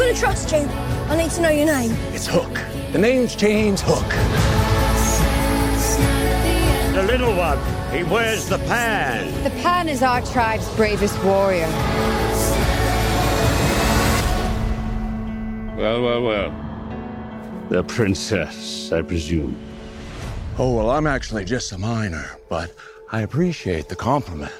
If I'm gonna trust you, I need to know your name. It's Hook. The name's James Hook. The little one, he wears the pan. The Pan is our tribe's bravest warrior. Well, well, well. The princess, I presume. Oh, well, I'm actually just a minor, but I appreciate the compliment.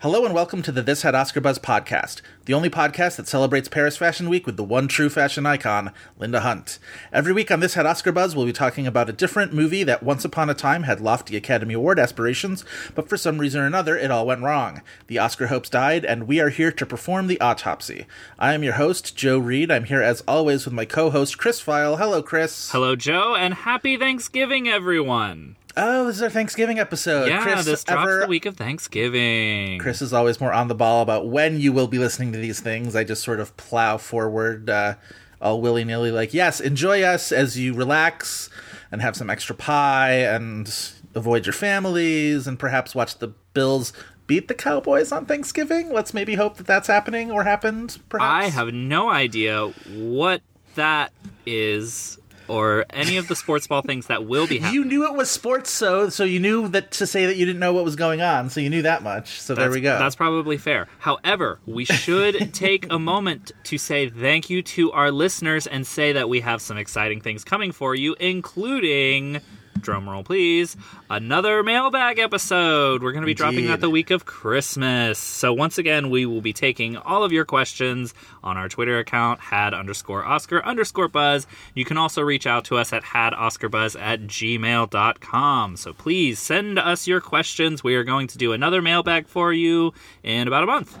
Hello and welcome to the This Had Oscar Buzz podcast, the only podcast that celebrates Paris Fashion Week with the one true fashion icon, Linda Hunt. Every week on This Had Oscar Buzz, we'll be talking about a different movie that once upon a time had lofty Academy Award aspirations, but for some reason or another, it all went wrong. The Oscar hopes died, and we are here to perform the autopsy. I am your host, Joe Reed. I'm here as always with my co-host, Chris Feil. Hello, Chris. Hello, Joe, and happy Thanksgiving, everyone. Oh, this is our Thanksgiving episode. yeah, Chris, this drops ever- the week of Thanksgiving. Chris is always more on the ball about when you will be listening to these things. I just sort of plow forward uh, all willy nilly, like, yes, enjoy us as you relax and have some extra pie and avoid your families and perhaps watch the Bills beat the Cowboys on Thanksgiving. Let's maybe hope that that's happening or happened, perhaps. I have no idea what that is or any of the sports ball things that will be happening. You knew it was sports, so so you knew that to say that you didn't know what was going on, so you knew that much. So there we go. That's probably fair. However, we should take a moment to say thank you to our listeners and say that we have some exciting things coming for you, including. Drumroll, please. Another mailbag episode. We're going to be dropping Indeed. that the week of Christmas. So, once again, we will be taking all of your questions on our Twitter account, had underscore Oscar underscore buzz. You can also reach out to us at hadoscarbuzz at gmail.com. So, please send us your questions. We are going to do another mailbag for you in about a month.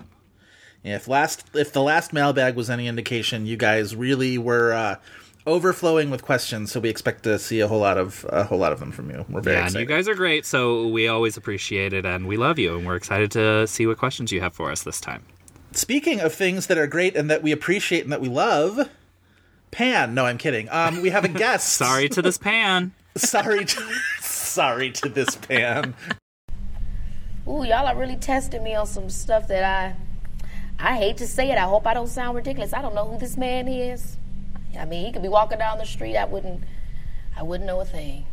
If last if the last mailbag was any indication, you guys really were uh, overflowing with questions. So we expect to see a whole lot of a whole lot of them from you. We're very Yeah, and excited. you guys are great, so we always appreciate it and we love you, and we're excited to see what questions you have for us this time. Speaking of things that are great and that we appreciate and that we love, Pan. No, I'm kidding. Um, we have a guest. Sorry to this pan. sorry, to, sorry to this Pan. Ooh, y'all are really testing me on some stuff that I I hate to say it. I hope I don't sound ridiculous. I don't know who this man is. I mean, he could be walking down the street. I wouldn't I wouldn't know a thing.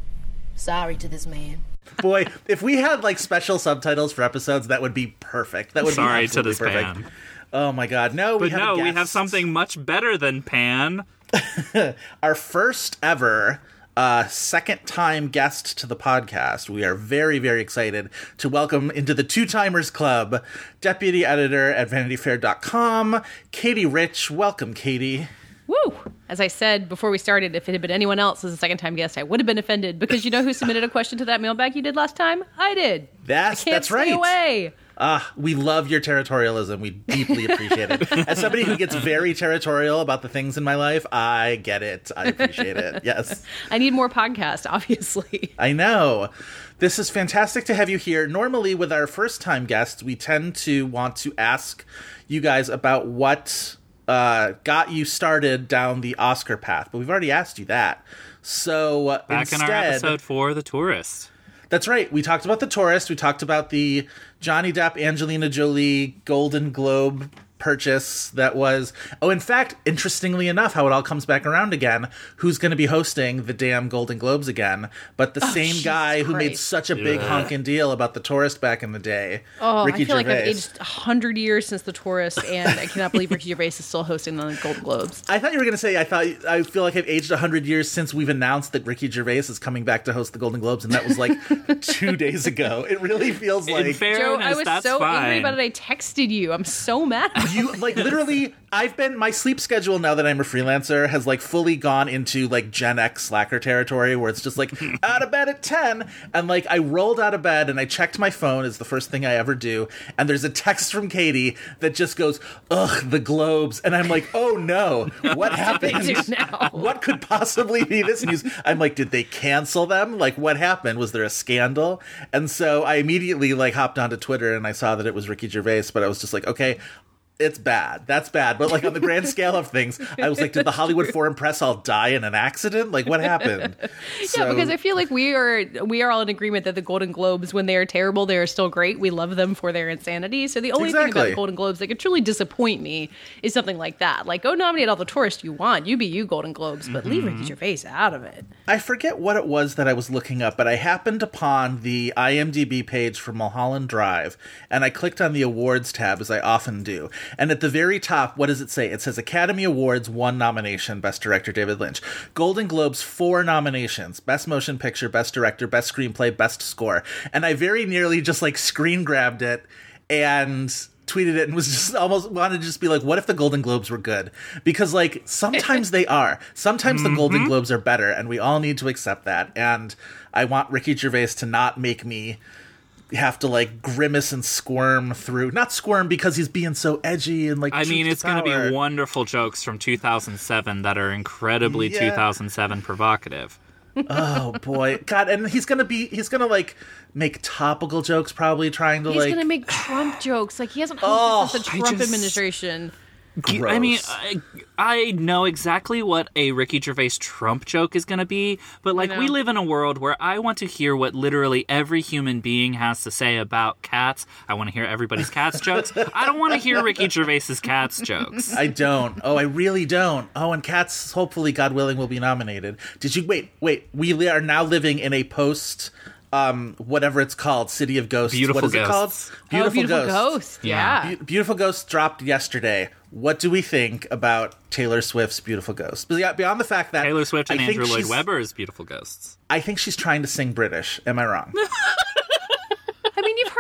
Sorry to this man. Boy, if we had like special subtitles for episodes, that would be perfect. That would Sorry be to absolutely this perfect. pan. Oh my god, no! we But have no, we have something much better than pan. our first ever uh, second time guest to the podcast. We are very, very excited to welcome into the Two Timers Club deputy editor at VanityFair.com, Katey Rich. Welcome, Katey. As I said before we started, if it had been anyone else as a second time guest, I would have been offended because you know who submitted a question to that mailbag you did last time? I did. That's I that's right. away. Ah, we love your territorialism. We deeply appreciate it. As somebody who gets very territorial about the things in my life, I get it. I appreciate it. Yes. I need more podcast, obviously. I know. This is fantastic to have you here. Normally, with our first time guests, we tend to want to ask you guys about what uh, got you started down the Oscar path, but we've already asked you that. So uh, Back instead, in our episode for The Tourist. that's right. We talked about the tourist. We talked about the Johnny Depp, Angelina Jolie Golden Globe purchase that was oh in fact interestingly enough how it all comes back around again who's going to be hosting the damn golden globes again but the oh, same Oh, Jesus guy who made such a big Ugh. honking deal about the tourist back in the day Oh, ricky I feel like I've gervais aged hundred years since The Tourist, and I cannot believe Ricky Gervais is still hosting the Golden Globes. I thought you were going to say I thought I feel like I've aged 100 years since we've announced that Ricky Gervais is coming back to host the Golden Globes and that was like 2 days ago. It really feels In like fairness, Joe, I was that's so fine. angry about it. I texted you. I'm so mad. You like literally i've been my sleep schedule now that i'm a freelancer has like fully gone into like gen x slacker territory where it's just like out of bed at 10 and like i rolled out of bed and i checked my phone is the first thing i ever do and there's a text from katey that just goes ugh the globes and i'm like oh no. What happened? now. what could possibly be this news? I'm like did they cancel them? Like what happened? Was there a scandal? And so i immediately like hopped onto twitter and i saw that it was ricky gervais but i was just like okay it's bad. That's bad. But like on the grand scale of things, I was like, did the Hollywood Foreign Press all die in an accident? Like what happened? Yeah, because I feel like we are we are all in agreement that the Golden Globes, when they are terrible, they are still great. We love them for their insanity. So the only thing about the Golden Globes that could truly disappoint me is something like that. Like, go nominate all the tourists you want. You be you, Golden Globes, but leave Mm-hmm. Ricky Gervais out of it. I forget what it was that I was looking up, but I happened upon the IMDb page for Mulholland Drive, and I clicked on the awards tab as I often do. And at the very top, what does it say? It says Academy Awards, one nomination, Best Director David Lynch. Golden Globes, four nominations Best Motion Picture, Best Director, Best Screenplay, Best Score. And I very nearly just like screen grabbed it and tweeted it and was just almost wanted to just be like, what if the Golden Globes were good? Because like sometimes they are. Sometimes the Golden mm-hmm. Globes are better, and we all need to accept that. And I want Ricky Gervais to not make me have to like grimace and squirm through not squirm because he's being so edgy and like I mean, it's going to be wonderful jokes from 2007 that are incredibly Yeah. 2007 provocative. oh boy god and he's gonna be he's gonna like make topical jokes probably trying to He's like gonna make Trump jokes. Like he hasn't hosted Oh, since the oh, Trump just- administration. I mean, I, I know exactly what a Ricky Gervais Trump joke is going to be, but like we live in a world where I want to hear what literally every human being has to say about cats. I want to hear everybody's cats jokes. I don't want to hear Ricky Gervais's cats jokes. I don't. Oh, I really don't. Oh, and Cats, hopefully, God willing, will be nominated. Did you wait? Wait, we are now living in a post, um, whatever it's called, City of Ghosts. Beautiful what is it called? Ghosts. oh, beautiful Ghosts. ghost. Yeah. Yeah. Be- Beautiful Ghosts dropped yesterday. What do we think about Taylor Swift's Beautiful Ghost? Beyond beyond the fact that Taylor Swift and I think Andrew Lloyd Webber's Beautiful Ghosts. I think she's trying to sing British. Am I wrong?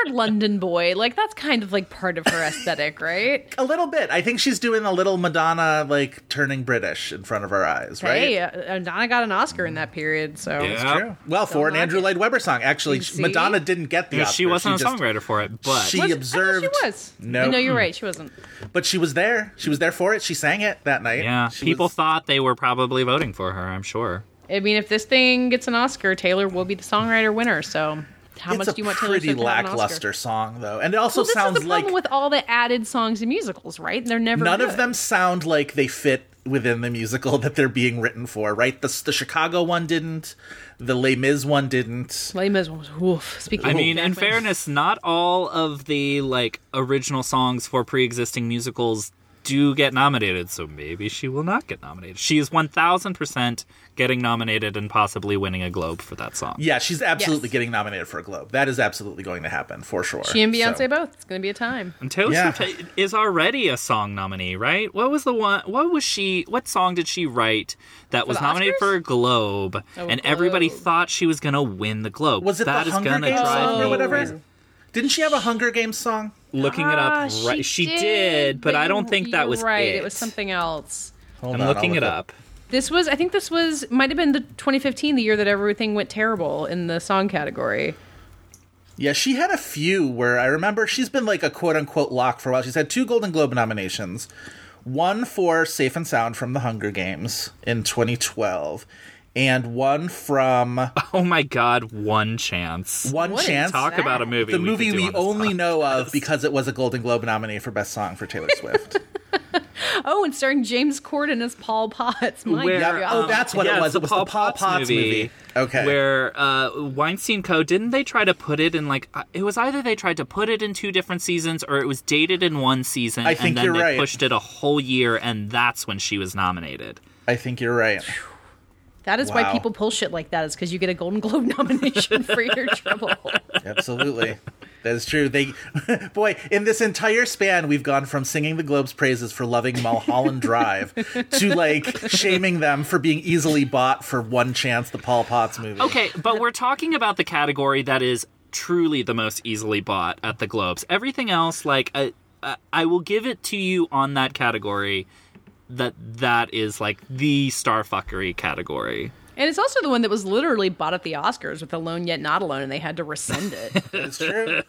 I mean, you've heard London Boy. Like that's kind of like part of her aesthetic, right? a little bit. I think she's doing a little Madonna, like turning British in front of our eyes, right? Hey, uh, Donna got an Oscar in that period, so Yeah. True. Well, for an Andrew it. Lloyd Webber song, actually, Madonna didn't get the Yeah, Oscar. she wasn't a just- songwriter for it, but She Was- I observed. she was. No. no, you're right. She wasn't. But she was there. She was there for it. She sang it that night. yeah, She people was- thought they were probably voting for her. I'm sure. I mean, if this thing gets an Oscar, Taylor will be the songwriter winner. So, how it's much a do you want Taylor pretty Swift to have an Oscar? lackluster song, though, and it also Well, this sounds is the like with all the added songs in musicals, right? They're never none of them sound like they fit within the musical that they're being written for. Right? The the Chicago one didn't. The Les Mis one didn't. Les Mis one was woof. Speaking, I of mean, in fairness, not all of the like original songs for pre-existing musicals do get nominated, so maybe she will not get nominated. She is 1000% getting nominated and possibly winning a Globe for that song. Yeah, she's absolutely Yes. getting nominated for a Globe. That is absolutely going to happen for sure. she and Beyonce So- both. It's going to be a time. And Taylor Yeah. Swift is already a song nominee, right? What was the one? What was she? What song did she write that was nominated Oscars? for a Globe? Oh, and everybody thought she was gonna win the Globe. Was it That the is Hunger gonna Games drive song me or whatever? Crazy. Didn't she have a Hunger Games song? Looking it Ah, up, right? she, did, but, I don't you- think that you're was right. It. It was something else. Hold I'm on, looking I'll it look up. This was, I think, this was might have been the 2015, the year that everything went terrible in the song category. Yeah, she had a few where I remember she's been like a quote unquote lock for a while. She's had two Golden Globe nominations one for Safe and Sound from the Hunger Games in 2012, and one from Oh my God! One chance. One What is Chance. Talk about a movie. the we movie could do we on this only podcast. know of because it was a Golden Globe nominee for Best Song for Taylor Swift. Oh, and starring James Corden as Paul Potts. My Where, God. Yeah, oh, that's what it yeah, was. it's It was the Paul Potts movie. Okay. Where uh, Weinstein Co. didn't they try to put it in like uh, it was either they tried to put it in two different seasons or it was dated in one season I think and then you're they right. pushed it a whole year and that's when she was nominated. I think you're right. That is why people pull shit like that, is because you get a Golden Globe nomination for your trouble. Absolutely. That is true. They, boy, in this entire span, we've gone from singing the Globe's praises for loving Mulholland Drive to like shaming them for being easily bought for one chance the Paul Potts movie. Okay, but we're talking about the category that is truly the most easily bought at the Globes. Everything else, like, uh, I will give it to you on that category. That that is like the starfuckery category. And it's also the one that was literally bought at the Oscars with Alone Yet Not Alone, and they had to rescind it. It's true.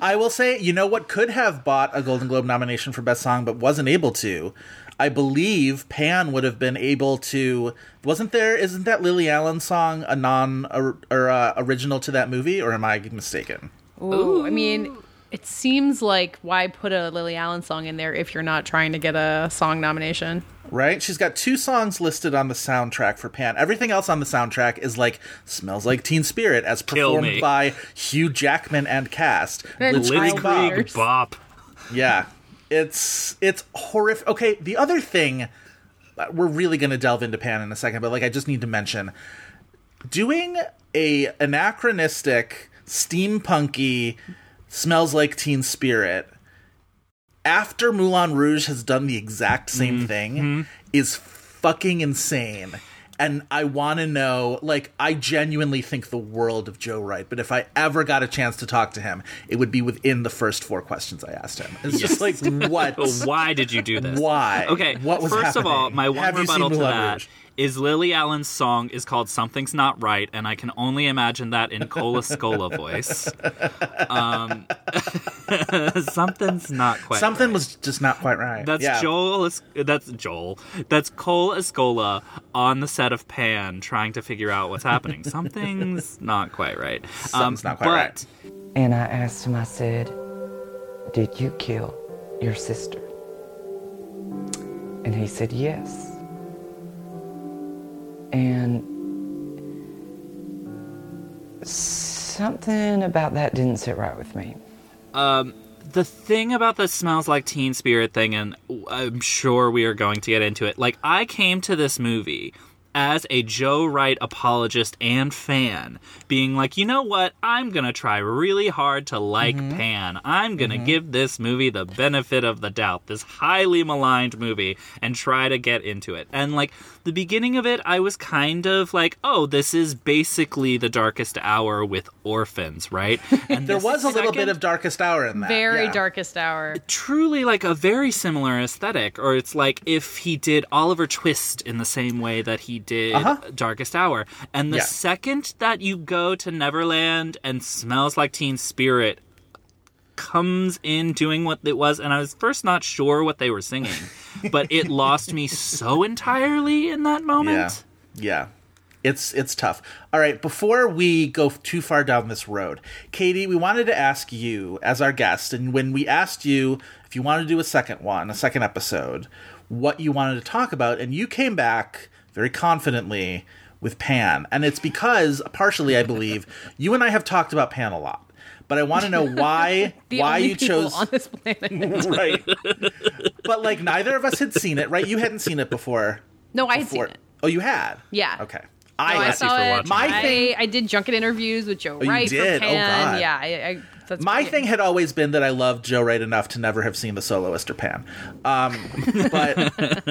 I will say, you know what could have bought a Golden Globe nomination for Best Song but wasn't able to? I believe Pan would have been able to. Wasn't there? Isn't that Lily Allen song a non or, or uh, original to that movie, or am I mistaken? Ooh, I mean, it seems like why put a Lily Allen song in there if you're not trying to get a song nomination? Right? She's got two songs listed on the soundtrack for Pan. Everything else on the soundtrack is like "Smells Like Teen Spirit" as performed by Hugh Jackman and cast. And Blitzkrieg Child Bob. Bop. Yeah, it's it's horrific. Okay, the other thing uh, we're really going to delve into Pan in a second, but like I just need to mention doing a anachronistic steampunky smells like Teen Spirit after Moulin Rouge has done the exact same mm-hmm. thing is fucking insane. And I want to know, like, I genuinely think the world of Joe Wright, but if I ever got a chance to talk to him, it would be within the first four questions I asked him. It's just like, what? Why did you do this? Why? Okay. What was First of all, happening? my one Have rebuttal seen to that Rouge? Is Lily Allen's song is called "Something's Not Right," and I can only imagine that in Cole Escola voice. Um, something's not quite. Something right. was just not quite right. That's yeah. Joel. That's Joel. That's Cole Escola on the set of Pan, trying to figure out what's happening. Something's not quite right. Um, Something's not quite but right. And I asked him, I said, Did you kill your sister? And he said, Yes. And something about that didn't sit right with me. Um, the thing about the smells like teen spirit thing and i'm sure we are going to get into it like i came to this movie as a joe wright apologist and fan being like you know what i'm gonna try really hard to like mm-hmm. pan i'm gonna mm-hmm. give this movie the benefit of the doubt this highly maligned movie and try to get into it and like the beginning of it i was kind of like oh this is basically the darkest hour with orphans right and There was a little bit of Darkest Hour in that. Very yeah. darkest hour. truly like a very similar aesthetic or it's like if he did oliver twist in the same way that he did Uh-huh. darkest hour and the Yeah. second that you go to neverland and smells like teen spirit comes in doing what it was and i was first not sure what they were singing but it lost me so entirely in that moment Yeah. Yeah. It's it's tough. All right, before we go too far down this road, Katey, we wanted to ask you as our guest and when we asked you if you wanted to do a second one, a second episode, what you wanted to talk about and you came back very confidently with Pan. And it's because partially I believe you and I have talked about Pan a lot. But I want to know why The why only you chose on this planet. right. but like neither of us had seen it, right? You hadn't seen it before. no, I had seen it. Oh, you had. Yeah. Okay. No, I you saw for it. My I, thing- I did junket interviews with Joe oh, you Wright did? for Oh, Pan. God. Yeah, I, I, that's My yeah. thing had always been that I loved Joe Wright enough to never have seen the soloist or Pan. Um, but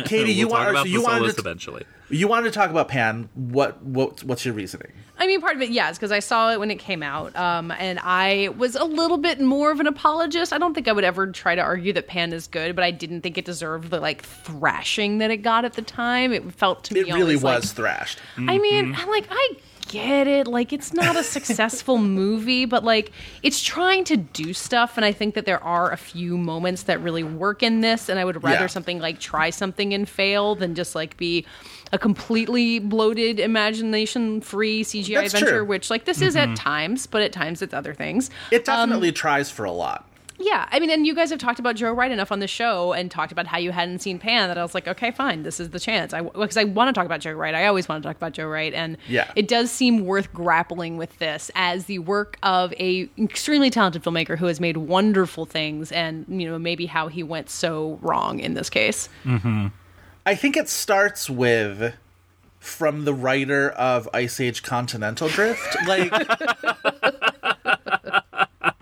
Katey, you we'll talk want about so you wanted to, eventually you wanted to talk about Pan. What what what's your reasoning? I mean, part of it, yes, because I saw it when it came out, um, and I was a little bit more of an apologist. I don't think I would ever try to argue that Pan is good, but I didn't think it deserved the like thrashing that it got at the time. It felt to me It really always like- was thrashed. I mean, I like I get it. Like it's not a successful movie, but like it's trying to do stuff and I think that there are a few moments that really work in this and I would rather Yeah. something like try something and fail than just like be a completely bloated imagination free CGI That's adventure true. which like this is at times, but at times it's other things. It Um, definitely tries for a lot. Yeah, I mean, and you guys have talked about Joe Wright enough on the show and talked about how you hadn't seen Pan that I was like, okay, fine, this is the chance. I because I want to talk about Joe Wright. I always want to talk about Joe Wright, and Yeah. it does seem worth grappling with this as the work of a extremely talented filmmaker who has made wonderful things, and you know maybe how he went so wrong in this case. Mm-hmm. I think it starts with from the writer of Ice Age Continental Drift. Like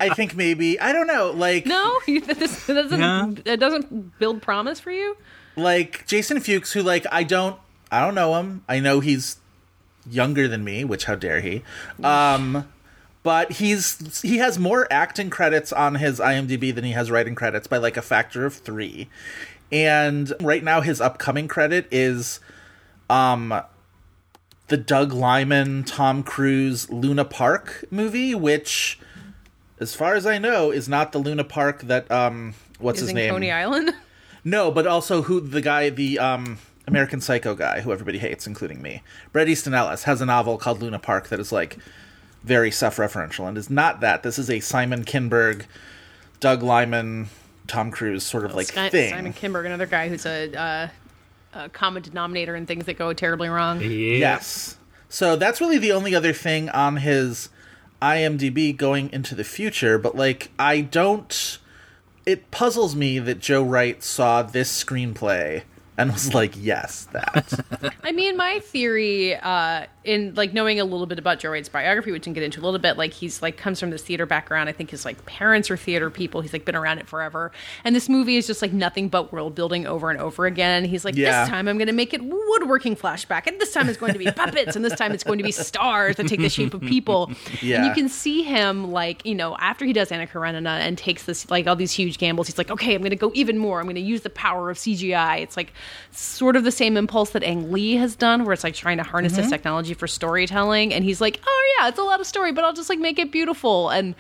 I think maybe I don't know, like No, this doesn't Yeah. it doesn't build promise for you. like Jason Fuchs, who like I don't I don't know him. I know he's younger than me, which how dare he? Um, but he's he has more acting credits on his IMDb than he has writing credits by like a factor of three. And right now, his upcoming credit is um the Doug Liman, Tom Cruise Luna Park movie, which, as far as I know, is not the Luna Park that um what's Is his in name? Coney Island. No, but also who the guy, the um, American Psycho guy, who everybody hates, including me. Bret Easton Ellis has a novel called Luna Park that is like very self-referential and is not that. This is a Simon Kinberg, Doug Liman, Tom Cruise sort of like Sky- thing. Simon Kinberg, another guy who's a, uh, a common denominator in things that go terribly wrong. Yes. So that's really the only other thing on his IMDb going into the future, but like I don't it puzzles me that Joe Wright saw this screenplay and was like, "Yes, that." I mean, my theory, uh, in like knowing a little bit about Joe Wright's biography, which we can get into a little bit, like he's like comes from this theater background. I think his like parents are theater people. He's like been around it forever, and this movie is just like nothing but world building over and over again. He's like, Yeah. this time I'm going to make it woodworking flashback, and this time it's going to be puppets, and this time it's going to be stars that take the shape of people. And you can see him like you know after he does Anna Karenina and takes this like all these huge gambles. He's like, okay, I'm going to go even more. I'm going to use the power of CGI. It's like sort of the same impulse that Ang Lee has done, where it's like trying to harness this mm-hmm. technology for storytelling. And he's like, oh yeah, it's a lot of story, but I'll just like make it beautiful. And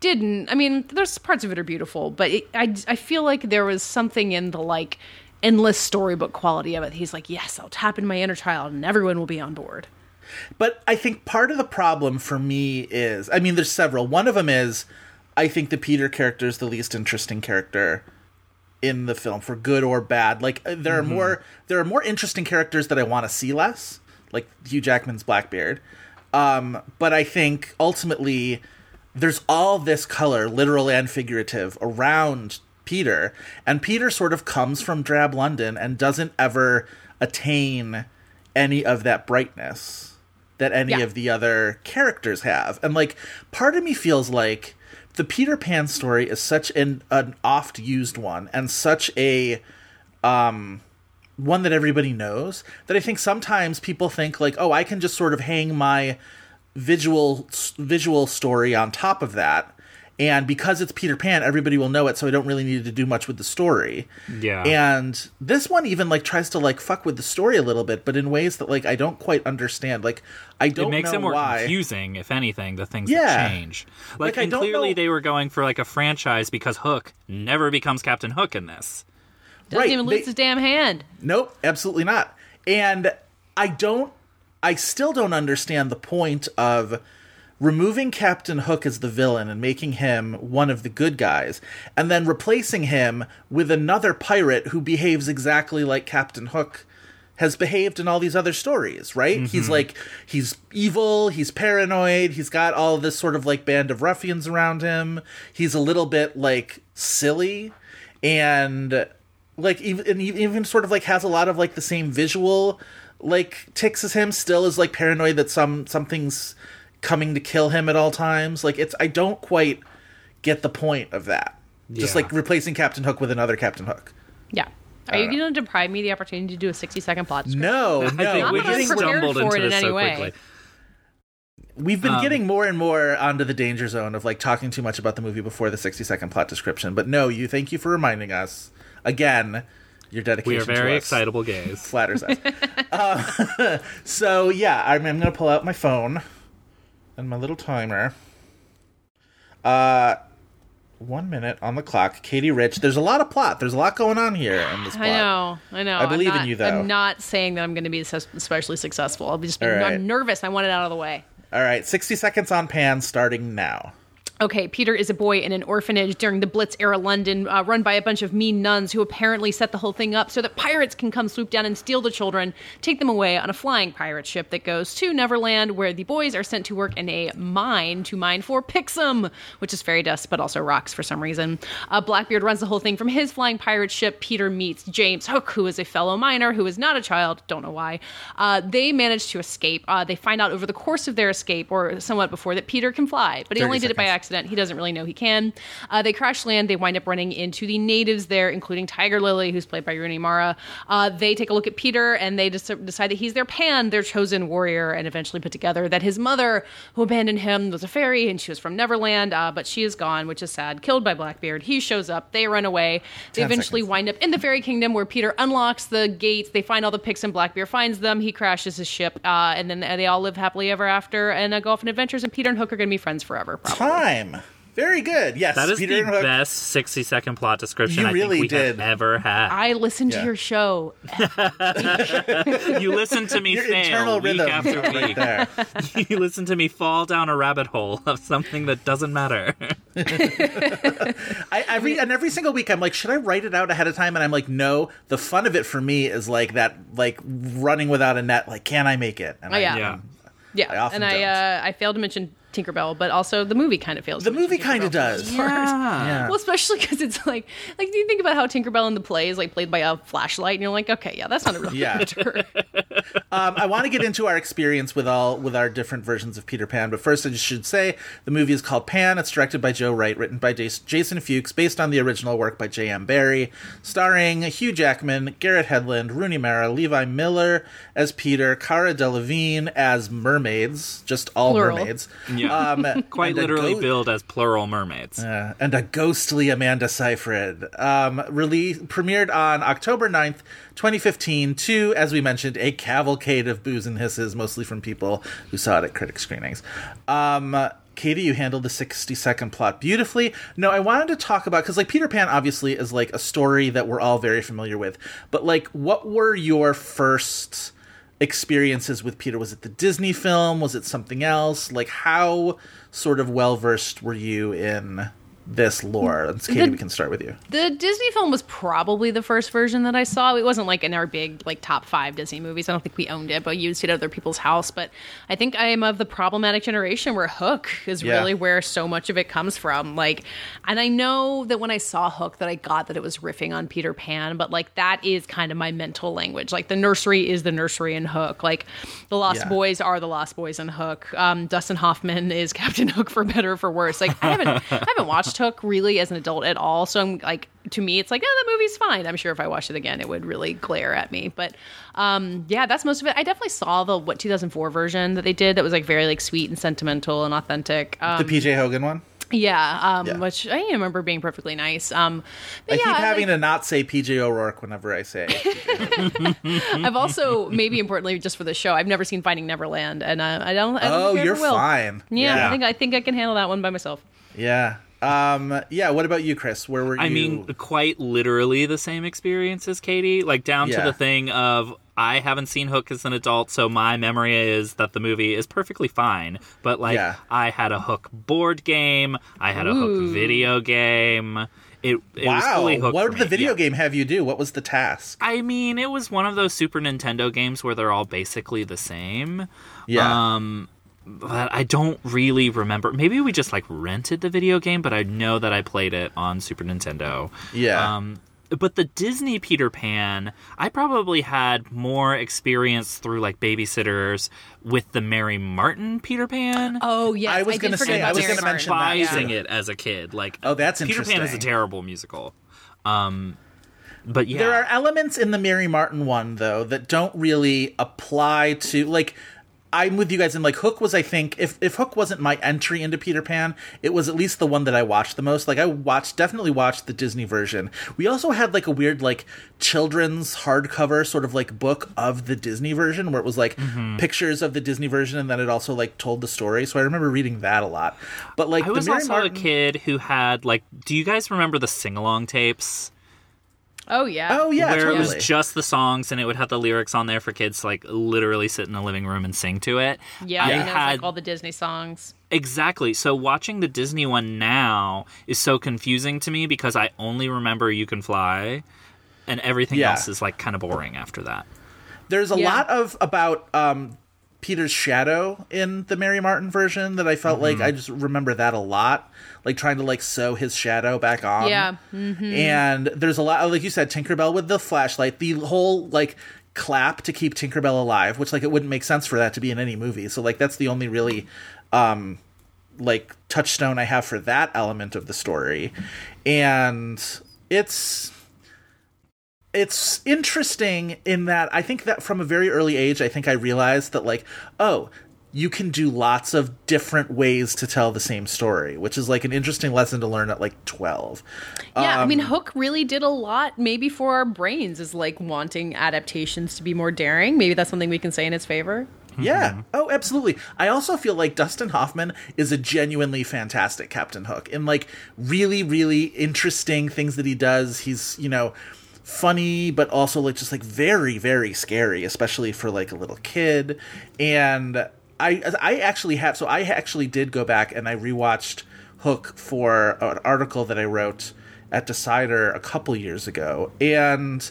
didn't. I mean, there's parts of it are beautiful, but it, I I feel like there was something in the like endless storybook quality of it. He's like, yes, I'll tap in my inner child, and everyone will be on board. But I think part of the problem for me is I mean, there's several. One of them is I think the Peter character is the least interesting character in the film for good or bad. Like uh, there are more there are more interesting characters that I want to see less, like Hugh Jackman's Blackbeard. Um, but I think ultimately there's all this color, literal and figurative, around Peter, and Peter sort of comes from drab London and doesn't ever attain any of that brightness that any Yeah. of the other characters have. And like part of me feels like the Peter Pan story is such an an oft used one and such a um one that everybody knows that I think sometimes people think like, "Oh, I can just sort of hang my visual visual story on top of that." And because it's Peter Pan, everybody will know it, so I don't really need to do much with the story. Yeah. And this one even like tries to like fuck with the story a little bit, but in ways that like I don't quite understand. Like I don't it makes know it more why. confusing, if anything, the things Yeah. that change. Like, Like, I and don't clearly know- they were going for like a franchise because Hook never becomes Captain Hook in this. Doesn't Right, even they- his damn hand. Nope, absolutely not. And I don't I still don't understand the point of removing Captain Hook as the villain and making him one of the good guys and then replacing him with another pirate who behaves exactly like Captain Hook has behaved in all these other stories, right? He's mm-hmm. like he's evil, he's paranoid, he's got all this sort of like band of ruffians around him. He's a little bit like silly and like even he even sort of like has a lot of like the same visual like ticks as him still is like paranoid that some something's coming to kill him at all times like it's i don't quite get the point of that just like replacing captain hook with another captain hook Yeah. Are you going to deprive me the opportunity to do a 60 second plot description? no I no think we I'm not just prepared stumbled for into it in this any so way. quickly. we've been Um, getting more and more onto the danger zone of like talking too much about the movie before the 60 second plot description but no you thank you for reminding us again your dedication We are to very us. excitable gays. flatters us. uh, so yeah, I'm, I'm gonna pull out my phone and my little timer. Uh, one minute on the clock. Katey Rich. There's a lot of plot. There's a lot going on here in this plot. I know, I know. I believe I'm in not- you, though. I'm not saying that I'm going to be especially successful. I'll be just right. I'm nervous. I want it out of the way. All right, 60 seconds on pan starting now. Okay, Peter is a boy in an orphanage during the Blitz era London, uh, run by a bunch of mean nuns who apparently set the whole thing up so that pirates can come swoop down and steal the children, take them away on a flying pirate ship that goes to Neverland, where the boys are sent to work in a mine to mine for Pixum, which is fairy dust but also rocks for some reason. Uh, Blackbeard runs the whole thing from his flying pirate ship. Peter meets James Hook, who is a fellow miner who is not a child, don't know why. Uh, they manage to escape. Uh, they find out over the course of their escape, or somewhat before, that Peter can fly, but he 30 only did it by seconds. Accident. He doesn't really know he can. Uh, they crash land. They wind up running into the natives there, including Tiger Lily, who's played by Rooney Mara. Uh, they take a look at Peter and they des- decide that he's their Pan, their chosen warrior, and eventually put together that his mother, who abandoned him, was a fairy and she was from Neverland, uh, but she is gone, which is sad. Killed by Blackbeard. He shows up. They run away. They Ten eventually seconds. wind up in the fairy kingdom where Peter unlocks the gates. They find all the pics and Blackbeard finds them. He crashes his ship, uh, and then they all live happily ever after and uh, go off on adventures. And Peter and Hook are going to be friends forever. Probably. Time. Very good. Yes. That is Peter the best 60 second plot description You I really think we did. have ever had. I listened Yeah. to your show. you listen to me Your fail week after right week. there. you listen to me fall down a rabbit hole of something that doesn't matter. I every and every single week I'm like, should I write it out ahead of time? And I'm like, no. The fun of it for me is like that, like running without a net. Like, can I make it? And Oh, I- yeah. yeah. Yeah, I often and I don't. uh, I failed to mention Tinkerbell, but also the movie kind of fails. The movie kind of does. Yeah. Well, especially because it's like, like do you think about how Tinkerbell in the play is like played by a flashlight, and you're like, okay, yeah, that's not a real Yeah. character. Um, I want to get into our experience with all with our different versions of Peter Pan, but first I just should say the movie is called Pan. It's directed by Joe Wright, written by Jas- Jason Fuchs, based on the original work by J.M. Barrie, starring Hugh Jackman, Garrett Hedlund, Rooney Mara, Levi Miller as Peter, Cara Delevingne as mermaids, just all Plural. mermaids. Yeah. Um, Quite literally go- billed as plural mermaids. uh, and a ghostly Amanda Seyfried. Um, release, premiered on October 9th, 2015, to, as we mentioned, a cavalcade of boos and hisses, mostly from people who saw it at critic screenings. Um, Katey, you handled the 60 second plot beautifully. No, I wanted to talk about, because, like, Peter Pan obviously is, like, a story that we're all very familiar with. But, like, what were your first experiences with Peter? Was it the Disney film? Was it something else? Like, how sort of well versed were you in this lore? Let's, Katey, we can start with you. The Disney film was probably the first version that I saw. It wasn't like in our big like top five Disney movies. I don't think we owned it, but you used it at other people's house. But I think I am of the problematic generation where Hook is Yeah. really where so much of it comes from. Like, and I know that when I saw Hook, that I got that it was riffing on Peter Pan, but like that is kind of my mental language. Like the nursery is the nursery in Hook. Like the Lost Yeah. Boys are the Lost Boys in Hook. Um, Dustin Hoffman is Captain Hook for better or for worse. Like I haven't I haven't watched Hook really as an adult at all. So I'm like to me it's like, oh the movie's fine. I'm sure if I watched it again it would really glare at me. But um yeah, that's most of it. I definitely saw the what 2004 version that they did that was like very like sweet and sentimental and authentic. Um, The PJ Hogan one? yeah, um Yeah. which I remember being perfectly nice. Um I yeah, keep having to not say PJ O'Rourke whenever I say it. I've also maybe importantly just for the show, I've never seen Finding Neverland and uh, I don't I don't Oh, I you're fine. Yeah, Yeah. I think I think I can handle that one by myself. Yeah. Um, yeah, what about you, Chris? Where were you? I mean, quite literally the same experience as Katey, like down Yeah. to the thing of I haven't seen Hook as an adult, so my memory is that the movie is perfectly fine. But like, Yeah. I had a Hook board game, I had a Hook video game. It, it was wow. fully Hook What for did me. the video Yeah. game have you do? What was the task? I mean, it was one of those Super Nintendo games where they're all basically the same. Yeah. Um, but I don't really remember. Maybe we just like rented the video game, but I know that I played it on Super Nintendo. Yeah. Um, but the Disney Peter Pan, I probably had more experience through like babysitters with the Mary Martin Peter Pan. Oh yeah, I was gonna forget say- I was gonna mention Martin. that, despising yeah. it as a kid. Like, Oh, that's Peter Pan is a terrible musical. Um, but yeah, There are elements in the Mary Martin one though that don't really apply to like I'm with you guys in like Hook was I think if if Hook wasn't my entry into Peter Pan, it was at least the one that I watched the most. Like I watched definitely watched the Disney version. We also had like a weird like children's hardcover sort of like book of the Disney version where it was like Mm-hmm. pictures of the Disney version and then it also like told the story. So I remember reading that a lot. But like I was also Martin a kid who had like. Do you guys remember the sing along tapes? Oh yeah. Oh yeah, where totally. it was just the songs and it would have the lyrics on there for kids to like literally sit in the living room and sing to it. Yeah, I and it had like all the Disney songs. exactly. So watching the Disney one now is so confusing to me because I only remember "You Can Fly," and everything Yeah. else is like kind of boring after that. There's a Yeah. lot of about um, Peter's shadow in the Mary Martin version that I felt like I just remember that a lot, like trying to like sew his shadow back on. Yeah. And there's a lot, like you said, Tinkerbell with the flashlight, the whole like clap to keep Tinkerbell alive, which like it wouldn't make sense for that to be in any movie. So like that's the only really um like touchstone I have for that element of the story, and it's it's interesting in that I think that from a very early age, I think I realized that like, oh, you can do lots of different ways to tell the same story, which is like an interesting lesson to learn at like twelve. Yeah, I mean, Um, Hook really did a lot, maybe for our brains, is like wanting adaptations to be more daring. Maybe that's something we can say in its favor. Yeah. Oh, absolutely. I also feel like Dustin Hoffman is a genuinely fantastic Captain Hook in like really, really interesting things that he does. He's, you know, funny, but also like just like very, very scary, especially for like a little kid. And I, I actually have, so I actually did go back and I rewatched Hook for an article that I wrote at Decider a couple years ago. And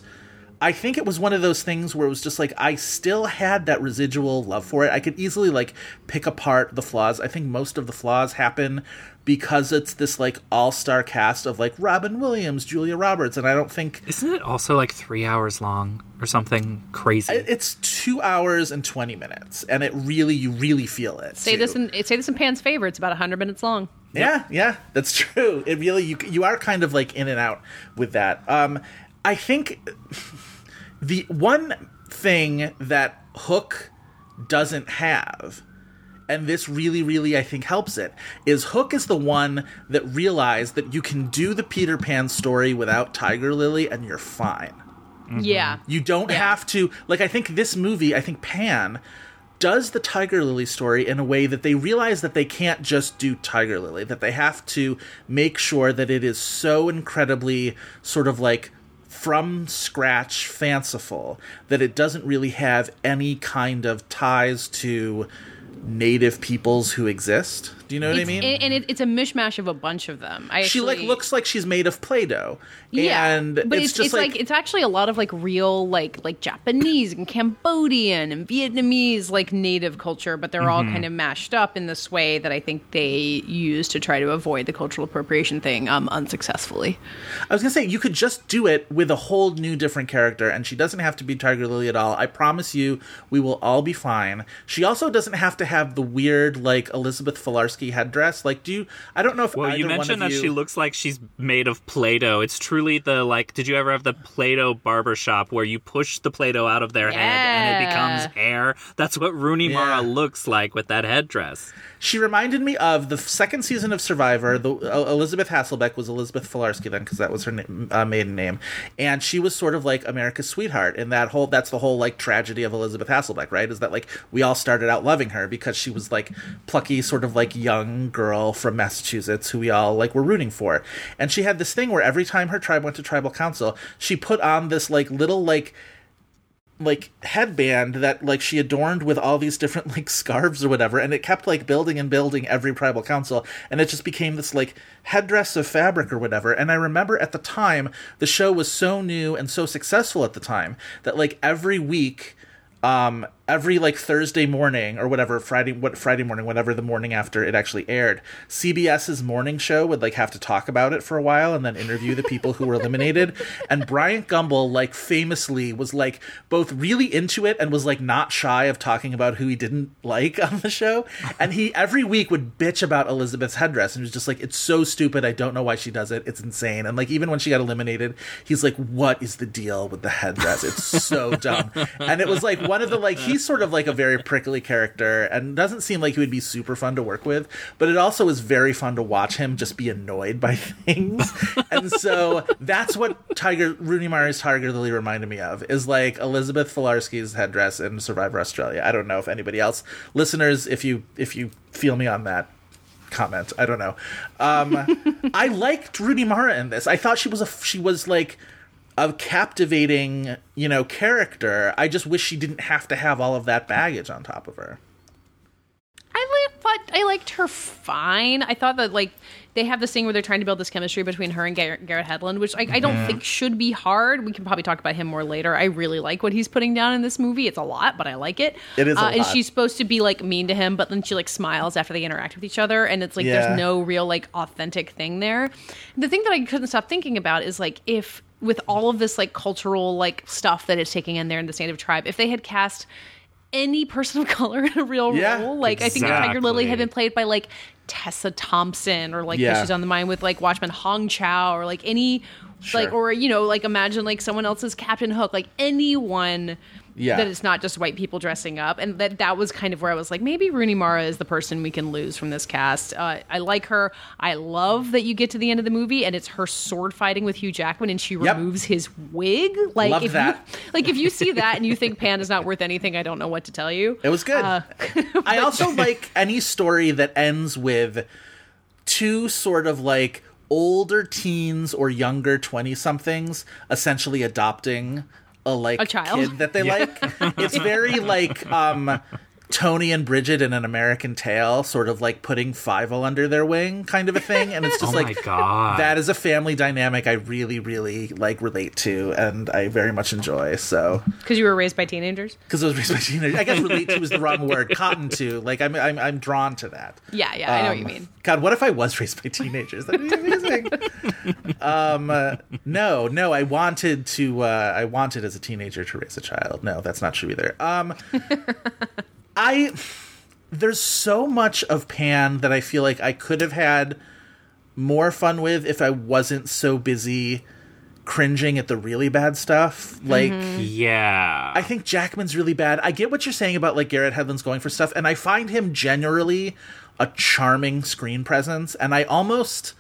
I think it was one of those things where it was just like I still had that residual love for it. I could easily like pick apart the flaws. I think most of the flaws happen because it's this like all-star cast of like Robin Williams, Julia Roberts, and I don't think Isn't it also like three hours long or something crazy? it's 2 hours and 20 minutes and it really you really feel it. Say too. this in say this in Pan's favor. It's about hundred minutes long. Yeah, yeah, that's true. It really you you are kind of like in and out with that. Um I think the one thing that Hook doesn't have and this really really I think helps it is Hook is the one that realized that you can do the Peter Pan story without Tiger Lily and you're fine. Mm-hmm. Yeah. You don't have to like I think this movie, I think Pan does the Tiger Lily story in a way that they realize that they can't just do Tiger Lily, that they have to make sure that it is so incredibly sort of like from scratch fanciful that it doesn't really have any kind of ties to native peoples who exist. Do you know what I mean? And, it, it's a mishmash of a bunch of them. I she like looks like she's made of play-doh. Yeah, and but it's, it's, just it's like, it's actually a lot of like real like like Japanese and Cambodian and Vietnamese like native culture, but they're all Mhm. kind of mashed up in this way that I think they use to try to avoid the cultural appropriation thing um, unsuccessfully. I was gonna say you could just do it with a whole new different character, and she doesn't have to be Tiger Lily at all. I promise you, we will all be fine. She also doesn't have to have the weird like Elizabeth Filarski headdress. Like, do you? I don't know if Well, you either one mentioned of that you- she looks like she's made of Play-Doh. It's truly the like. Did you ever have the Play-Doh barber shop where you push the Play-Doh out of their head and it becomes hair? That's what Rooney Mara looks like with that headdress. She reminded me of the second season of Survivor. The uh, Elizabeth Hasselbeck was Elizabeth Filarski then, because that was her na- uh, maiden name, and she was sort of like America's sweetheart. And that whole that's the whole like tragedy of Elizabeth Hasselbeck, right? Is that like we all started out loving her because she was like plucky, sort of like young girl from Massachusetts who we all like were rooting for. And she had this thing where every time her tribe went to tribal council, she put on this like little like like headband that like she adorned with all these different like scarves or whatever and it kept like building and building every tribal council and it just became this like headdress of fabric or whatever and i remember at the time the show was so new and so successful at the time that like every week um every like Thursday morning or whatever Friday what Friday morning whatever the morning after it actually aired CBS's morning show would like have to talk about it for a while and then interview the people who were eliminated. And Bryant Gumbel like famously was like both really into it and was like not shy of talking about who he didn't like on the show. And he every week would bitch about Elizabeth's headdress and was just like it's so stupid. I don't know why she does it. It's insane. And like even when she got eliminated he's like what is the deal with the headdress? It's so dumb. And it was like one of the like he's sort of like a very prickly character and doesn't seem like he would be super fun to work with but it also is very fun to watch him just be annoyed by things. And so that's what tiger rooney mara's tiger lily reminded me of is like elizabeth filarski's headdress in survivor australia. I don't know if anybody else listeners if you if you feel me on that comment i don't know. Um i liked rooney mara in this. I thought she was a she was like a captivating, you know, character. I just wish she didn't have to have all of that baggage on top of her. I li- thought I liked her fine. I thought that like they have this thing where they're trying to build this chemistry between her and Garrett, Garrett Hedlund, which I, I don't Mhm. think should be hard. We can probably talk about him more later. I really like what he's putting down in this movie. It's a lot, but I like it. It is a uh, And she's supposed to be like mean to him, but then she like smiles after they interact with each other, and it's like Yeah. there's no real like authentic thing there. The thing that I couldn't stop thinking about is like if with all of this like cultural like stuff that is taking in there in this native tribe, if they had cast any person of color in a real Yeah, role. Like I think if Tiger Lily had been played by like Tessa Thompson or like Yeah. she's on the mind with like Watchmen Hong Chau or like any like or you know like imagine like someone else's Captain Hook like anyone Yeah. that it's not just white people dressing up and that that was kind of where I was like maybe Rooney Mara is the person we can lose from this cast. Uh, I like her. I love that you get to the end of the movie and it's her sword fighting with Hugh Jackman and she Yep. removes his wig. Like Love if that. you like if you see that and you think Pan is not worth anything, I don't know what to tell you. It was good. Uh, I also like any story that ends with two sort of like older teens or younger 20 somethings essentially adopting a like A child? kid that they like. It's very like um Tony and Bridget in an American Tail, sort of like putting Fievel under their wing, kind of a thing. And it's just Oh my like God. that is a family dynamic I really, really like relate to, and I very much enjoy. So Because you were raised by teenagers. because I was raised by teenagers. I guess relate to is the wrong word. Cotton to, like I'm, I'm, I'm drawn to that. Yeah, yeah, I know what you Um, mean. God, what if I was raised by teenagers? That'd be amazing. um, uh, no, no, I wanted to. Uh, I wanted as a teenager to raise a child. No, that's not true either. Um, I there's so much of Pan that I feel like I could have had more fun with if I wasn't so busy cringing at the really bad stuff. Like. Mm-hmm. Yeah. I think Jackman's really bad. I get what you're saying about like Garrett Hedlund's going for stuff, and I find him generally a charming screen presence. And I almost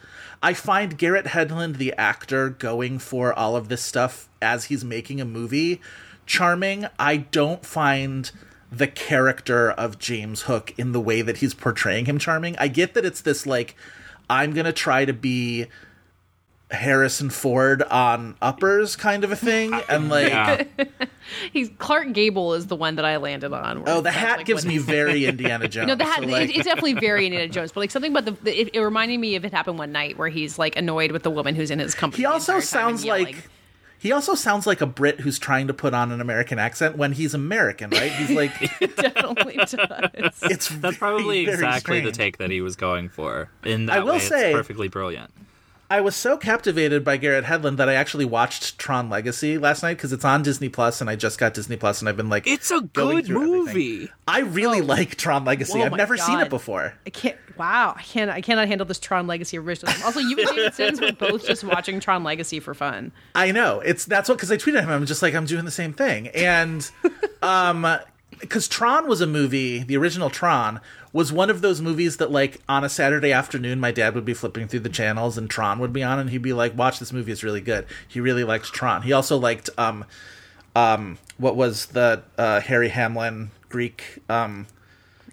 I find Garrett Hedlund, the actor, going for all of this stuff as he's making a movie charming. I don't find the character of James Hook in the way that he's portraying him charming. I get that it's this like I'm gonna try to be Harrison Ford on uppers kind of a thing, and like yeah. He's Clark Gable is the one that I landed on. Oh, the hat like, gives me very Indiana Jones. No, the hat. so, like- it, it's definitely very Indiana Jones, but like something about the. the it, it reminded me of it happened one night where he's like annoyed with the woman who's in his company. he also entire time sounds yelling. like he also sounds like a Brit who's trying to put on an American accent when he's American, right? He's like definitely does. it's That's very, probably very exactly the take that he was going for. In that I will way, say- it's perfectly brilliant. I was so captivated by Garrett Hedlund that I actually watched Tron Legacy last night because it's on Disney Plus, and I just got Disney Plus, and I've been like, It's a good through everything. movie. I really like Tron Legacy. Oh I've never seen it before. I can't. Wow, I can't. I cannot handle this Tron Legacy original. Also, you and David Sims were both just watching Tron Legacy for fun. I know it's that's what because I tweeted him. I'm just like I'm doing the same thing, and um, because Tron was a movie, the original Tron was one of those movies that like on a Saturday afternoon, my dad would be flipping through the channels and Tron would be on, and he'd be like, "Watch this movie; it's really good." He really liked Tron. He also liked um, um, what was the uh, Harry Hamlin Greek um.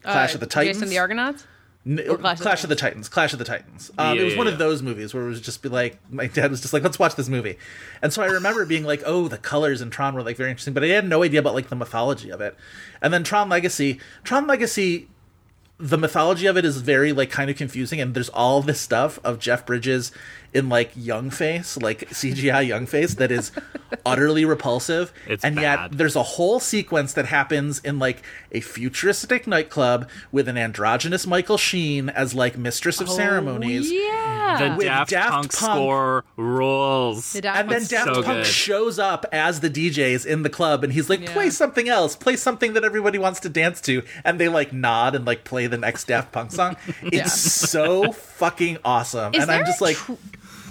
Clash Uh, of the Titans. Jason the Argonauts. N- Clash Clash, of the of the Titans. Clash of the Titans. Um, Yeah, it was yeah, one yeah. of those movies where it was just be like, my dad was just like, let's watch this movie. And so I remember being like, oh, the colors in Tron were like very interesting, but I had no idea about like the mythology of it. And then Tron Legacy, Tron Legacy, the mythology of it is very like kind of confusing, and there's all this stuff of Jeff Bridges in like young face, like CGI young face, that is utterly repulsive. It's and bad. yet there's a whole sequence that happens in like a futuristic nightclub with an androgynous Michael Sheen as like mistress of oh, ceremonies. Yeah. The Daft, Daft Punk, Punk- score rules. The Daft And then Punk's Daft so Punk good. shows up as the DJs in the club, and he's like, Yeah. "Play something else. Play something that everybody wants to dance to." And they like nod and like play the next Daft Punk song. It's Yeah. so fucking awesome, Is and I'm there just a like, tr-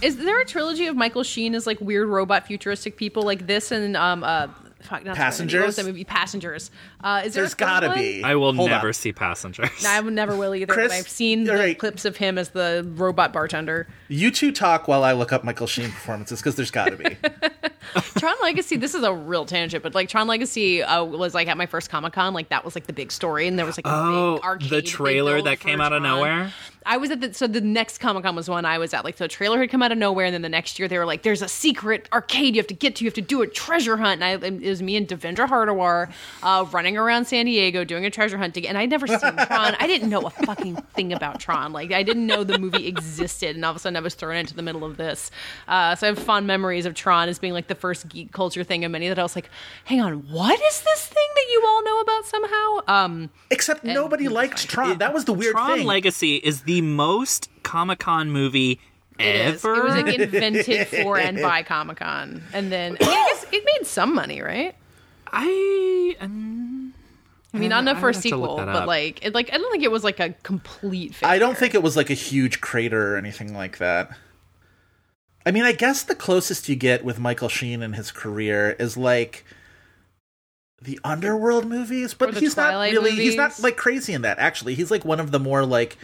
Is there a trilogy of Michael Sheen as like weird robot futuristic people like this and um uh fuck, not Passengers? What was that movie Passengers? Uh, is there "There's a gotta one? be." I will Hold never on. see Passengers. No, I never will either. Chris, but I've seen the all right. clips of him as the robot bartender. You two talk while I look up Michael Sheen performances because there's got to be. Tron Legacy. This is a real tangent, but like Tron Legacy uh, was like at my first Comic Con. Like that was like the big story, and there was like a Oh, big arcade. the trailer that came out of Tron. nowhere? I was at the so the next Comic Con was one I was at. Like so, a trailer had come out of nowhere, and then the next year they were like, "There's a secret arcade you have to get to. You have to do a treasure hunt." And I, it was me and Devindra Hardawar uh, running around San Diego doing a treasure hunt. To get, and I'd never seen Tron. I didn't know a fucking thing about Tron. Like I didn't know the movie existed, and all of a sudden I was thrown into the middle of this. Uh, so I have fond memories of Tron as being like the first geek culture thing of many that I was like, "Hang on, what is this thing that you all know about somehow?" Um, Except nobody liked Tron. That was the weird Tron thing. Legacy is the most Comic Con movie ever. It was like invented for and by Comic Con, and then I, mean, I guess it made some money, right? I um, I mean, not enough for a have to look sequel, but like, it, like I don't think it was like a complete. Failure. I don't think it was like a huge crater or anything like that. I mean, I guess the closest you get with Michael Sheen in his career is like the Underworld movies, but he's Twilight not really he's not like crazy in that actually. He's like one of the more like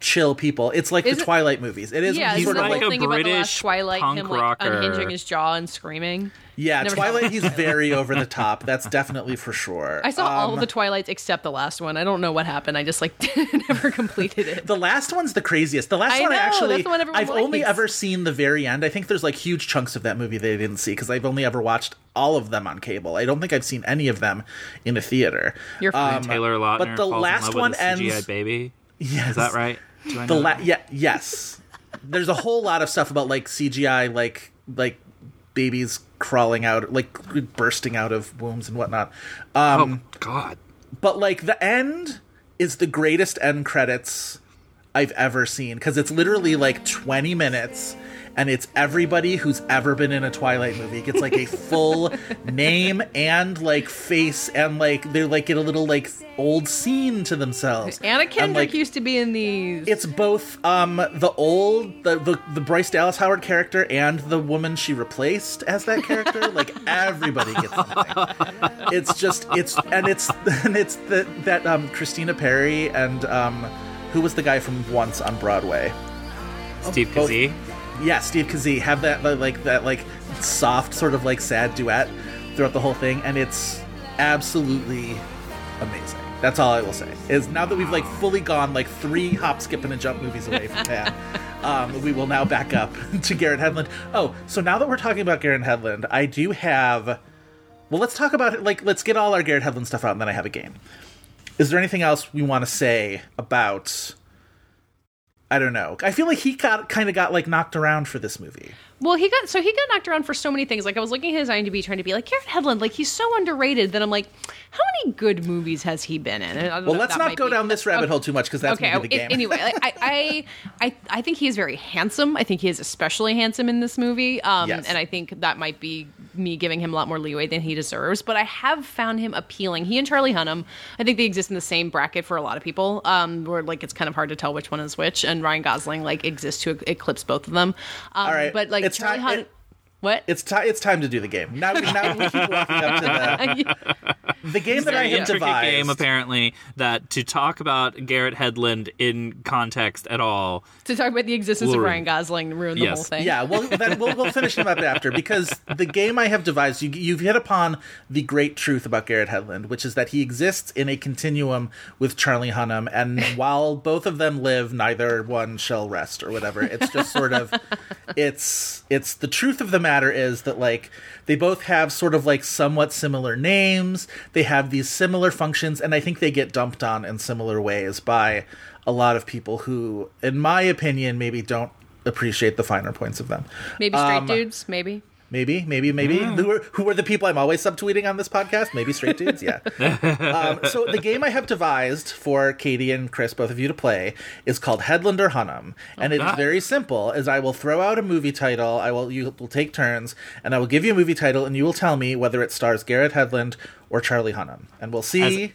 chill people. It's like Is the it- Twilight movies. It is Yeah, he's he's sort of whole like a thing about the last British Twilight, punk him like rocker. unhinging his jaw and screaming. Yeah, Never- Twilight he's very over the top. That's definitely for sure. I saw all Um, of the Twilights except the last one. I don't know what happened. I just like never completed it. The last one's the craziest. The last I one I actually that's the one everyone I've only ever seen the very end. I think there's like huge chunks of that movie that I didn't see because I've only ever watched all of them on cable. I don't think I've seen any of them in a theater. You're fine. Um, Taylor Lautner but the falls last in love one with a CGI ends. baby. Yes, Is that right? Do I The know la- that? yeah, yes. There's a whole lot of stuff about like CGI, like like babies crawling out, like bursting out of wombs and whatnot. Um, oh God. but like the end is the greatest end credits I've ever seen because it's literally like 20 minutes and it's everybody who's ever been in a Twilight movie gets like a full name and like face and like they're like get a little like old scene to themselves. Anna And, Kendrick like, used to be in these. it's both um the old the, the the Bryce Dallas Howard character and the woman she replaced as that character. like everybody gets something. It's just it's and it's and it's the that um Christina Perri and um who was the guy from Once on Broadway? Steve both- Kazee. Yeah, Steve Kazee have that like that like soft sort of like sad duet throughout the whole thing, and it's absolutely amazing. That's all I will say. Is now that we've like fully gone like three hop, skip, and a jump movies away from Pan, um, we will now back up to Garrett Hedlund. Oh, so now that we're talking about Garrett Hedlund, I do have. Well, let's talk about it. Like, let's get all our Garrett Hedlund stuff out, and then I have a game. Is there anything else we want to say about? I don't know. I feel like he got kind of got like knocked around for this movie. Well, he got so he got knocked around for so many things. Like I was looking at his IMDb, trying to be like Garrett Hedlund, like he's so underrated. That I'm like, how many good movies has he been in? And I don't Well, let's not go be- down this rabbit Okay. hole too much because that's okay. be game. anyway, like, I, I, I, I think he is very handsome. I think he is especially handsome in this movie. Um, Yes. and I think that might be me giving him a lot more leeway than he deserves. But I have found him appealing. He and Charlie Hunnam, I think they exist in the same bracket for a lot of people. Um, where like it's kind of hard to tell which one is which. And Ryan Gosling like exists to eclipse both of them. Um, All right, but like it's Charlie time- Hunnam. it- what? it's time. It's time to do the game. Now, now we keep walking up to the the game that I Very have devised. game, apparently, that to talk about Garrett Hedlund in context at all. to talk about the existence of Will Ryan Gosling ruined the whole thing. Yeah, well, then we'll, we'll finish him up after because the game I have devised, you, you've hit upon the great truth about Garrett Hedlund, which is that he exists in a continuum with Charlie Hunnam, and while both of them live, neither one shall rest or whatever. It's just sort of, it's it's the truth of the matter is that like they both have sort of like somewhat similar names, they have these similar functions, and I think they get dumped on in similar ways by a lot of people who, in my opinion, maybe don't appreciate the finer points of them. Maybe straight Um, dudes, maybe. Maybe, maybe, maybe. Who, are, who are the people I'm always subtweeting on this podcast? Maybe straight dudes, yeah. um, so the game I have devised for Katey and Chris, both of you, to play is called Headlander Hunnam, and it's God. very simple. As I will throw out a movie title, I will you will take turns, and I will give you a movie title, and you will tell me whether it stars Garrett Hedlund or Charlie Hunnam, and we'll see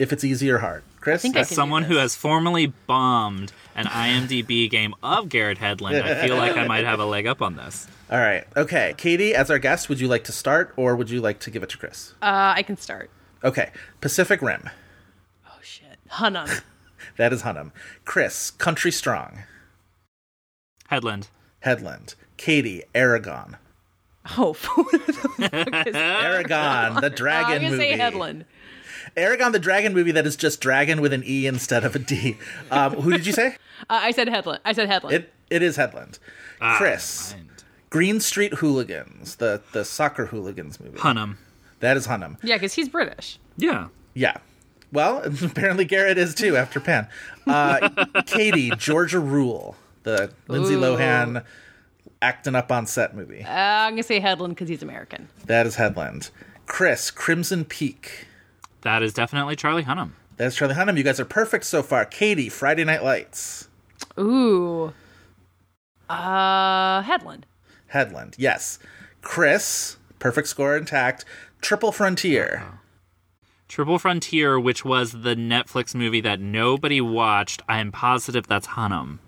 if it's easy or hard. Chris, think As can someone who has formally bombed an IMDb game of Garrett Hedlund, I feel like I might have a leg up on this. All right, okay. Katey, as our guest, would you like to start, or would you like to give it to Chris? Uh, I can start. Okay, Pacific Rim. Oh shit, Hunnam. That is Hunnam. Chris, Country Strong. Hedlund. Hedlund. Katey, Eragon. Oh, what the fuck is Eragon, the Uh, dragon I'm gonna movie. say Hedlund. Eragon, the dragon movie that is just dragon with an E instead of a D. Um, who did you say? Uh, I said Hedlund. I said Hedlund. It it is Hedlund. Chris, Mind. Green Street Hooligans, the the soccer hooligans movie. Hunnam. That is Hunnam. yeah, because he's British. Yeah. Yeah. Well, apparently Garrett is too after Pan. Uh, Katey, Georgia Rule, the Lindsay Ooh. Lohan acting up on set movie. Uh, I'm gonna say Hedlund because he's American. That is Hedlund. Chris, Crimson Peak. That is definitely Charlie Hunnam. That's Charlie Hunnam. You guys are perfect so far. Katey, Friday Night Lights. Ooh. Uh, Hedlund. Triple Frontier, Wow. Triple Frontier, which was the Netflix movie that nobody watched. I am positive that's Hunnam.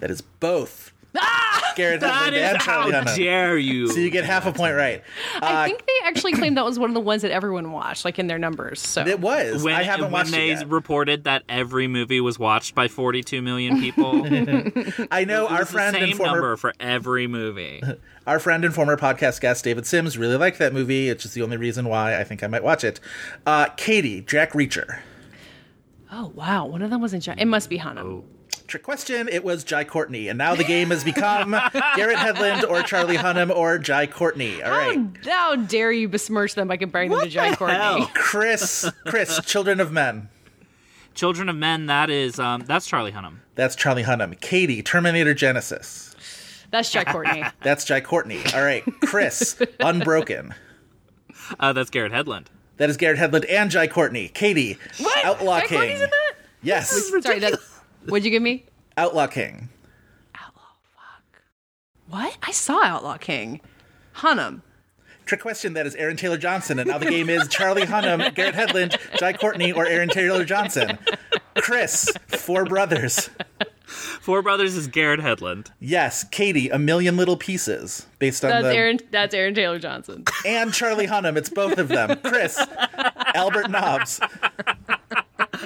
That is both. Ah! Garrett That Hedlund and is Charlie how Hunnam. dare you. So you get half a point right. I think they actually claimed that was one of the ones that everyone watched, like in their numbers. So It was. when, I haven't when watched they it yet. reported that every movie was watched by 42 million people. I know It our was the friend same and former number for every movie. Our friend and former podcast guest David Sims really liked that movie. It's just the only reason why I think I might watch it. Uh, Katey, Jack Reacher. Oh wow, one of them wasn't. Jack. It must be Hunnam. Trick question. It was Jai Courtney, and now the game has become Garrett Hedlund or Charlie Hunnam or Jai Courtney. All right, How dare you besmirch them by comparing them to Jai Courtney? hell? Chris. Chris, Children of Men. Children of Men, that is um, that's Charlie Hunnam. That's Charlie Hunnam. Katey, Terminator Genisys. That's Jai Courtney. That's Jai Courtney. All right, Chris, Unbroken. Uh, that's Garrett Hedlund. That is Garrett Hedlund and Jai Courtney. Katey, What? Outlaw Jai King. Courtney's in that? Yes, Sorry, that. What'd you give me? Outlaw King. Outlaw fuck. What? I saw Outlaw King. Hunnam. Trick question. That is Aaron Taylor Johnson, and now the game is Charlie Hunnam, Garrett Hedlund, Jai Courtney, or Aaron Taylor Johnson. Chris, Four Brothers. Four Brothers is Garrett Hedlund. Yes, Katey, A Million Little Pieces, based on That's the Aaron. That's Aaron Taylor Johnson. and Charlie Hunnam. It's both of them. Chris, Albert Nobbs.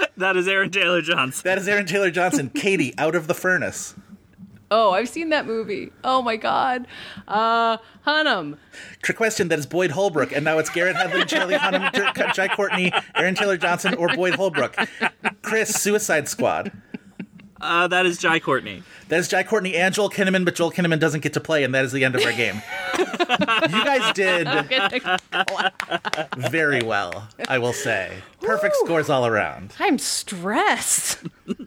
That is Aaron Taylor Johnson. That is Aaron Taylor Johnson. Katey, Out of the Furnace. Oh, I've seen that movie. Oh my god. Uh, Hunnam. Trick question. That is Boyd Holbrook, and now it's Garrett Hedlund, Charlie Hunnam, J- Jai Courtney, Aaron Taylor Johnson, or Boyd Holbrook. Chris, Suicide Squad. Uh, that is Jai Courtney. That is Jai Courtney and Joel Kinnaman, but Joel Kinnaman doesn't get to play, and that is the end of our game. you guys did very well, I will say. Perfect scores all around. I'm stressed.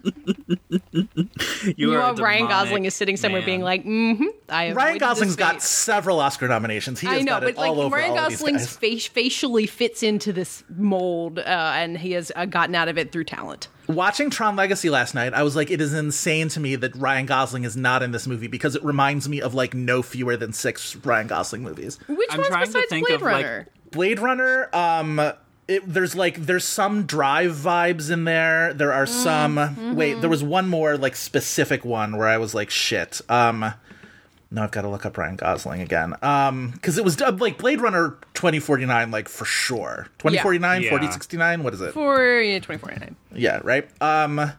You are Meanwhile, Ryan Gosling is sitting somewhere man. being like, mm-hmm. I Ryan Gosling's got several Oscar nominations. He has I know, got it but like all over Ryan all of these Gosling's guys. face facially fits into this mold, uh, and he has uh, gotten out of it through talent. Watching Tron Legacy last night, I was like, it is insane to me that Ryan Gosling is not in this movie because it reminds me of like no fewer than six Ryan Gosling movies. Which I'm one's trying to besides think Blade of, like, Runner? Blade Runner, um, it, there's like there's some drive vibes in there. There are some. Wait, there was one more like specific one where I was like, shit. Um, no, I've got to look up Ryan Gosling again. Um, because it was uh, like Blade Runner 2049, like for sure. 2049, Yeah. 4069. What is it? For yeah, 2049. Yeah, right. Um.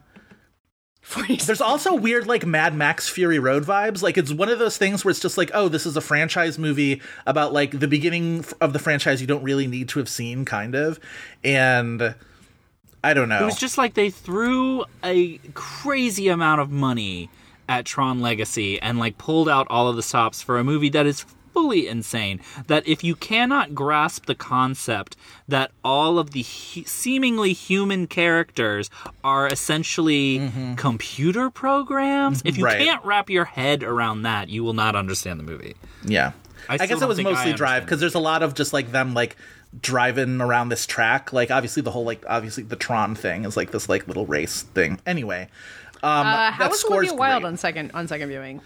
There's also weird like Mad Max Fury Road vibes. Like it's one of those things where it's just like, oh, this is a franchise movie about like the beginning of the franchise you don't really need to have seen, kind of. And I don't know. It was just like they threw a crazy amount of money at Tron Legacy and like pulled out all of the stops for a movie that is fully insane. That if you cannot grasp the concept that all of the hu- seemingly human characters are essentially computer programs, if you Right. can't wrap your head around that, you will not understand the movie. yeah. I I, guess it was mostly drive because there's a lot of just like them like driving around this track. Like obviously the whole like obviously the Tron thing is like this like little race thing. Anyway, um, Uh, how that was score's Olivia Wilde great. on second on second viewing?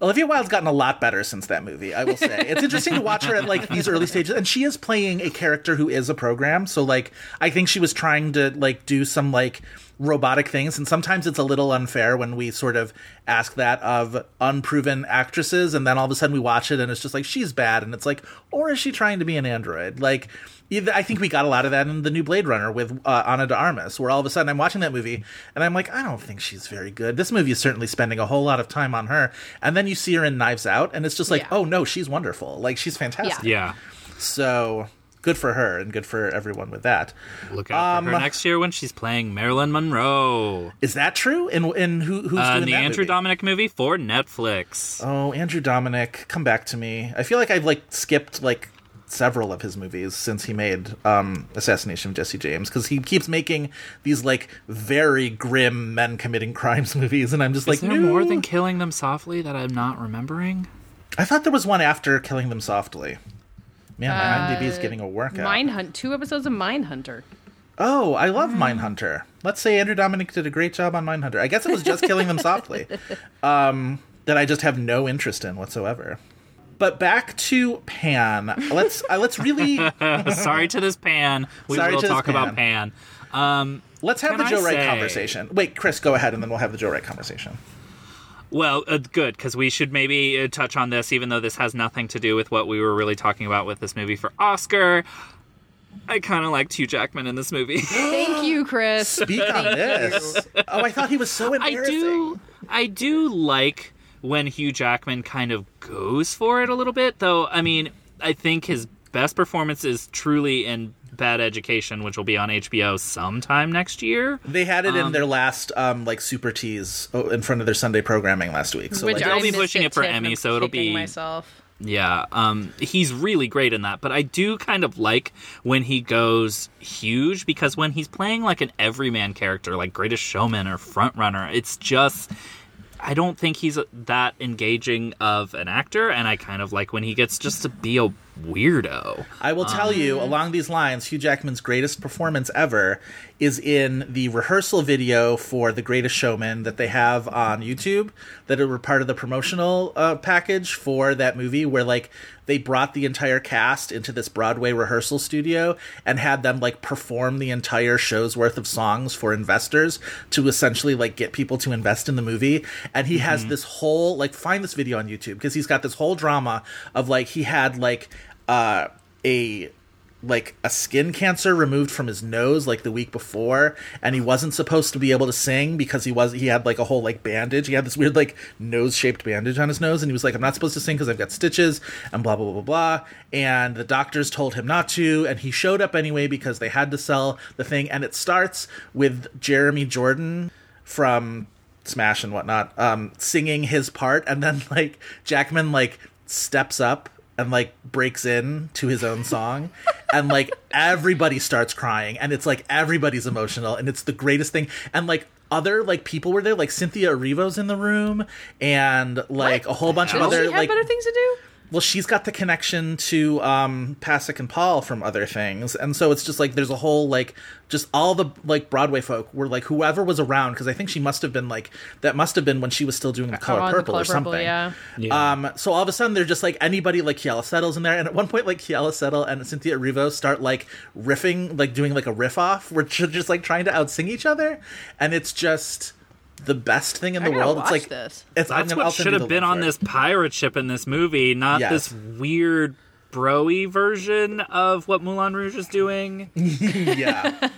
Olivia Wilde's gotten a lot better since that movie, I will say. It's interesting to watch her at like these early stages and she is playing a character who is a program. So like I think she was trying to like do some like robotic things and sometimes it's a little unfair when we sort of ask that of unproven actresses and then all of a sudden we watch it and it's just like she's bad and it's like or is she trying to be an android? Like I think we got a lot of that in the new Blade Runner with uh, Ana de Armas, where all of a sudden I'm watching that movie and I'm like, I don't think she's very good. This movie is certainly spending a whole lot of time on her, and then you see her in Knives Out, and it's just like, Yeah. oh no, she's wonderful. Like she's fantastic. Yeah. So good for her, and good for everyone with that. Look out for her next year when she's playing Marilyn Monroe. Is that true? And and who who's Uh, doing the that Andrew movie? Dominic movie for Netflix. Oh, Andrew Dominik, come back to me. I feel like I've like skipped like several of his movies since he made um Assassination of Jesse James because he keeps making these like very grim men committing crimes movies and I'm just Is like there no. more than killing them softly that I'm not remembering? I thought there was one after Killing Them Softly. Man, my IMDb is getting a workout. Mindhunt. Two episodes of Mindhunter. Oh, I love Mindhunter. Let's say Andrew Dominik did a great job on Mindhunter. I guess it was just Killing Them Softly. Um, that I just have no interest in whatsoever. But back to Pan. Let's uh, let's really Sorry to this pan. We Sorry will to this talk about pan. Um, let's have Can the I Joe Wright say- conversation. Wait, Chris, go ahead, and then we'll have the Joe Wright conversation. Well, uh, good because we should maybe uh, touch on this, even though this has nothing to do with what we were really talking about with this movie for Oscar. I kind of liked Hugh Jackman in this movie. Thank you, Chris. Speak on this. Oh, I thought he was so I do, I do like when Hugh Jackman kind of goes for it a little bit, though. I mean, I think his best performance is truly in Bad Education, which will be on HBO sometime next year. They had it in Um, their last um, like super tease oh, in front of their Sunday programming last week. So Which like, they'll be pushing a it for tip Emmy, so it'll be- myself. Yeah, um, he's really great in that. But I do kind of like when he goes huge because when he's playing like an everyman character, like Greatest Showman or Frontrunner, it's just. I don't think he's that engaging of an actor, and I kind of like when he gets just to be a weirdo. I will tell you, along these lines, Hugh Jackman's greatest performance ever is in the rehearsal video for The Greatest Showman that they have on YouTube, that were part of the promotional uh, package for that movie, where like they brought the entire cast into this Broadway rehearsal studio and had them like perform the entire show's worth of songs for investors to essentially like get people to invest in the movie. And he has this whole like find this video on YouTube because he's got this whole drama of like he had like uh a like a skin cancer removed from his nose like the week before and he wasn't supposed to be able to sing because he was he had like a whole like bandage. He had this weird like nose shaped bandage on his nose and he was like i'm not supposed to sing because i've got stitches and blah blah blah blah blah. And the doctors told him not to and he showed up anyway because they had to sell the thing. And it starts with jeremy jordan from smash and whatnot um singing his part and then like jackman like steps up and like breaks in to his own song and like everybody starts crying and it's like everybody's emotional and it's the greatest thing and like other like people were there like cynthia erivo's in the room and like a whole bunch of oh, other she like better things to do? Well she's got the connection to um Pasek and Paul from other things. And so it's just like there's a whole like just all the like Broadway folk were like whoever was around because I think she must have been like that must have been when she was still doing the color Oh, on the purple Color or something. Purple, yeah. um, so all of a sudden, they're just like anybody like Keala Settle's in there, and at one point, like Keala Settle and Cynthia Erivo start like riffing, like doing like a riff off, where they're just like trying to outsing each other, and it's just the best thing in the gotta world. It's watch like this. it's I'm That's I'll what should have been on for this pirate ship in this movie, not Yes. this weird broy version of what Moulin Rouge is doing. yeah,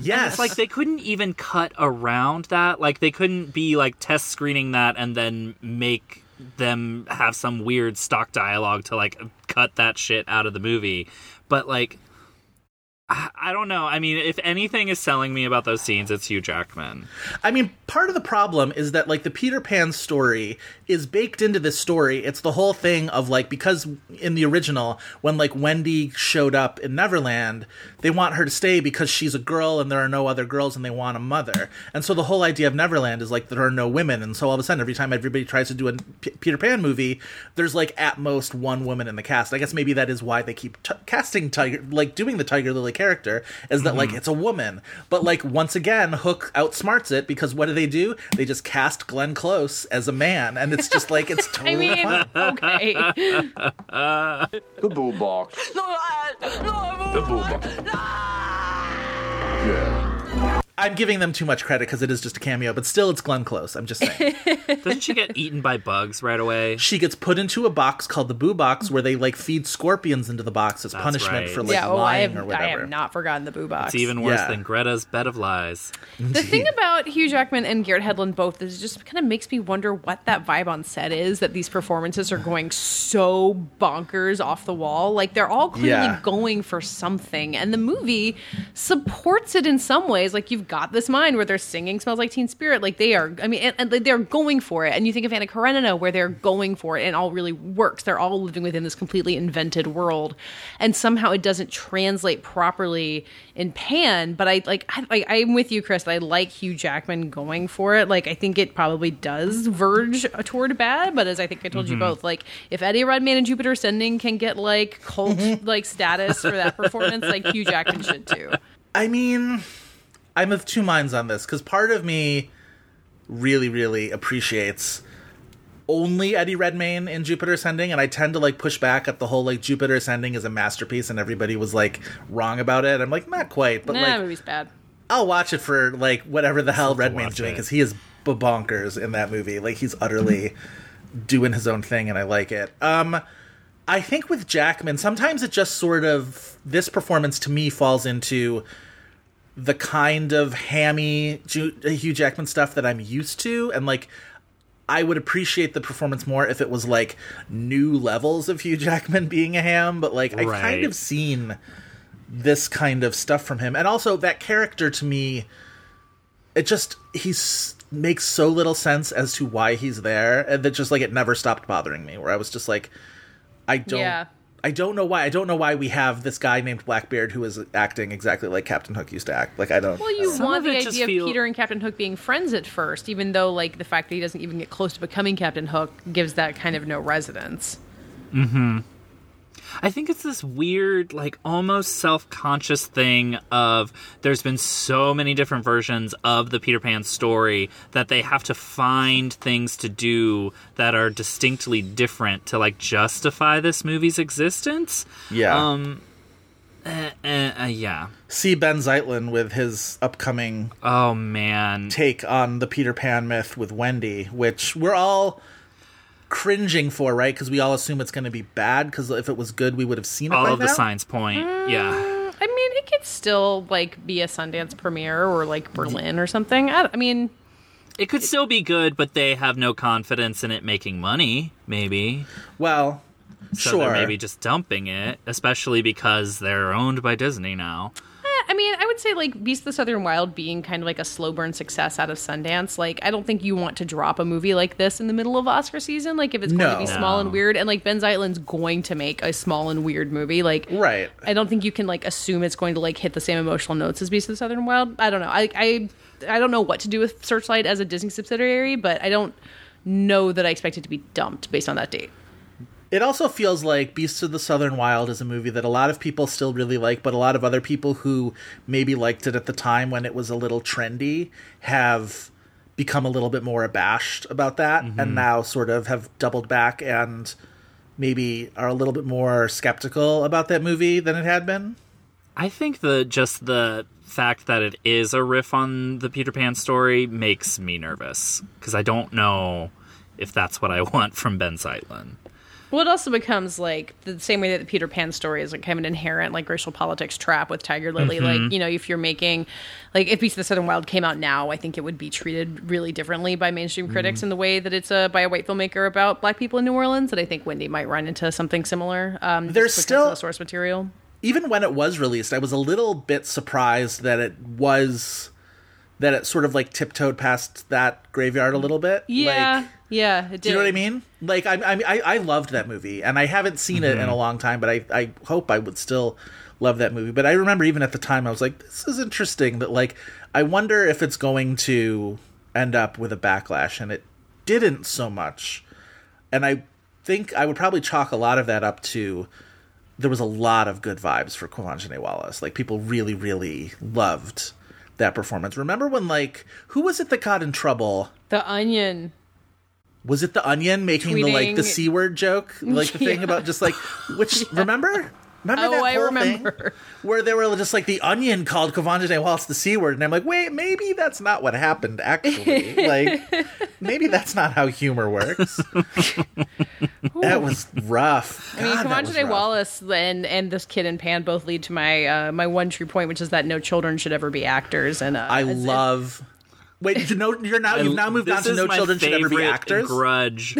yes, It's like they couldn't even cut around that. Like they couldn't be like test screening that and then make them have some weird stock dialogue to like cut that shit out of the movie. But like I don't know. I mean, if anything is selling me about those scenes, it's Hugh Jackman. I mean, part of the problem is that like the Peter Pan story is baked into this story. It's the whole thing of like because in the original when like Wendy showed up in Neverland, they want her to stay because she's a girl and there are no other girls and they want a mother. And so the whole idea of Neverland is like there are no women and so all of a sudden every time everybody tries to do a P- Peter Pan movie, there's like at most one woman in the cast. I guess maybe that is why they keep t- casting Tiger like doing the Tiger Lily character is that like mm-hmm. it's a woman. But like once again Hook outsmarts it because what do they do? They just cast Glenn Close as a man and it's just like it's totally I totally mean, fine. okay. The boo box. The boo box. Yeah. I'm giving them too much credit because it is just a cameo, but still it's Glenn Close. I'm just saying. Doesn't she get eaten by bugs right away? she gets put into a box called the Boo Box where they like feed scorpions into the box as That's punishment right. for like yeah, oh, lying have, or whatever. I have not forgotten the boo box. It's even worse Yeah. than Greta's bed of lies. The thing about Hugh Jackman and Garrett Hedlund both is it just kind of makes me wonder what that vibe on set is that these performances are going so bonkers off the wall. Like they're all clearly Yeah. going for something, and the movie supports it in some ways. Like you've got this mind where they're singing "Smells Like Teen Spirit." Like they are. I mean, and, and they're going for it. And you think of Anna Karenina, where they're going for it, and it all really works. They're all living within this completely invented world, and somehow it doesn't translate properly in Pan. But I like. I, I, I'm with you, Chris. I like Hugh Jackman going for it. Like I think it probably does verge toward bad. But as I think I told you mm-hmm. both, like if Eddie Redmayne and Jupiter Ascending can get like cult mm-hmm. like status for that performance, like Hugh Jackman should too. I mean, I'm of two minds on this because part of me really, really appreciates only Eddie Redmayne in Jupiter Ascending, and I tend to like push back at the whole like Jupiter Ascending is a masterpiece, and everybody was like wrong about it. I'm like, not quite, but nah, like movie's bad. I'll watch it for like whatever the hell Redmayne's doing because he is bonkers in that movie. Like he's utterly doing his own thing, and I like it. Um, I think with Jackman, sometimes it just sort of this performance to me falls into the kind of hammy Hugh Jackman stuff that I'm used to, and like I would appreciate the performance more if it was like new levels of Hugh Jackman being a ham, but like I kind of seen this kind of stuff from him. And also that character to me it just he's makes so little sense as to why he's there and that just like it never stopped bothering me where I was just like I don't Yeah. I don't know why I don't know why we have this guy named Blackbeard who is acting exactly like Captain Hook used to act. Like I don't Well, you Some want the it just idea feel- of Peter and Captain Hook being friends at first, even though like the fact that he doesn't even get close to becoming Captain Hook gives that kind of no resonance. Mm-hmm. I think it's this weird, like almost self conscious thing of there's been so many different versions of the Peter Pan story that they have to find things to do that are distinctly different to like justify this movie's existence. Yeah. Um, eh, eh, uh, yeah. See Benh Zeitlin with his upcoming Oh man. take on the Peter Pan myth with Wendy, which we're all cringing for, right? Because we all assume it's going to be bad. Because if it was good, we would have seen it. All by of the signs point. Mm, yeah. I mean, it could still like be a Sundance premiere or like Berlin or something. I, I mean, It could still be good, but they have no confidence in it making money, maybe. Well, So sure. they're maybe just dumping it, especially because they're owned by Disney now. I mean, I would say like Beast of the Southern Wild being kind of like a slow burn success out of Sundance. Like, I don't think you want to drop a movie like this in the middle of Oscar season. Like, if it's going to be No. small and weird, and like Benh Zeitlin's going to make a small and weird movie, like, Right. I don't think you can like assume it's going to like hit the same emotional notes as Beast of the Southern Wild. I don't know. I I I don't know what to do with Searchlight as a Disney subsidiary, but I don't know that I expect it to be dumped based on that date. It also feels like Beasts of the Southern Wild is a movie that a lot of people still really like, but a lot of other people who maybe liked it at the time when it was a little trendy have become a little bit more abashed about that and mm-hmm. now sort of have doubled back and maybe are a little bit more skeptical about that movie than it had been. I think the just the fact that it is a riff on the Peter Pan story makes me nervous because I don't know if that's what I want from Benh Zeitlin. Well, it also becomes like the same way that the Peter Pan story is like kind of an inherent like racial politics trap with Tiger Lily. Like, you know, if you're making like if Beast of the Southern Wild came out now, I think it would be treated really differently by mainstream critics in the way that it's uh, by a white filmmaker about black people in New Orleans. And I think Wendy might run into something similar. Um, There's still- the source material. even when it was released, I was a little bit surprised that it was that it sort of like tiptoed past that graveyard a little bit. Yeah, Like, yeah, it did. do you know what I mean? Like I, I, I, I loved that movie, and I haven't seen it in a mm-hmm. long time, but I, I hope I would still love that movie. But I remember even at the time, I was like, this is interesting. That like, I wonder if it's going to end up with a backlash, and it didn't so much. And I think I would probably chalk a lot of that up to there was a lot of good vibes for Quvenzhané Wallace. Like people really, really loved that performance. Remember when like who was it that got in trouble? The Onion. Was it the Onion making the like the Tweeting- c word joke, like the thing about just like which remember? Remember Oh, that I whole remember. thing where they were just like the Onion called Quvenzhané Wallace the c word, and I'm like, wait, maybe that's not what happened. Actually, like maybe that's not how humor works. that was rough. I mean, God, was Wallace and and this kid in Pan both lead to my uh, my one true point, which is that no children should ever be actors. And uh, I it's- it- love. Wait, you know, you're now you've now moved on to no children should ever be actors. Grudge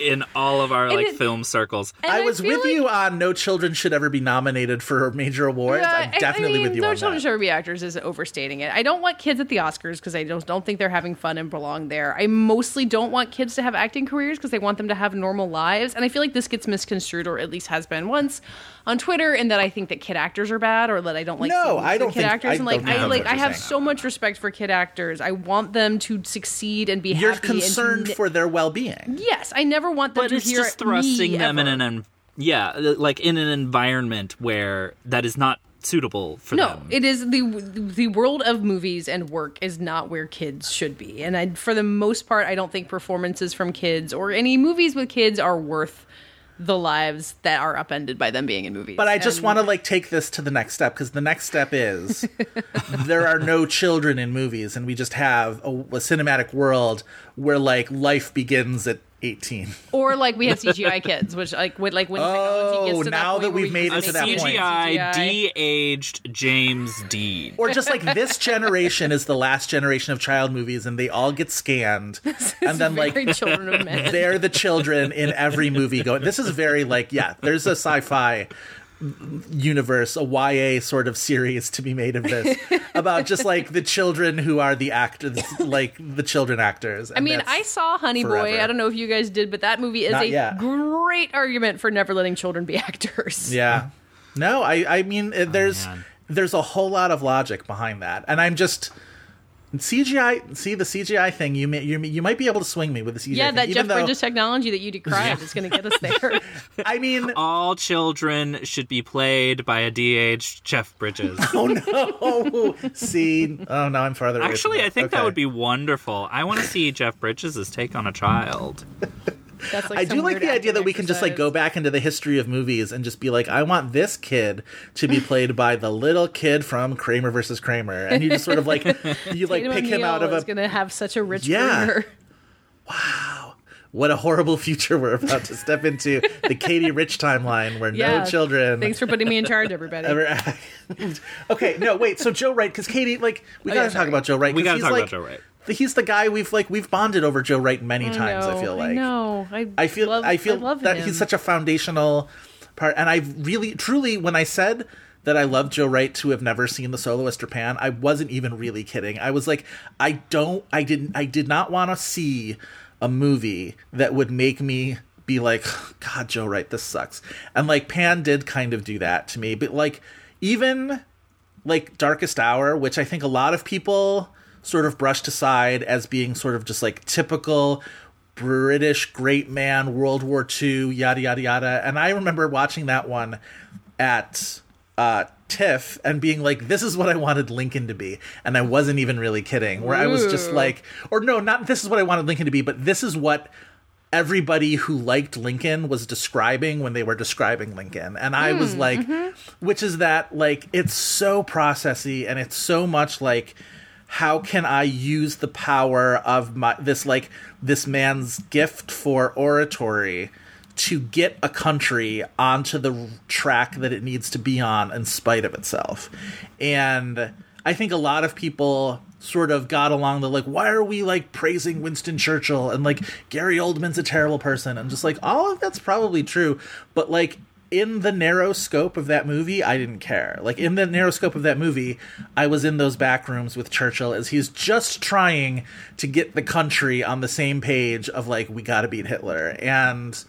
in all of our like it- film circles. and I was with like- you on no children should ever be nominated for major awards. Yeah, I'm definitely I mean, with you no on children that. should ever be actors is overstating it. I don't want kids at the Oscars because I don't don't think they're having fun and belong there. I mostly don't want kids to have acting careers because they want them to have normal lives. And I feel like this gets misconstrued, or at least has been once on Twitter, in that I think that kid actors are bad, or that I don't like No, I don't kid think- actors. I and like don't I like I have saying. so much respect for kid actors. I want them to succeed and be You're happy. and to concerned ne- for their well-being. Yes, I never want them but to it's hear just thrusting me them in an yeah uh, like in an environment where that is not suitable for no, them. No, it is the the world of movies and work is not where kids should be, and I, for the most part, I don't think performances from kids or any movies with kids are worth the lives that are upended by them being in movies. But I just And- want to like take this to the next step because the next step is there are no children in movies, and we just have a, a cinematic world where like life begins at eighteen. or like we have CGI kids, which like when like when oh, technology gets Oh, to now that, that point where we've you made can it to make that point. CGI CGI. de-aged James Dean. Or just like this generation is the last generation of child movies, and they all get scanned, and then like children of men. they're the children in every movie going this is very like yeah there's a sci-fi universe a ya sort of series to be made of this about just like the children who are the actors like the children actors I mean, I saw Honey Boy. I don't know if you guys did, but that movie is Not a yet. great argument for never letting children be actors. yeah no i i mean uh, there's man. there's a whole lot of logic behind that and i'm just CGI, see the CGI thing. You may, you, you might be able to swing me with the CGI. Yeah, thing, that even Jeff though- Bridges technology that you decried is going to get us there. I mean, All children should be played by a de-aged Jeff Bridges. oh no! See, oh no, I'm farther. away from Actually, I think that would be wonderful. I want to see Jeff Bridges' take on a child. That's like I do like the idea that acting we can just like go back into the history of movies and just be like, I want this kid to be played by the little kid from Kramer versus Kramer, and you just sort of like you like Tatum pick him out of O'Neal is a going to have such a rich Yeah. career. Wow. What a horrible future we're about to step into the Katey Rich timeline where Yeah. no children Thanks for putting me in charge, everybody. ever. okay, no, wait. So Joe Wright, because Katey, like, we Oh, gotta yeah, talk sorry. about Joe Wright. We gotta he's, talk like, about Joe Wright. He's the guy we've like we've bonded over Joe Wright many times. I, feel like I know. I, I feel love, I feel love that him. he's such a foundational part, and I really truly when I said that I love Joe Wright to have never seen the soloist or Pan, I wasn't even really kidding. I was like, I don't, I didn't, I did not want to see a movie that would make me be like, God, Joe Wright, this sucks. And like Pan did kind of do that to me, but like even like Darkest Hour, which I think a lot of people sort of brushed aside as being sort of just like typical British great man, World War II, yada yada yada. And I remember watching that one at uh TIFF and being like, this is what I wanted Lincoln to be. And I wasn't even really kidding. Where I was just like, or no, not this is what I wanted Lincoln to be, but this is what everybody who liked Lincoln was describing when they were describing Lincoln. And I was like, which is that, like, it's so processy and it's so much like, how can I use the power of my this like this man's gift for oratory to get a country onto the track that it needs to be on in spite of itself. And I think a lot of people sort of got along the like why are we like praising Winston Churchill and like Gary Oldman's a terrible person and just like all of that's probably true but like in the narrow scope of that movie I didn't care like in the narrow scope of that movie I was in those back rooms with Churchill as he's just trying to get the country on the same page of like we got to beat Hitler and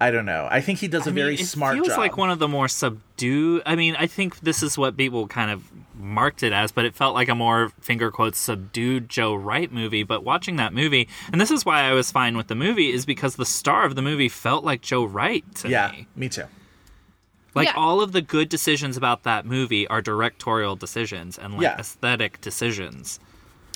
I don't know I think he does a I mean, very it smart feels job like one of the more subdued. I mean, I think this is what people kind of marked it as, but it felt like a more finger quotes subdued Joe Wright movie. But watching that movie, and this is why I was fine with the movie, is because the star of the movie felt like Joe Wright to yeah me. me too Like Yeah. all of the good decisions about that movie are directorial decisions and like Yeah. aesthetic decisions.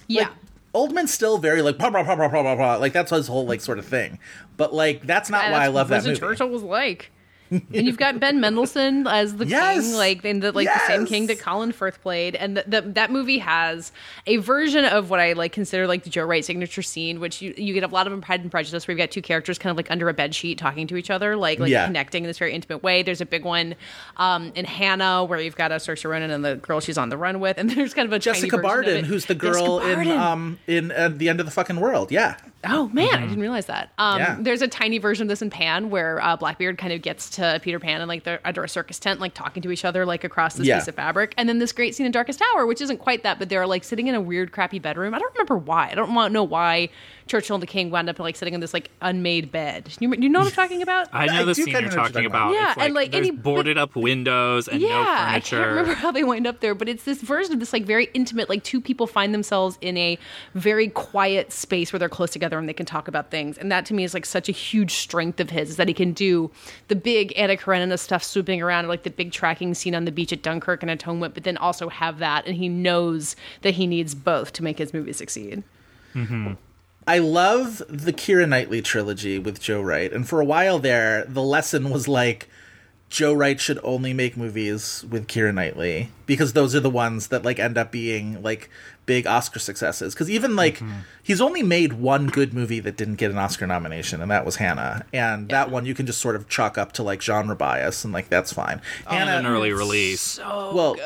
yeah. Oldman's still very like blah, blah, blah, blah, blah, blah, blah. like that's his whole like sort of thing. But like that's not Yeah, why I love what that Winston movie. Churchill was like. And you've got Ben Mendelsohn as the Yes! king, like in the like the same king that Colin Firth played, and the, the, that movie has a version of what I like consider like the Joe Wright signature scene, which you, you get a lot of in Pride and Prejudice, where you've got two characters kind of like under a bed sheet talking to each other, like like Yeah. connecting in this very intimate way. There's a big one um, in Hanna where you've got a Saoirse Ronan and the girl she's on the run with, and there's kind of a tiny Jessica Barden, who's the girl in um in uh, the end of the fucking world. Yeah, Oh man, I didn't realize that. Um, Yeah. There's a tiny version of this in Pan where uh, Blackbeard kind of gets to Peter Pan and like they're under a circus tent, like talking to each other, like across this Yeah. piece of fabric. And then this great scene in Darkest Hour, which isn't quite that, but they're like sitting in a weird, crappy bedroom. I don't remember why. I don't want know why Churchill and the King wound up like sitting in this like unmade bed. You, you know what I'm talking about? I know I the do scene you're talking about. about. Yeah, It's like, and, like, there's any- but- boarded up windows and yeah, no I furniture. can't remember how they wind up there, but it's this version of this like very intimate, like two people find themselves in a very quiet space where they're close together and they can talk about things. And that to me is like such a huge strength of his is that he can do the big big Anna Karenina stuff swooping around, like the big tracking scene on the beach at Dunkirk and Atonement, but then also have that, and he knows that he needs both to make his movie succeed. Mm-hmm. I love the Keira Knightley trilogy with Joe Wright, and for a while there, the lesson was like Joe Wright should only make movies with Keira Knightley because those are the ones that like end up being like big Oscar successes. Because even like mm-hmm. he's only made one good movie that didn't get an Oscar nomination, and that was Hanna. And that one you can just sort of chalk up to like genre bias, and like that's fine. Oh, and an early release. well,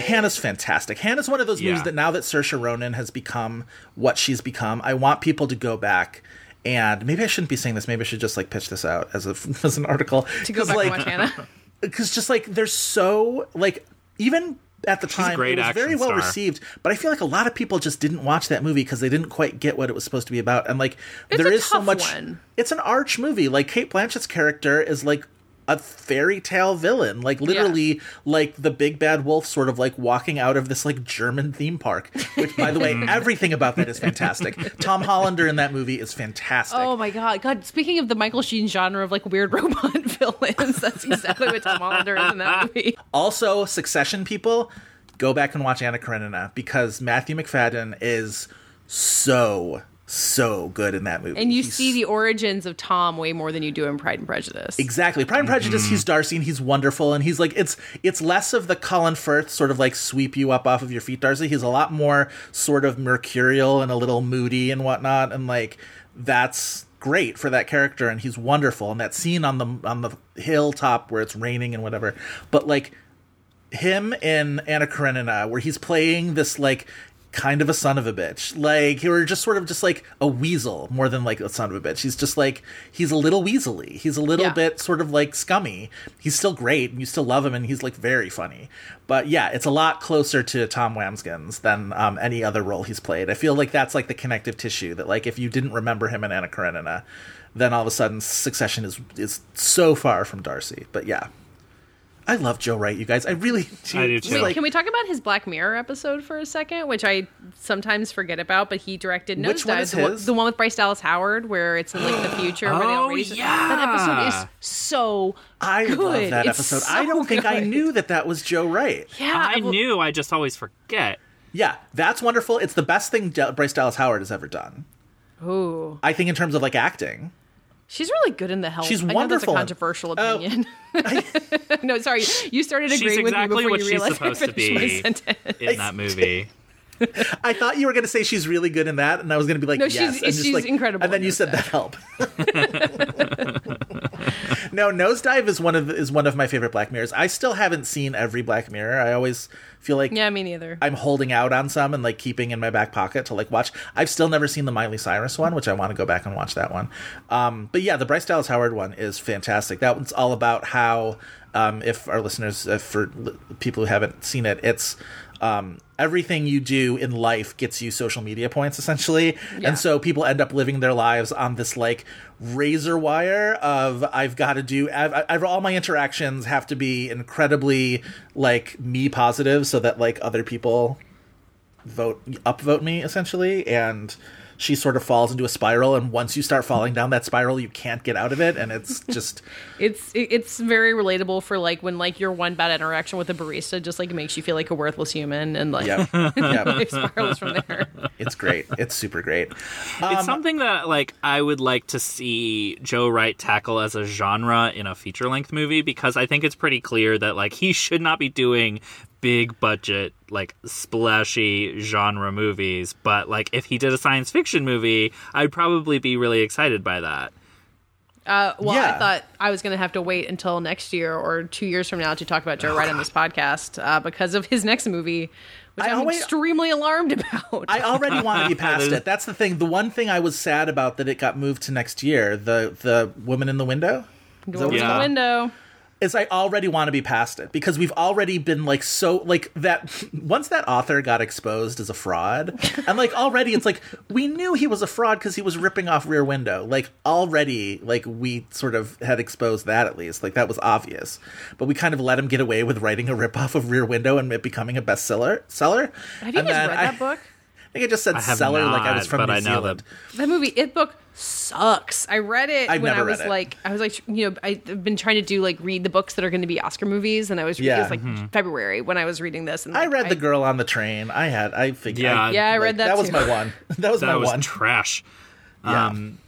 Hanna's fantastic. Hanna's one of those movies that now that Saoirse Ronan has become what she's become, I want people to go back. And maybe I shouldn't be saying this. Maybe I should just like pitch this out as a as an article. To go 'Cause, back like, and watch Hanna. because just like they're so like even at the a time great it was very well star. received but i feel like a lot of people just didn't watch that movie because they didn't quite get what it was supposed to be about and like It's there a is so much one. it's an arch movie like cate blanchett's character is like a fairy tale villain. Like literally like the big bad wolf sort of like walking out of this like german theme park which by the way mm. everything about that is fantastic. Tom hollander in that movie is fantastic. Oh my god! God, speaking of the Michael Sheen genre of like weird robot villains, that's exactly what Tom Hollander is in that movie. Also, Succession people, go back and watch Anna Karenina because Matthew Macfadyen is so so good in that movie. And you He's- see the origins of Tom way more than you do in Pride and Prejudice. Exactly. Pride and mm-hmm. Prejudice, he's Darcy and he's wonderful and he's like it's it's less of the Colin Firth sort of like sweep you up off of your feet, Darcy. He's a lot more sort of mercurial and a little moody and whatnot, and like that's great for that character and he's wonderful. And that scene on the on the hilltop where it's raining and whatever. But like him in Anna Karenina, where he's playing this like kind of a son of a bitch, like he were just sort of just like a weasel more than like a son of a bitch. He's just like he's a little weaselly. He's a little Yeah. bit sort of like scummy. He's still great, and you still love him, and he's like very funny. But yeah, it's a lot closer to Tom Wambsgans than um, any other role he's played. I feel like that's like the connective tissue that like if you didn't remember him in Anna Karenina, then all of a sudden Succession is is so far from Darcy. But yeah. I love Joe Wright, you guys. I really do. I do too. Wait, like- can we talk about his Black Mirror episode for a second, which I sometimes forget about? But he directed Which one Nosedive, is the, one- his? the one with Bryce Dallas Howard, where it's in like the future. where they all Oh, raise- yeah. that episode is so. I good. love that It's episode. so I don't think I knew that that was Joe Wright. Yeah, I well- knew, I just always forget. Yeah, that's wonderful. It's the best thing Bryce Dallas Howard has ever done. Ooh, I think in terms of like acting. She's really good in the help. She's I know wonderful in- that's a controversial Oh. opinion. no, sorry, you started agreeing exactly with me before what you she's realized I supposed to finished my be sentence. in that movie. I thought you were going to say she's really good in that, and I was going to be like, No, yes, she's- and she's like- incredible And then you said that help. no, Nosedive is one of is one of my favorite Black Mirrors. I still haven't seen every Black Mirror. I always feel like Yeah, me neither. I'm holding out on some and like keeping in my back pocket to like watch. I've still never seen the Miley Cyrus one, which I want to go back and watch that one. Um, but yeah, the Bryce Dallas Howard one is fantastic. That one's all about how, um, if our listeners, if for people who haven't seen it, it's um, everything you do in life gets you social media points essentially, Yeah. and so people end up living their lives on this like razor wire of I've got to do. I've, I've, all my interactions have to be incredibly like me positive, so that like other people vote upvote me essentially and she sort of falls into a spiral and once you start falling down that spiral you can't get out of it and it's just it's it's very relatable for like when like your one bad interaction with a barista just like makes you feel like a worthless human and like yeah yeah spirals from there. it's great. It's super great. It's um, something that like I would like to see Joe Wright tackle as a genre in a feature length movie because I think it's pretty clear that like he should not be doing big budget like splashy genre movies but like if he did a science fiction movie I'd probably be really excited by that. Uh, well, Yeah. I thought I was going to have to wait until next year or two years from now to talk about Joe Wright on this podcast uh, because of his next movie, which I I'm always- extremely alarmed about. i already want to be past it that's the thing the one thing i was sad about that it got moved to next year the the woman in the window Is that what Over it's Yeah. the window. Is I already want to be past it because we've already been like so like that once that author got exposed as a fraud and like already it's like we knew he was a fraud because he was ripping off Rear Window. Like already like we sort of had exposed that at least. Like that was obvious. But we kind of let him get away with writing a ripoff of Rear Window and it becoming a bestseller seller. Have you And guys read I- that book? Think I just said I have cellar like I was from but New I know Zealand. That movie, It Book, sucks. I read it I've when I was like, I was like, you know, I've been trying to do like read the books that are going to be Oscar movies, and I was Yeah. it was like mm-hmm. February when I was reading this. And I like, read The Girl on the Train. I had I figured Yeah. Yeah, I read that That was my one. That was that my was one. trash. Yeah. Um,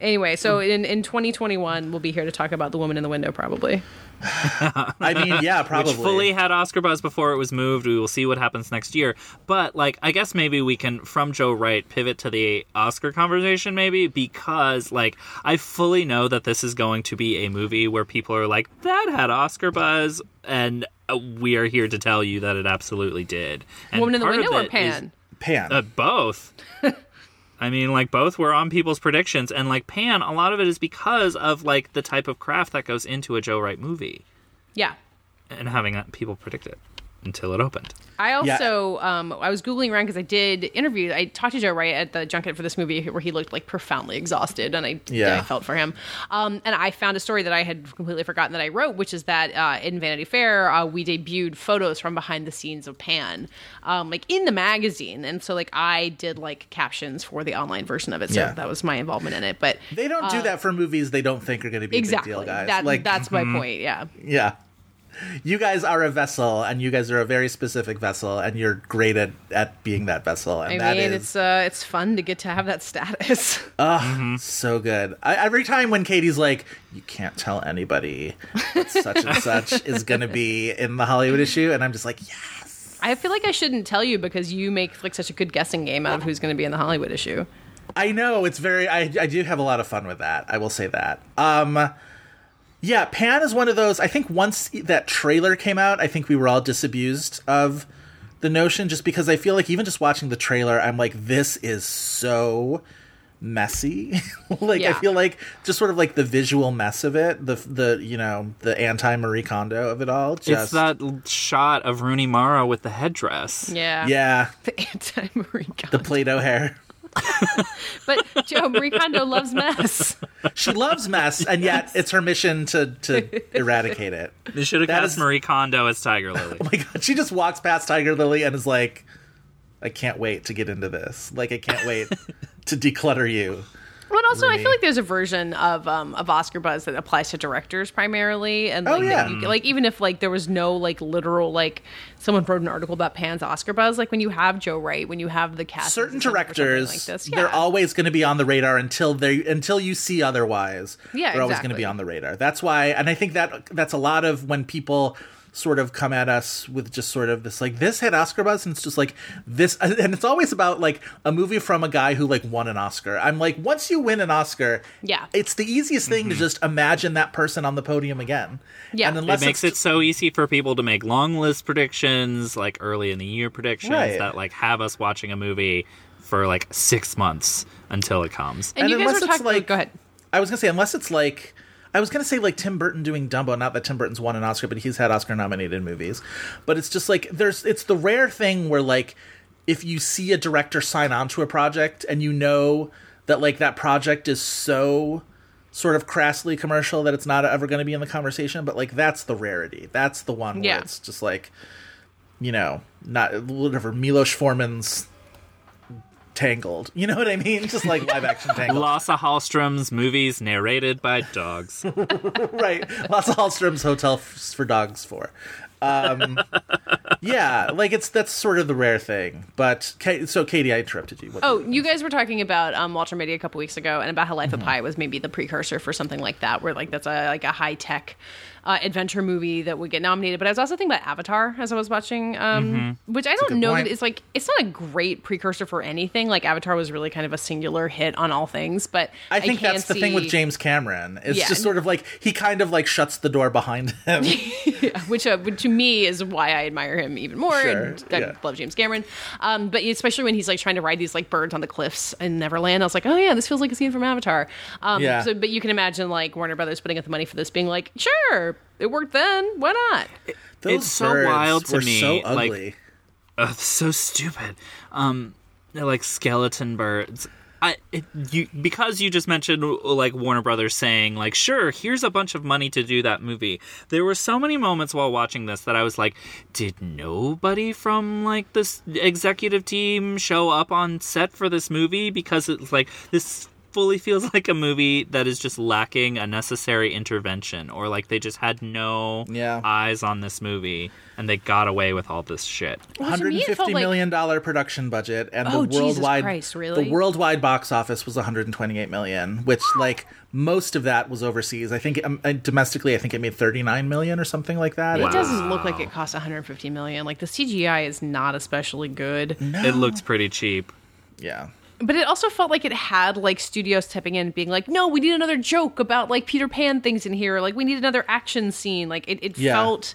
Anyway, so in in 2021, we'll be here to talk about The Woman in the Window, probably. I mean, yeah, probably. which fully had Oscar buzz before it was moved. We will see what happens next year. But like, I guess maybe we can, from Joe Wright, pivot to the Oscar conversation, maybe because like I fully know that this is going to be a movie where people are like, "That had Oscar buzz," and uh, we are here to tell you that it absolutely did. And Woman in the Window or it is- Pan? Pan. uh, both. I mean, like both were on people's predictions, and like Pan, a lot of it is because of like the type of craft that goes into a Joe Wright movie Yeah. and having uh, people predict it until it opened. I also um, I was googling around because I did interview. I talked to Joe Wright at the junket for this movie where he looked like profoundly exhausted, and I Yeah. I felt for him. Um, and I found a story that I had completely forgotten that I wrote, which is that uh, in Vanity Fair uh, we debuted photos from behind the scenes of Pan, um, like in the magazine, and so like I did like captions for the online version of it. So Yeah. that was my involvement in it. But They don't do that for movies they don't think are going to be uh, exactly, a big deal, guys. that like, that's my point. Yeah. yeah. You guys are a vessel, and you guys are a very specific vessel, and you're great at, at being that vessel. And I that mean, is it's uh, it's fun to get to have that status. Oh, so good. I, every time when Katey's like, "You can't tell anybody that such and such is going to be in the Hollywood issue," and I'm just like, "Yes." I feel like I shouldn't tell you because you make like such a good guessing game out of who's going to be in the Hollywood issue. I know it's very. I I do have a lot of fun with that. I will say that. Um, yeah, Pan is one of those. I think once that trailer came out, I think we were all disabused of the notion, just because I feel like even just watching the trailer, I'm like, this is so messy. like I feel like just sort of like the visual mess of it, the the you know the anti Marie Kondo of it all. Just It's that shot of Rooney Mara with the headdress. Yeah. yeah, The anti Marie the Kondo. Play-Doh hair. But Joe Marie Kondo loves mess. She loves mess, and yet it's her mission to to eradicate it. They should have That cast is- Marie Kondo as Tiger Lily. Oh my god, she just walks past Tiger Lily and is like, I can't wait to get into this. Like, I can't wait to declutter you. But also, I feel like there's a version of um, of Oscar buzz that applies to directors primarily, and Oh, like, that yeah. you- like even if like there was no like literal like someone wrote an article about Pan's Oscar buzz, like when you have Joe Wright, when you have the cast, Certain directors, like this, they're always going to be on the radar until they until you see otherwise. Yeah, they're always going to be on the radar. That's why, and I think that that's a lot of when people sort of come at us with just sort of this like this had Oscar buzz, and it's just like this, and it's always about like a movie from a guy who like won an Oscar. I'm like, once you win an Oscar, Yeah. it's the easiest thing to mm-hmm. just imagine that person on the podium again. Yeah. and It unless it makes it so easy for people to make long list predictions, like early in the year predictions Right. that like have us watching a movie for like six months until it comes. And, And you guys unless were it's talking. Oh, like- go ahead. I was gonna say unless it's like I was gonna say like Tim Burton doing Dumbo. Not that Tim Burton's won an Oscar, but he's had Oscar nominated movies. But it's just like there's it's the rare thing where like if you see a director sign on to a project and you know that like that project is so sort of crassly commercial that it's not ever going to be in the conversation but like that's the rarity that's the one where it's just like you know not whatever milos forman's tangled you know what i mean just like live action tangled Lasse Hallström's movies narrated by dogs. right. Lots of Hallstrom's Hotel f- for Dogs for. Um, yeah, like it's that's sort of the rare thing. But so, Katey, I interrupted you. What- Oh, you guys were talking about um, Walter Mitty a couple weeks ago, and about how Life Mm-hmm. of Pi was maybe the precursor for something like that, where like that's a like a high tech uh, adventure movie that would get nominated. But I was also thinking about Avatar as I was watching, um, which I don't Mm-hmm. know point. that it's like it's not a great precursor for anything. Like Avatar was really kind of a singular hit on all things, but I think can that's the thing with James Cameron. It's Yeah. just sort of like he kind of like shuts the door behind him. which, uh, which to me is why I admire him even more Sure, and I yeah. love James Cameron. Um, but especially when he's like trying to ride these like birds on the cliffs in Neverland, I was like, oh yeah, this feels like a scene from Avatar. Um, Yeah. So, but you can imagine like Warner Brothers putting up the money for this, being like, sure, it worked then, why not? Those It's so birds wild to were me, So like- ugly. Ugh, so stupid. Um, they're like skeleton birds. I it, you because you just mentioned like Warner Brothers saying like sure here's a bunch of money to do that movie. There were so many moments while watching this that I was like, did nobody from like this executive team show up on set for this movie because it's like this fully feels like a movie that is just lacking a necessary intervention or like they just had no Yeah. eyes on this movie and they got away with all this shit. Well, to me, it felt $150 like- million production budget and Oh, the Jesus worldwide Christ, really? the worldwide box office was 128 million which like most of that was overseas i think um, uh, domestically i think it made 39 million or something like that It doesn't look like it cost 150 million. Like the CGI is not especially good. It looks pretty cheap. yeah But it also felt like it had like studios stepping in being like, no, we need another joke about like Peter Pan things in here. Like we need another action scene. Like it, it Yeah. felt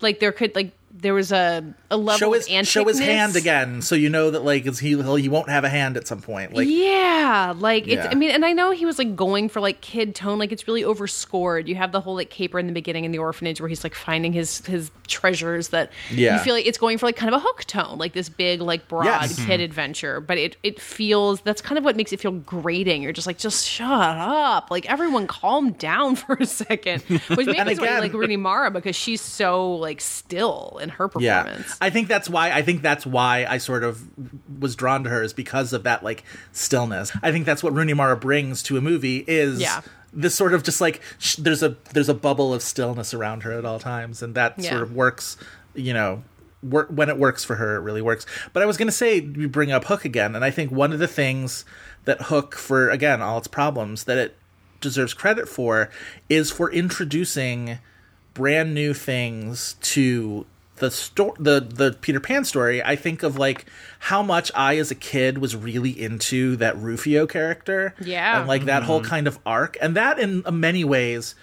like there could like there was a a level show his of show his hand again so you know that like he he'll, he won't have a hand at some point like yeah, like it's. I mean, and I know he was like going for like kid tone. Like it's really overscored. You have the whole like caper in the beginning in the orphanage where he's like finding his his treasures that Yeah. you feel like it's going for like kind of a hook tone, like this big like broad Yes. kid mm-hmm. adventure. But it it feels that's kind of what makes it feel grating. You're just like just shut up, like everyone calm down for a second. Which makes me again- like Rooney Mara because she's so like still in her yeah performance. i think that's why i think that's why i sort of was drawn to her is because of that like stillness i think that's what rooney mara brings to a movie is Yeah. this sort of just like sh- there's a there's a bubble of stillness around her at all times and that Yeah. sort of works you know work when it works for her it really works but i was going to say we bring up hook again and i think one of the things that hook for again all its problems that it deserves credit for is for introducing brand new things to the sto- the the Peter Pan story, I think of like how much I as a kid was really into that Rufio character. Yeah. And like that whole mm-hmm. kind of arc. And that in uh, many ways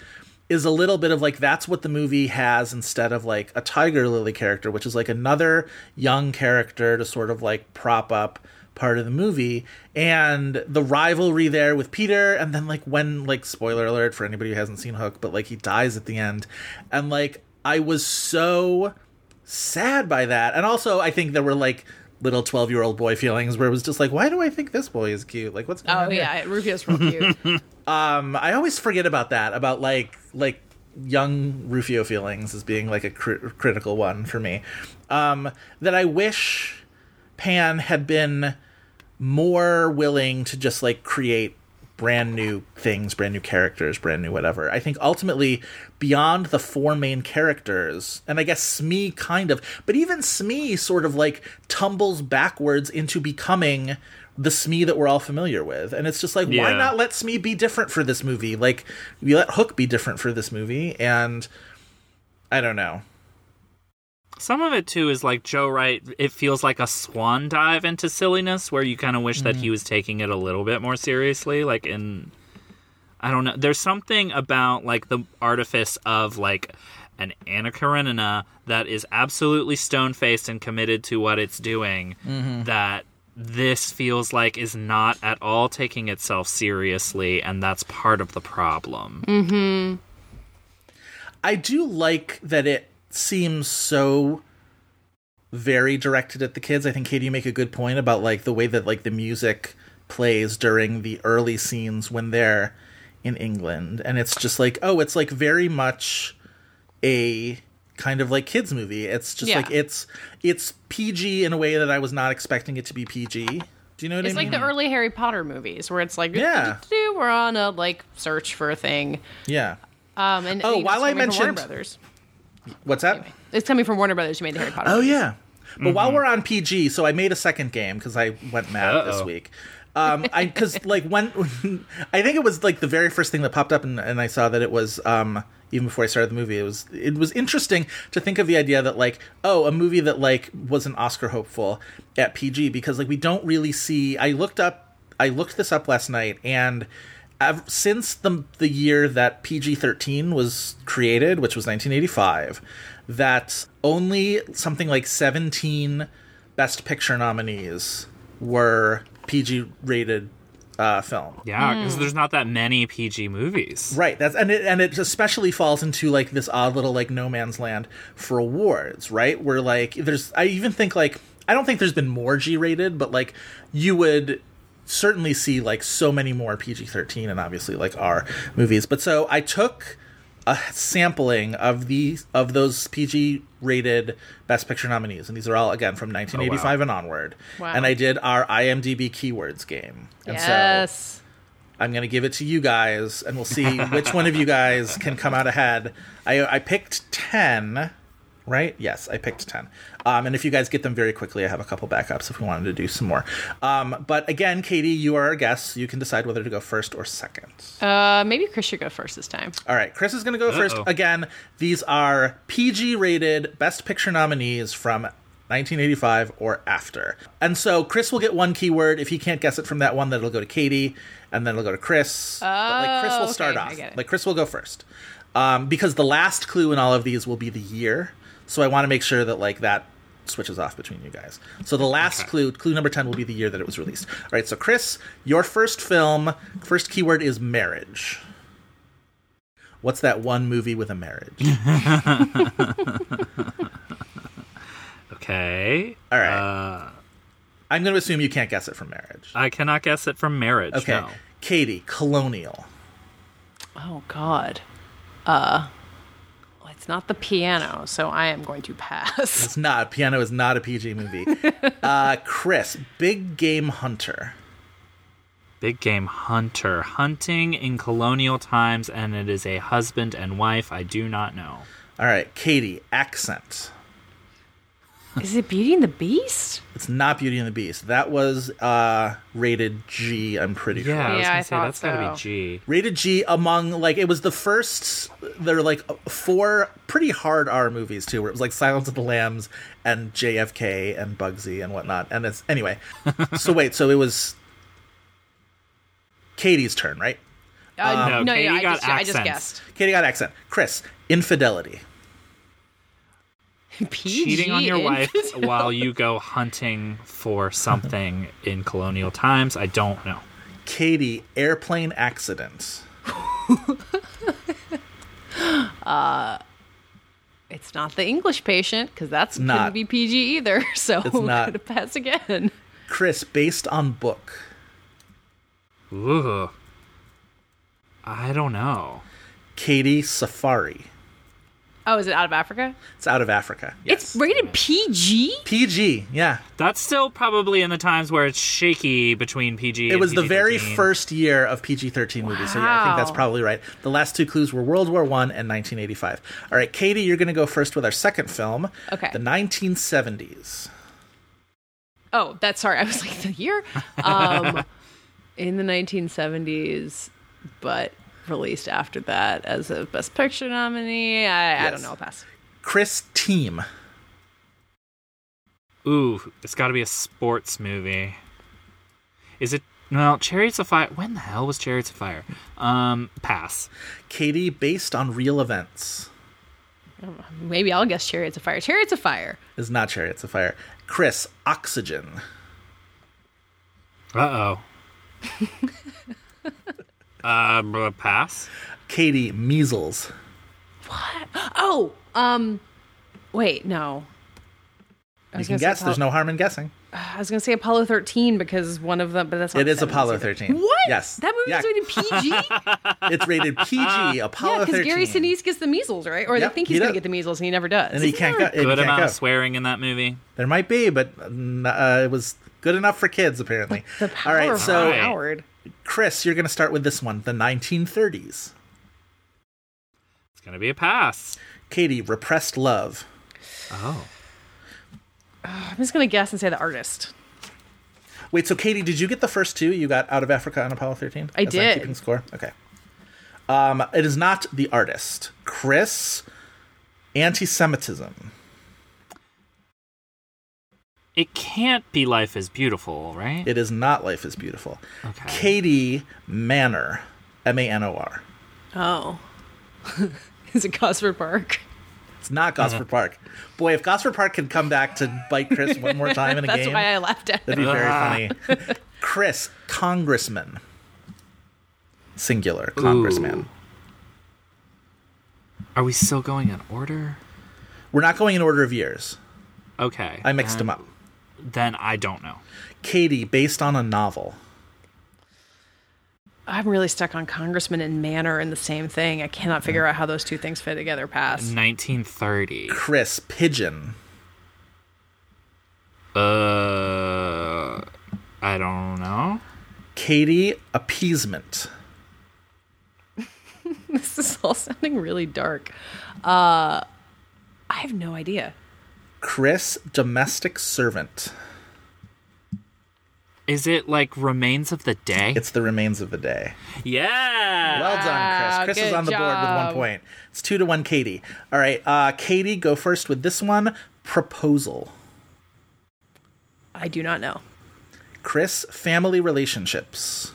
is a little bit of like that's what the movie has instead of like a Tiger Lily character, which is like another young character to sort of like prop up part of the movie and the rivalry there with Peter and then like when like spoiler alert for anybody who hasn't seen Hook but like he dies at the end and like I was so sad by that and also I think there were like little 12 year old boy feelings where it was just like why do I think this boy is cute like what's going Oh on here? yeah, Rufio's real cute. Um, I always forget about that, about like like young Rufio feelings as being like a cri- critical one for me. Um, that I wish Pan had been more willing to just like create brand new things, brand new characters, brand new whatever. I think ultimately beyond the four main characters, and I guess Smee kind of, but even Smee sort of like tumbles backwards into becoming the Smee that we're all familiar with. And it's just like, why not let Smee be different for this movie? Like, we let Hook be different for this movie, and I don't know. Some of it too is like Joe Wright. It feels like a swan dive into silliness, where you kind of wish that he mm-hmm. was taking it a little bit more seriously. Like in, I don't know. There's something about like the artifice of like an Anna Karenina that is absolutely stone faced and committed to what it's doing. Mm-hmm. That this feels like is not at all taking itself seriously, and that's part of the problem. Mm-hmm. I do like that it seems so very directed at the kids. I think Katey you make a good point about like the way that like the music plays during the early scenes when they're in England and it's just like oh it's like very much a kind of like kids movie. It's just Yeah. like it's it's PG in a way that I was not expecting it to be PG. Do you know what It's I mean? It's like the early Harry Potter movies where it's like, Yeah. we're on a like search for a thing. yeah. Um, and Oh, while I mentioned- Brothers, What's that? it's coming from Warner Brothers who made the Harry Potter. Oh movies. yeah. But while we're on PG, so I made a second game because I went mad this Uh-oh. week. Um, I because like when I think it was like the very first thing that popped up, and, and I saw that it was um even before I started the movie. It was it was interesting to think of the idea that like oh a movie that like was an Oscar hopeful at PG because like we don't really see. I looked up I looked this up last night and. Ev- since the the year that PG thirteen was created, which was nineteen eighty five, that only something like seventeen Best Picture nominees were PG rated uh, film. Yeah, because there's not that many PG movies. Right. That's and it and it especially falls into like this odd little like no man's land for awards, right? Where like there's I even think like I don't think there's been more G rated, but like you would certainly see like so many more PG 13 and obviously like our movies. But so I took a sampling of the of those PG rated Best Picture nominees, and these are all again from 1985 and onward. Wow. And I did our IMDb keywords game. And so. I'm going to give it to you guys, and we'll see which one of you guys can come out ahead. I, I picked 10, right? Yes, I picked 10. Um, and if you guys get them very quickly, I have a couple backups if we wanted to do some more. Um, but again, Katey, you are our guest. You can decide whether to go first or second. Uh, maybe Chris should go first this time. All right, Chris is going to go first. Uh-oh. Again, these are PG rated Best Picture nominees from 1985 or after. And so Chris will get one keyword. If he can't guess it from that one, then it'll go to Katey, and then it'll go to Chris. but like Chris will Oh, start off. Like Chris will go first. Um, because the last clue in all of these will be the year. So I want to make sure that like that switches off between you guys. So the last clue, clue number 10 will be the year that it was released. All right, so Chris, your first film, first keyword is marriage. What's that one movie with a marriage? Okay. All right. Uh, I'm going to assume you can't guess it from marriage. I cannot guess it from marriage. Okay. No. Katey, colonial. Oh God. Uh, well, it's not the piano, so I am going to pass. It's not. Piano is not a PG movie. uh, Chris, big game hunter. Big game hunter. Hunting in colonial times, and it is a husband and wife. I do not know. All right, Katey, accent. Is it Beauty and the Beast? It's not Beauty and the Beast. That was uh, rated G, I'm pretty Yeah, I was Yeah, gonna I say thought that's gotta be G. Rated G among, like, it was the first, there were like four pretty hard R movies, too, where it was like Silence of the Lambs and JFK and Bugsy and whatnot. And it's, anyway. so wait, so it was Katey's turn, right? Uh, No, no, Katey yeah, I got just, I just guessed. Katey got accent. Chris, infidelity. PG Cheating on your wife while you go hunting for something in colonial times. I don't know. Katey, airplane accident. Uh, it's not the English patient because that's Not. couldn't be PG either. So It's I'm not. gonna pass again. Chris, based on book. Ooh. I don't know. Katey, safari. Oh, is it out of Africa? It's out of Africa. It's rated PG. PG, yeah. That's still probably in the times where it's shaky between PG. It and was the very first year of PG 13 movies, so yeah, I think that's probably right. The last two clues were World War One and 1985. All right, Katey, you're going to go first with our second film. Okay. The 1970s. Oh, that's sorry. I was like the year. Um, in the 1970s, but released after that as a Best Picture nominee. I, I don't know. I'll pass. Chris, Team. Ooh, it's got to be a sports movie. Is it? Well, Chariots of Fire. When the hell was Chariots of Fire? Um, pass. Katey, based on real events. Maybe I'll guess Chariots of Fire. Chariots of Fire. Is not Chariots of Fire. Chris, Oxygen. Uh oh. uh, pass. Katey, Measles. What? Oh, um, wait, no. I You was can gonna say guess. There's no harm in guessing. I was gonna say Apollo 13 because one of them, but that's not It is 70s Apollo either. 13. What? Yes. that movie Yeah. was rated PG. It's rated PG. Apollo yeah, because 13. Gary Sinise gets the measles, right? Or Yep, they think he he's gonna does. get the measles, and he never does. and he can't go. and he Good can't amount go. of swearing in that movie. There might be, but uh, it was good enough for kids apparently. the power All right, of so Right. Howard. Chris, you're going to start with this one, the 1930s. It's gonna be a pass. Katey, repressed love. Oh. I'm just gonna guess and say the artist. Wait, so Katey, did you get the first two? You got Out of Africa and Apollo 13? I As I'm did. keeping score. Okay. Um, it is not the artist. Chris, anti-Semitism. It can't be Life is Beautiful, right? It is not Life is Beautiful. Okay. Katey, Manor. M-A-N-O-R. Oh, is it Gosford Park? It's not Gosford Park. Boy, if Gosford Park can come back to bite Chris one more time in a That's game, why I laughed at it. that'd be very funny. Chris, congressman. Singular, congressman. Are we still going in order? We're not going in order of years. Okay. I mixed them up. Then I don't know. Katey, based on a novel. I'm really stuck on congressman and manor in the same thing. I cannot figure out how those two things fit together. Pass. 1930. Chris Pigeon. Uh, I don't know. Katey Appeasement. This is all sounding really dark. Uh, I have no idea. Chris Domestic Servant. Is it like Remains of the Day? It's the remains of the day. yeah. Well done, Chris. Chris is on the board with one job. point. It's two to one, Katey. All right, uh, Katey, go first with this one. Proposal. I do not know. Chris, family relationships.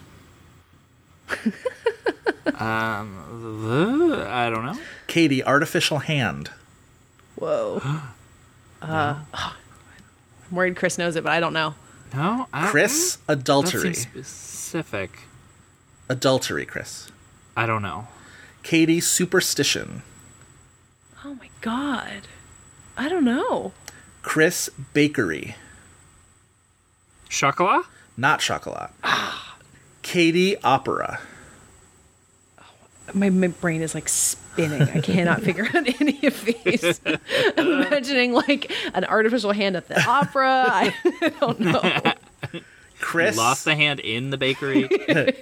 Uh, I don't know. Katey, artificial hand. Whoa. uh, I'm worried Chris knows it, but I don't know. No. I, Chris, That adultery. seems specific. Adultery, Chris. I don't know. Katey, superstition. Oh my god. I don't know. Chris, bakery. Chocolat? Not chocolate. Katey, opera. My, my brain is like spinning. I cannot figure out any of these. I'm imagining like an artificial hand at the opera. I don't know. Chris, Lost the hand in the bakery.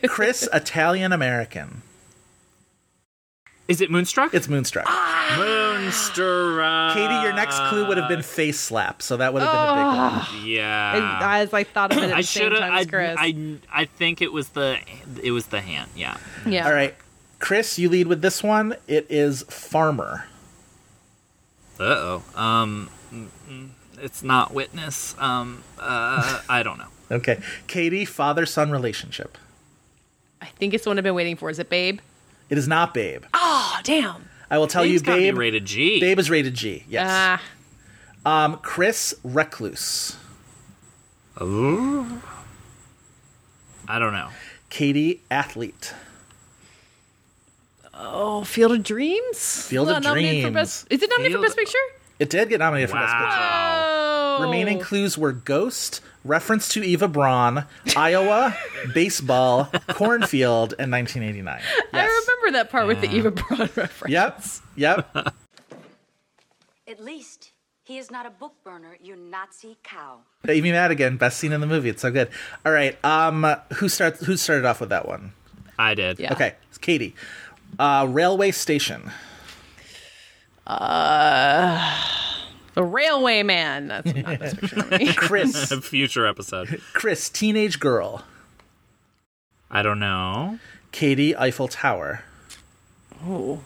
Chris, Italian American. Is it Moonstruck? It's Moonstruck. Moonstruck. Katey, your next clue would have been face slap, so that would have been a big one. Yeah. As I thought of it at Ah. I the same should have. time I, as Chris. I, I think it was the it was the hand. Yeah. yeah. All right, Chris, you lead with this one. It is farmer. Uh oh. Um, it's not witness. Um, uh, I don't know. Okay, Katey, father son relationship. I think it's the one I've been waiting for. Is it Babe? It is not Babe. Oh, damn. I will tell Babe's you, gotta be Babe. rated G. Babe is rated G. Yes. Ah, Um, Chris, recluse. Ooh. I don't know. Katie, athlete. Oh, Field of Dreams. Field of Not nominated for Dreams. Best, is it nominated Field- for Best Picture? It did get nominated for Best Picture. Wow. Oh. Remaining clues were Ghost, reference to Eva Braun, Iowa, baseball, cornfield, and 1989. Yes. I remember that part with the Eva Braun reference. Yep. Yep. At least he is not a book burner, you Nazi cow. Amy Madigan, best scene in the movie. It's so good. All right. Um, who starts? Who started off with that one? I did. Yeah. Okay, it's Katey. Uh, railway station. Uh, The Railway Man. That's not Best Picture for me. Chris. Future episode. Chris, teenage girl. I don't know. Katey, Eiffel Tower. Oh.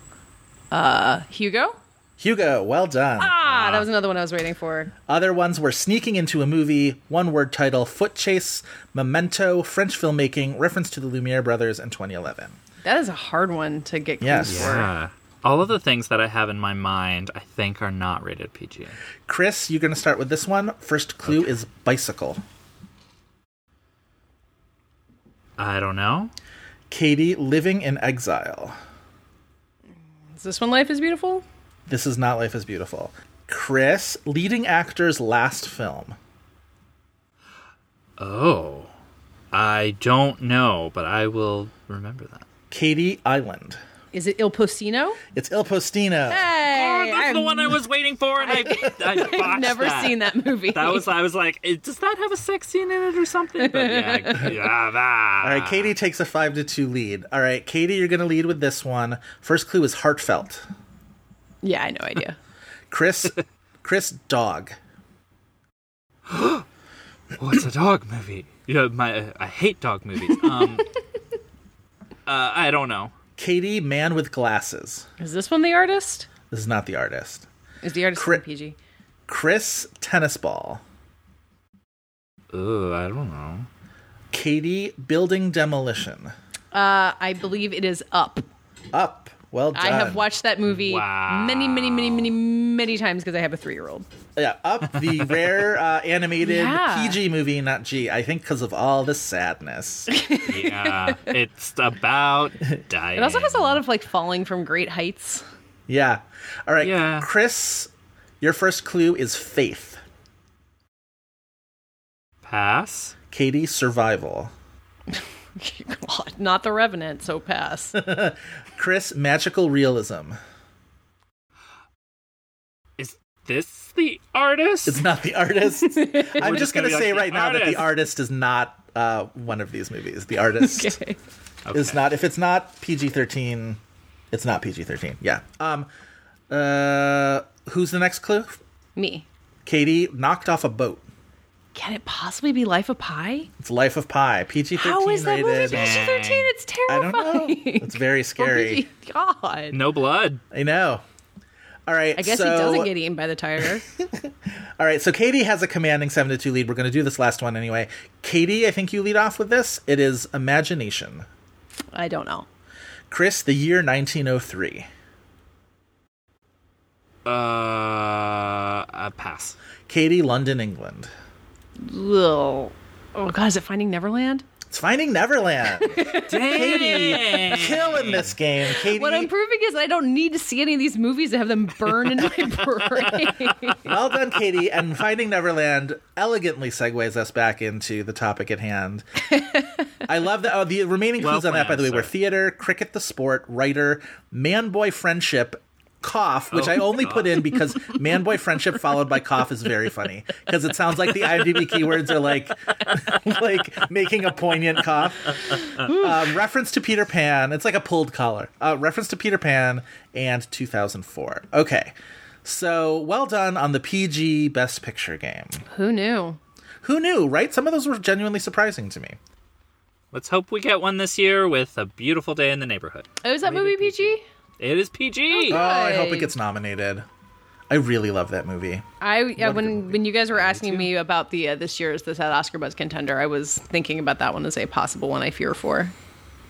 Uh, Hugo? Hugo, well done. Ah, that was another one I was waiting for. Other ones were sneaking into a movie, one word title, Foot Chase, Memento, French filmmaking, reference to the Lumiere brothers, and 2011. That is a hard one to get clues Yes. for. Yeah. All of the things that I have in my mind, I think, are not rated PG. Chris, you're going to start with this one. First clue is bicycle. I don't know. Katey, living in exile. Is this one Life is Beautiful? This is not Life is Beautiful. Chris, leading actor's last film. Oh. I don't know, but I will remember that. Katey, Island. Is it Il Postino? It's Il Postino. Hey, Oh, that's the I've- one I was waiting for, and I, I botched I've never that. seen that movie. That was I was like, does that have a sex scene in it or something? But yeah, yeah, that. All right, Katey takes a five to two lead. All right, Katey, you're going to lead with this one. First clue is heartfelt. Yeah, I had no idea. Chris, Chris, dog. Oh, it's a dog movie. Yeah, my I hate dog movies. Um, uh, I don't know. Katey, man with glasses. Is this one the artist? This is not the artist. Is the artist Cri- PG? Chris, tennis ball. Ugh, I don't know. Katey, building demolition. Uh, I believe it is Up. Up. Well done. I have watched that movie Wow. many, many, many, many, many times because I have a three-year-old. Yeah, Up, the rare uh, animated Yeah. PG movie, not G. I think because of all the sadness. Yeah, it's about dying. It also has a lot of like falling from great heights. yeah. All right, Yeah. Chris, your first clue is faith. pass. Katey, survival. God, not the Revenant, so pass. Chris, magical realism. Is this the artist? It's not the artist. I'm just just going gonna say like, right the now that the artist. artist is not uh, one of these movies. The artist okay. is not. If it's not PG-13, it's not PG-13. Yeah. Um. Uh. Who's the next clue? Me. Katey knocked off a boat. Can it possibly be Life of Pi? It's Life of Pi. PG-13 How is that movie. PG-13? It's I don't know. terrifying. It's very scary. God. no blood. I know. All right. I guess so, he doesn't get eaten by the tiger. All right, so Katey has a commanding 7 to 2 lead. We're going to do this last one anyway. Katey, I think you lead off with this. It is Imagination. I don't know. Chris, the year 1903. Uh, a pass. Katey, London, England. Ugh. Oh God, is it Finding Neverland? It's Finding Neverland. Dang. Killing this game. Katey, What I'm proving is I don't need to see any of these movies to have them burn in my brain. well done, Katey. And Finding Neverland elegantly segues us back into the topic at hand. I love that. Oh, the remaining Well clues on that, by the way, planned, were theater, cricket, the sport, writer, man boy friendship, cough, which Oh, I only put in because man boy friendship followed by cough is very funny because it sounds like the IMDb keywords are like like making a poignant cough. Um, reference to Peter Pan. It's like a pulled collar. Uh, reference to Peter Pan and 2004. Okay. So well done on the PG Best Picture game. Who knew? Who knew, right? Some of those were genuinely surprising to me. Let's hope we get one this year with a beautiful day in the neighborhood. Oh, is that movie PG? It is PG. Oh, I hope it gets nominated. I really love that movie. I yeah, when when you guys were asking me about the uh, this year's the Oscar Buzz contender, I was thinking about that one as a possible one I fear for.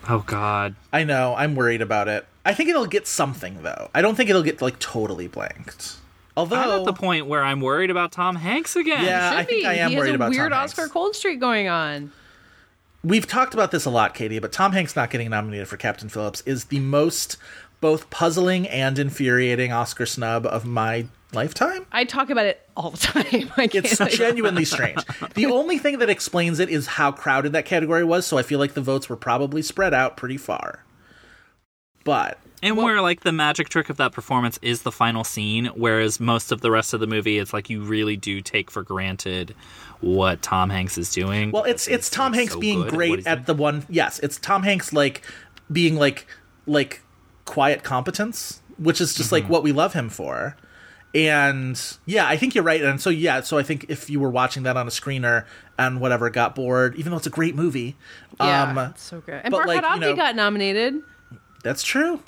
Oh God. I know. I'm worried about it. I think it'll get something though. I don't think it'll get like totally blanked. Although I'm at the point where I'm worried about Tom Hanks again. Yeah, I think be. I am he worried has a about weird Tom Hanks. Oscar cold streak going on. we've talked about this a lot, Katey, but Tom Hanks not getting nominated for Captain Phillips is the most both puzzling and infuriating Oscar snub of my lifetime. I talk about it all the time. I can't, It's like- genuinely strange. The only thing that explains it is how crowded that category was, so I feel like the votes were probably spread out pretty far. But And where like the magic trick of that performance is the final scene, whereas most of the rest of the movie, it's like you really do take for granted what Tom Hanks is doing. Well, it's it's Tom Hanks so being good at great at the one. Yes, it's Tom Hanks like being like like quiet competence, which is just Mm-hmm. like what we love him for. And yeah, I think you're right. And so yeah, so I think if you were watching that on a screener and whatever got bored, even though it's a great movie, Yeah, um, it's so good. And but, Barkhad like, you Abdi know- got nominated. that's true.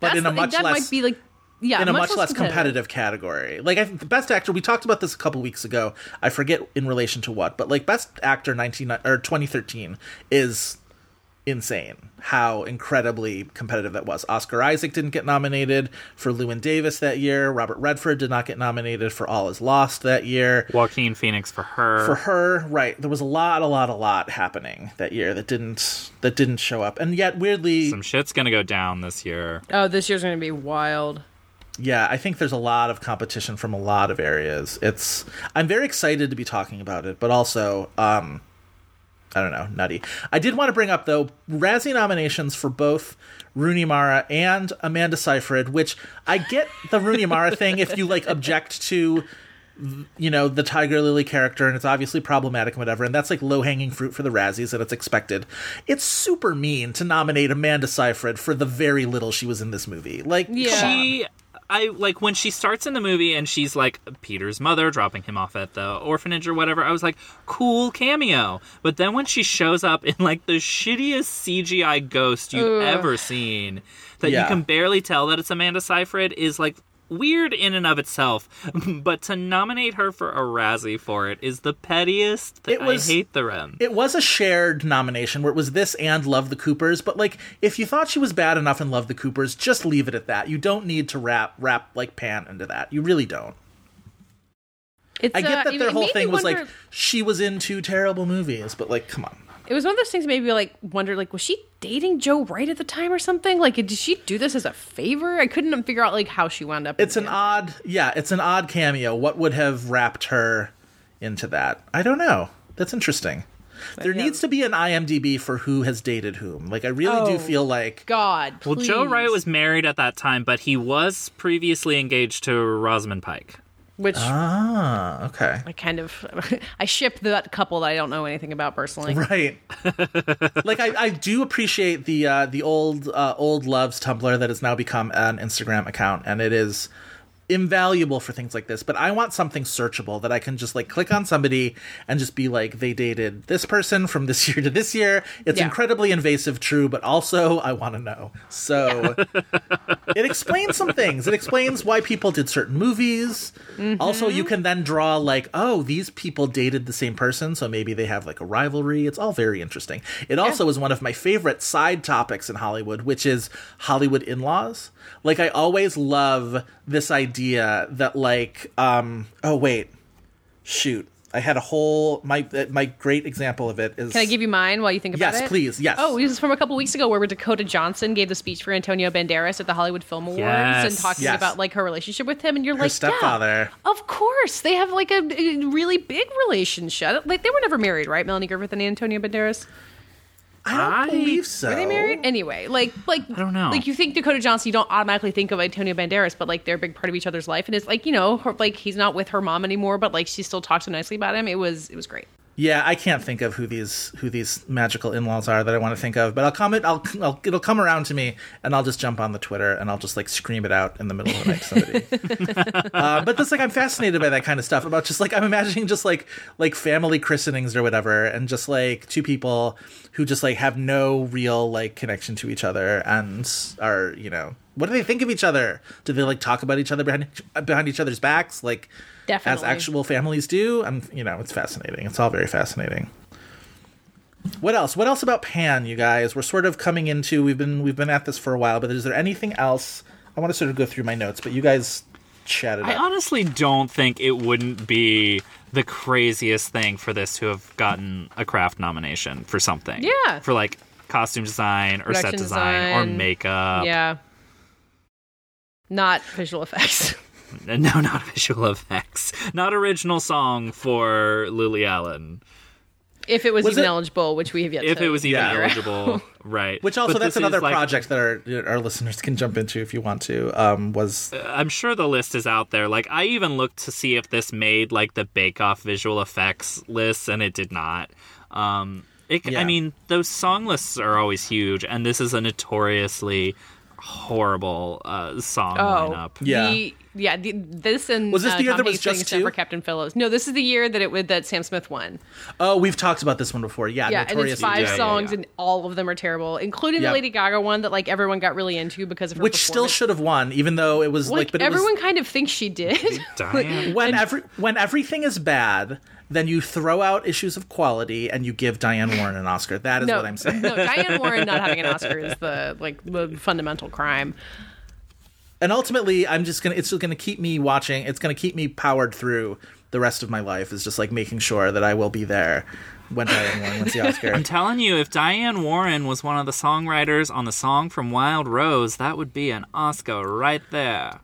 But That's in a much that less might be like yeah, in a much, less competitive. category. Like I think the best actor, we talked about this a couple weeks ago. I forget in relation to what, but like best actor nineteen or twenty thirteen is insane. How incredibly competitive that was. Oscar Isaac didn't get nominated for Llewyn Davis that year. Robert Redford did not get nominated for All Is Lost that year. Joaquin Phoenix for her. For her, right? There was a lot, a lot, a lot happening that year that didn't that didn't show up, and yet weirdly, Some shit's gonna go down this year. Oh, this year's going to be wild. yeah, I think there's a lot of competition from a lot of areas. It's I'm very excited to be talking about it, but also um I don't know, nutty. I did want to bring up though Razzie nominations for both Rooney Mara and Amanda Seyfried, which I get the Rooney Mara thing if you like object to you know the Tiger Lily character and it's obviously problematic and whatever, and that's like low hanging fruit for the Razzies and it's expected. It's super mean to nominate Amanda Seyfried for the very little she was in this movie. Like, come on. She I like when she starts in the movie and she's like Peter's mother dropping him off at the orphanage or whatever. I was like, cool cameo. But then when she shows up in like the shittiest CGI ghost you've Ugh. ever seen, that Yeah. you can barely tell that it's Amanda Seyfried is like weird in and of itself. but to nominate her for a Razzie for it is the pettiest. It was- I hate the Rem. It was a shared nomination where it was this and Love the Coopers, but like if you thought she was bad enough in Love the Coopers, just leave it at that. You don't need to wrap wrap like Pan into that. You really don't. It's, I get uh, that it- their whole made me thing was like she was in two terrible movies, but like come on. It was one of those things. Maybe like wonder like was she dating Joe Wright at the time or something? Like did she do this as a favor? I couldn't figure out like how she wound up. in It's an the- odd, yeah, it's an odd cameo. What would have wrapped her into that? I don't know. That's interesting. There needs to be an IMDb for who has dated whom. Like I really do Oh. feel like God, Well, Joe. Wright was married at that time, but he was previously engaged to Rosamund Pike. Which ah okay I kind of I ship that couple that I don't know anything about personally. right. like I, I do appreciate the uh, the old uh, old loves Tumblr that has now become an Instagram account, and it is invaluable for things like this but i want something searchable that i can just like click on somebody and just be like they dated this person from this year to this year. It's Yeah. incredibly invasive true but also i want to know. So it explains some things. It explains why people did certain movies. Also you mm-hmm. can then draw like oh these people dated the same person so maybe they have like a rivalry. It's all very interesting. It also is one of my favorite side topics in hollywood which is hollywood in-laws. Like i always love this idea that like um oh wait shoot i had a whole my my great example of it is Can I give you mine while you think about Yes, it? Yes, please, yes. Oh, this is from a couple weeks ago where Dakota Johnson gave the speech for Antonio Banderas at the Hollywood Film Awards Yes. and talking Yes. about like her relationship with him, and you're her like, stepfather yeah, of course they have like a, a really big relationship. Like they were never married, right? Melanie Griffith and Antonio Banderas. I don't I- believe so Were they married? Anyway, like like I don't know. Like you think Dakota Johnson, you don't automatically think of Antonio Banderas, but like they're a big part of each other's life, and it's like you know, her, like he's not with her mom anymore, but like she still talks so nicely about him. It was it was great. Yeah, I can't think of who these who these magical in-laws are that I want to think of, but I'll comment. I'll, I'll it'll come around to me, and I'll just jump on the Twitter and I'll just like scream it out in the middle of the night somebody. uh, but that's like I'm fascinated by that kind of stuff about just like I'm imagining just like like family christenings or whatever, and just like two people who just like have no real like connection to each other and are you know what do they think of each other? Do they like talk about each other behind behind each other's backs like? As actual families do. And you know, it's fascinating. It's all very fascinating. What else? What else about Pan, you guys? We're sort of coming into we've been we've been at this for a while, but is there anything else? I want to sort of go through my notes, but you guys chatted I up. honestly don't think it wouldn't be the craziest thing for this to have gotten a craft nomination for something. Yeah. For like costume design or set Production design, or design. makeup. yeah, not visual effects. No, not visual effects. Not original song for Lily Allen. if it was, Was even it- eligible, which we have yet If to it was even Yeah. eligible, right. Which also But that's another like, project that our our listeners can jump into if you want to. Um, was I'm sure the list is out there. Like I even looked to see if this made like the Bake Off visual effects list, and it did not. Um, it, Yeah. I mean, those song lists are always huge, and this is a notoriously horrible uh, song Oh, lineup. Yeah. the, yeah. The, this and Was this uh, the year Tom there was just two? for Captain Phillips? No, this is the year that it would that Sam Smith won. oh, we've talked about this one before. Yeah, Yeah, and Notorious it's five Yeah, yeah, songs, yeah. and all of them are terrible, including Yep. the Lady Gaga one that like everyone got really into because of her which still should have won, even though it was like, like, but it was everyone kind of thinks she did. Diane. when every when everything is bad, then you throw out issues of quality and you give Diane Warren an Oscar. That is no, what I'm saying. no, Diane Warren not having an Oscar is the like the fundamental crime. And ultimately, I'm just gonna it's just gonna keep me watching. It's gonna keep me powered through the rest of my life. Is just like making sure that I will be there when Diane Warren wins the Oscar. I'm telling you, if Diane Warren was one of the songwriters on the song from Wild Rose, that would be an Oscar right there.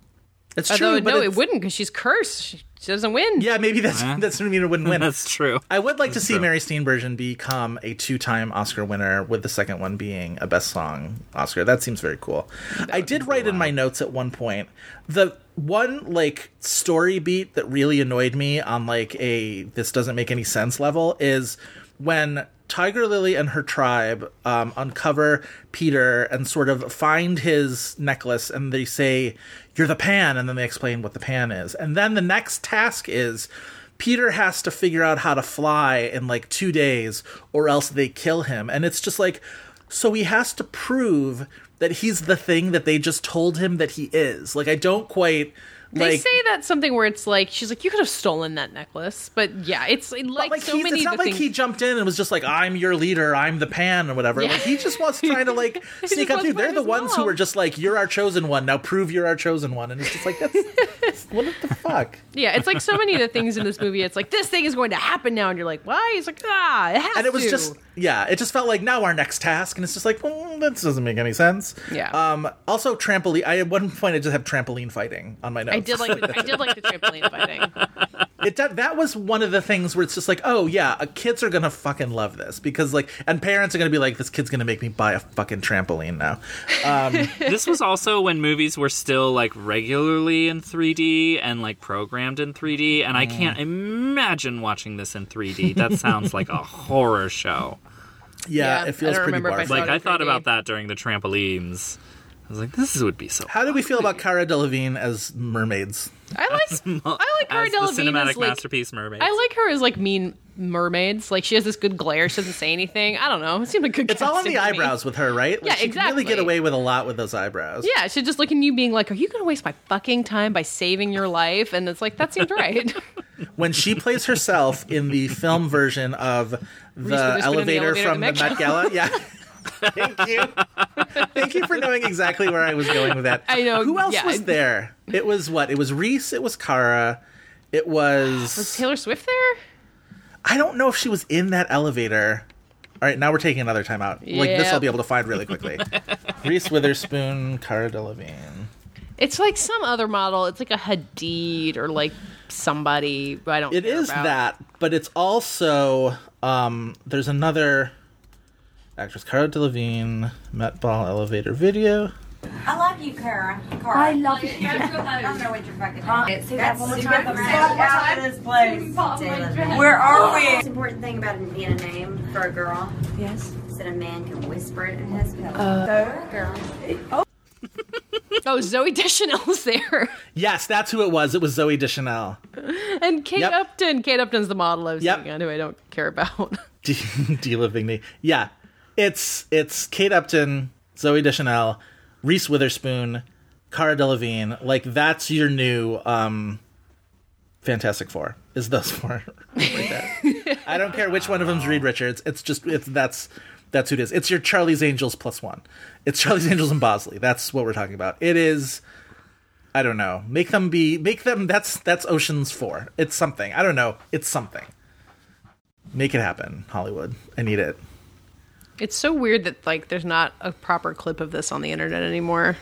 It's Although true, but no, it's- it wouldn't because she's cursed. She, she doesn't win. Yeah, maybe that's Eh? that's what I mean. It wouldn't win. That's true. I would like to see true. Mary Steenburgen become a two-time Oscar winner, with the second one being a Best Song Oscar. That seems very cool. I did write in my notes at one point the one like story beat that really annoyed me on like a this doesn't make any sense level is when Tiger Lily and her tribe um, uncover Peter and sort of find his necklace, and they say, "You're the pan," and then they explain what the pan is, and then the next task is. Peter has to figure out how to fly in like two days, or else they kill him. And it's just like, so he has to prove that he's the thing that they just told him that he is. Like, I don't quite They like. say that's something where it's like she's like you could have stolen that necklace, but yeah, it's like, like so many it's not like things. he jumped in and was just like, "I'm your leader, I'm the pan" or whatever. Yeah. Like he just wants trying to like sneak up to They're the ones who are just like, "You're our chosen one. Now prove you're our chosen one." And it's just like, that's what the fuck. yeah, it's like so many of the things in this movie. It's like this thing is going to happen now, and you're like, why? It's like ah, it has to and it was to. just yeah it just felt like now our next task and it's just like well, that doesn't make any sense Yeah. um also trampoline i at one point i just have trampoline fighting on my notes I did like the, I did like the trampoline fighting. it that, that was one of the things where it's just like, oh yeah, uh, kids are gonna fucking love this because like, and parents are gonna be like, this kid's gonna make me buy a fucking trampoline now. Um, this was also when movies were still like regularly in 3D and like programmed in 3D, and I can't imagine watching this in 3D. That sounds like a horror show. yeah, Yeah, it feels pretty remember if I barf. Like I thought 3D. about that during the trampolines. I was like, this would be so. How do we feel about Cara Delevingne as mermaids? I like I like Cara as the cinematic as like masterpiece mermaid. I like her as like mean mermaids. Like she has this good glare. She doesn't say anything. I don't know. It seemed like good. It's all on the to me. eyebrows with her, right? Yeah, she can really get away with a lot with those eyebrows. Yeah, she's just looking at you, being like, "Are you going to waste my fucking time by saving your life?" And it's like that seems right. When she plays herself in the film version of the Witherspoon in the elevator elevator from the at the Met Met Gala, yeah. Thank you. Thank you for knowing exactly where I was going with that. I know, Who else yeah. was there? It was what? It was Reese. It was Cara. It was. Was Taylor Swift there? I don't know if she was in that elevator. All right, now we're taking another time out. Like this, I'll be able to find really quickly. Reese Witherspoon, Cara Delevingne. It's like some other model. It's like a Hadid or like somebody. I don't. It care is about. that, but it's also um there's another actress, Cara Delevingne, Met Ball elevator video. I love you, Kara. Kara. I love you. I don't know what you're fucking uh, talking Say that one more time. out of this place. Where are we? The important thing about being a name for a girl Yes. is that a man can whisper it in and has uh, Oh, oh, Zooey Deschanel's there, Yes, that's who it was. It was Zooey Deschanel. and Kate Yep. Upton. Kate Upton's the model I was Yep. thinking on, who I don't care about. D- Dila Vigny. Yeah, it's it's Kate Upton, Zooey Deschanel, Reese Witherspoon, Cara Delevingne. Like that's your new um Fantastic Four. Is those four right there? I don't care which one of them's Reed Richards. It's just it's that's that's who it is. It's your Charlie's Angels plus one. It's Charlie's Angels and Bosley. That's what we're talking about. It is. I don't know. Make them be. Make them. That's that's Ocean's Four. It's something. I don't know. It's something. Make it happen, Hollywood. I need it. It's so weird that like there's not a proper clip of this on the internet anymore.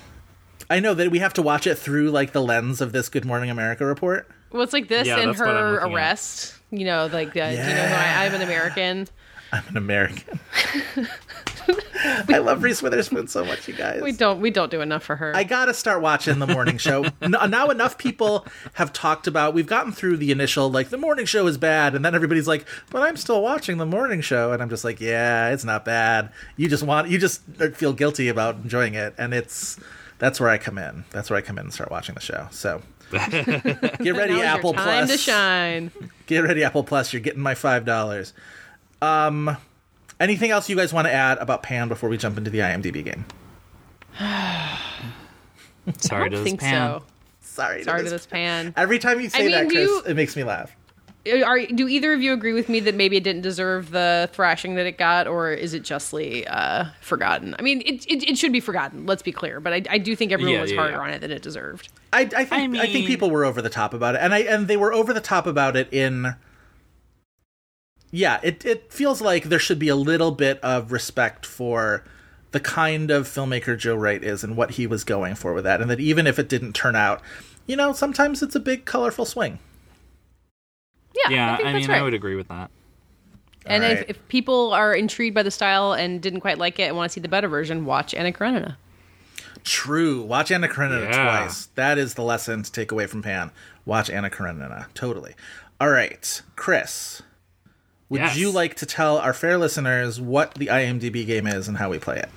I know that we have to watch it through like the lens of this Good Morning America report. Well, it's like this Yeah, and that's what I'm her looking at. arrest. You know, like uh, do you know who I, I'm an American. I'm an American. I love Reese Witherspoon so much, you guys. We don't we don't do enough for her. I gotta start watching the morning show. N- now enough people have talked about. We've gotten through the initial like the morning show is bad, and then everybody's like, "But I'm still watching the morning show," and I'm just like, "Yeah, it's not bad. You just want you just feel guilty about enjoying it, and it's that's where I come in. That's where I come in and start watching the show. So get ready, Apple your time Plus. to shine. Get ready, Apple Plus. You're getting my five dollars. Um, anything else you guys want to add about Pan before we jump into the IMDb game? Sorry I to this think pan. so. Sorry, Sorry to this pan. Every time you say mean, that, do Chris, you- it makes me laugh. Are do either of you agree with me that maybe it didn't deserve the thrashing that it got, or is it justly uh, forgotten? I mean, it, it it should be forgotten. Let's be clear, but I, I do think everyone Yeah, was yeah, harder yeah. on it than it deserved. I, I think I, I think people were over the top about it, and I and they were over the top about it in. Yeah, it it feels like there should be a little bit of respect for the kind of filmmaker Joe Wright is and what he was going for with that, and that even if it didn't turn out, you know, sometimes it's a big colorful swing. Yeah, Yeah, I think I, that's mean, right. I would agree with that. and All if, if people are intrigued by the style and didn't quite like it and want to see the better version, watch Anna Karenina. True. Watch Anna Karenina Yeah. twice. That is the lesson to take away from Pan. Watch Anna Karenina. Totally. All right, Chris. Would Yes. you like to tell our fair listeners what the IMDb game is and how we play it?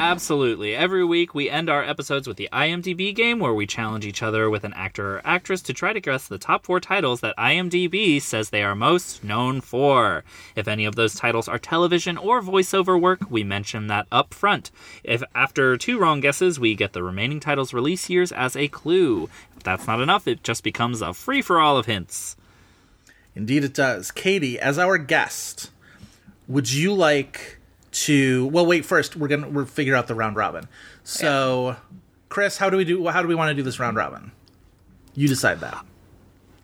Absolutely. Every week, we end our episodes with the IMDb game where we challenge each other with an actor or actress to try to guess the top four titles that IMDb says they are most known for. If any of those titles are television or voiceover work, we mention that up front. If after two wrong guesses, we get the remaining titles' release years as a clue. If that's not enough, it just becomes a free for all of hints. Indeed, it does. Katey, as our guest, would you like to? Well, wait. First, we're gonna we're figure out the round robin. So, Chris, how do we do? How do we want to do this round robin? You decide that.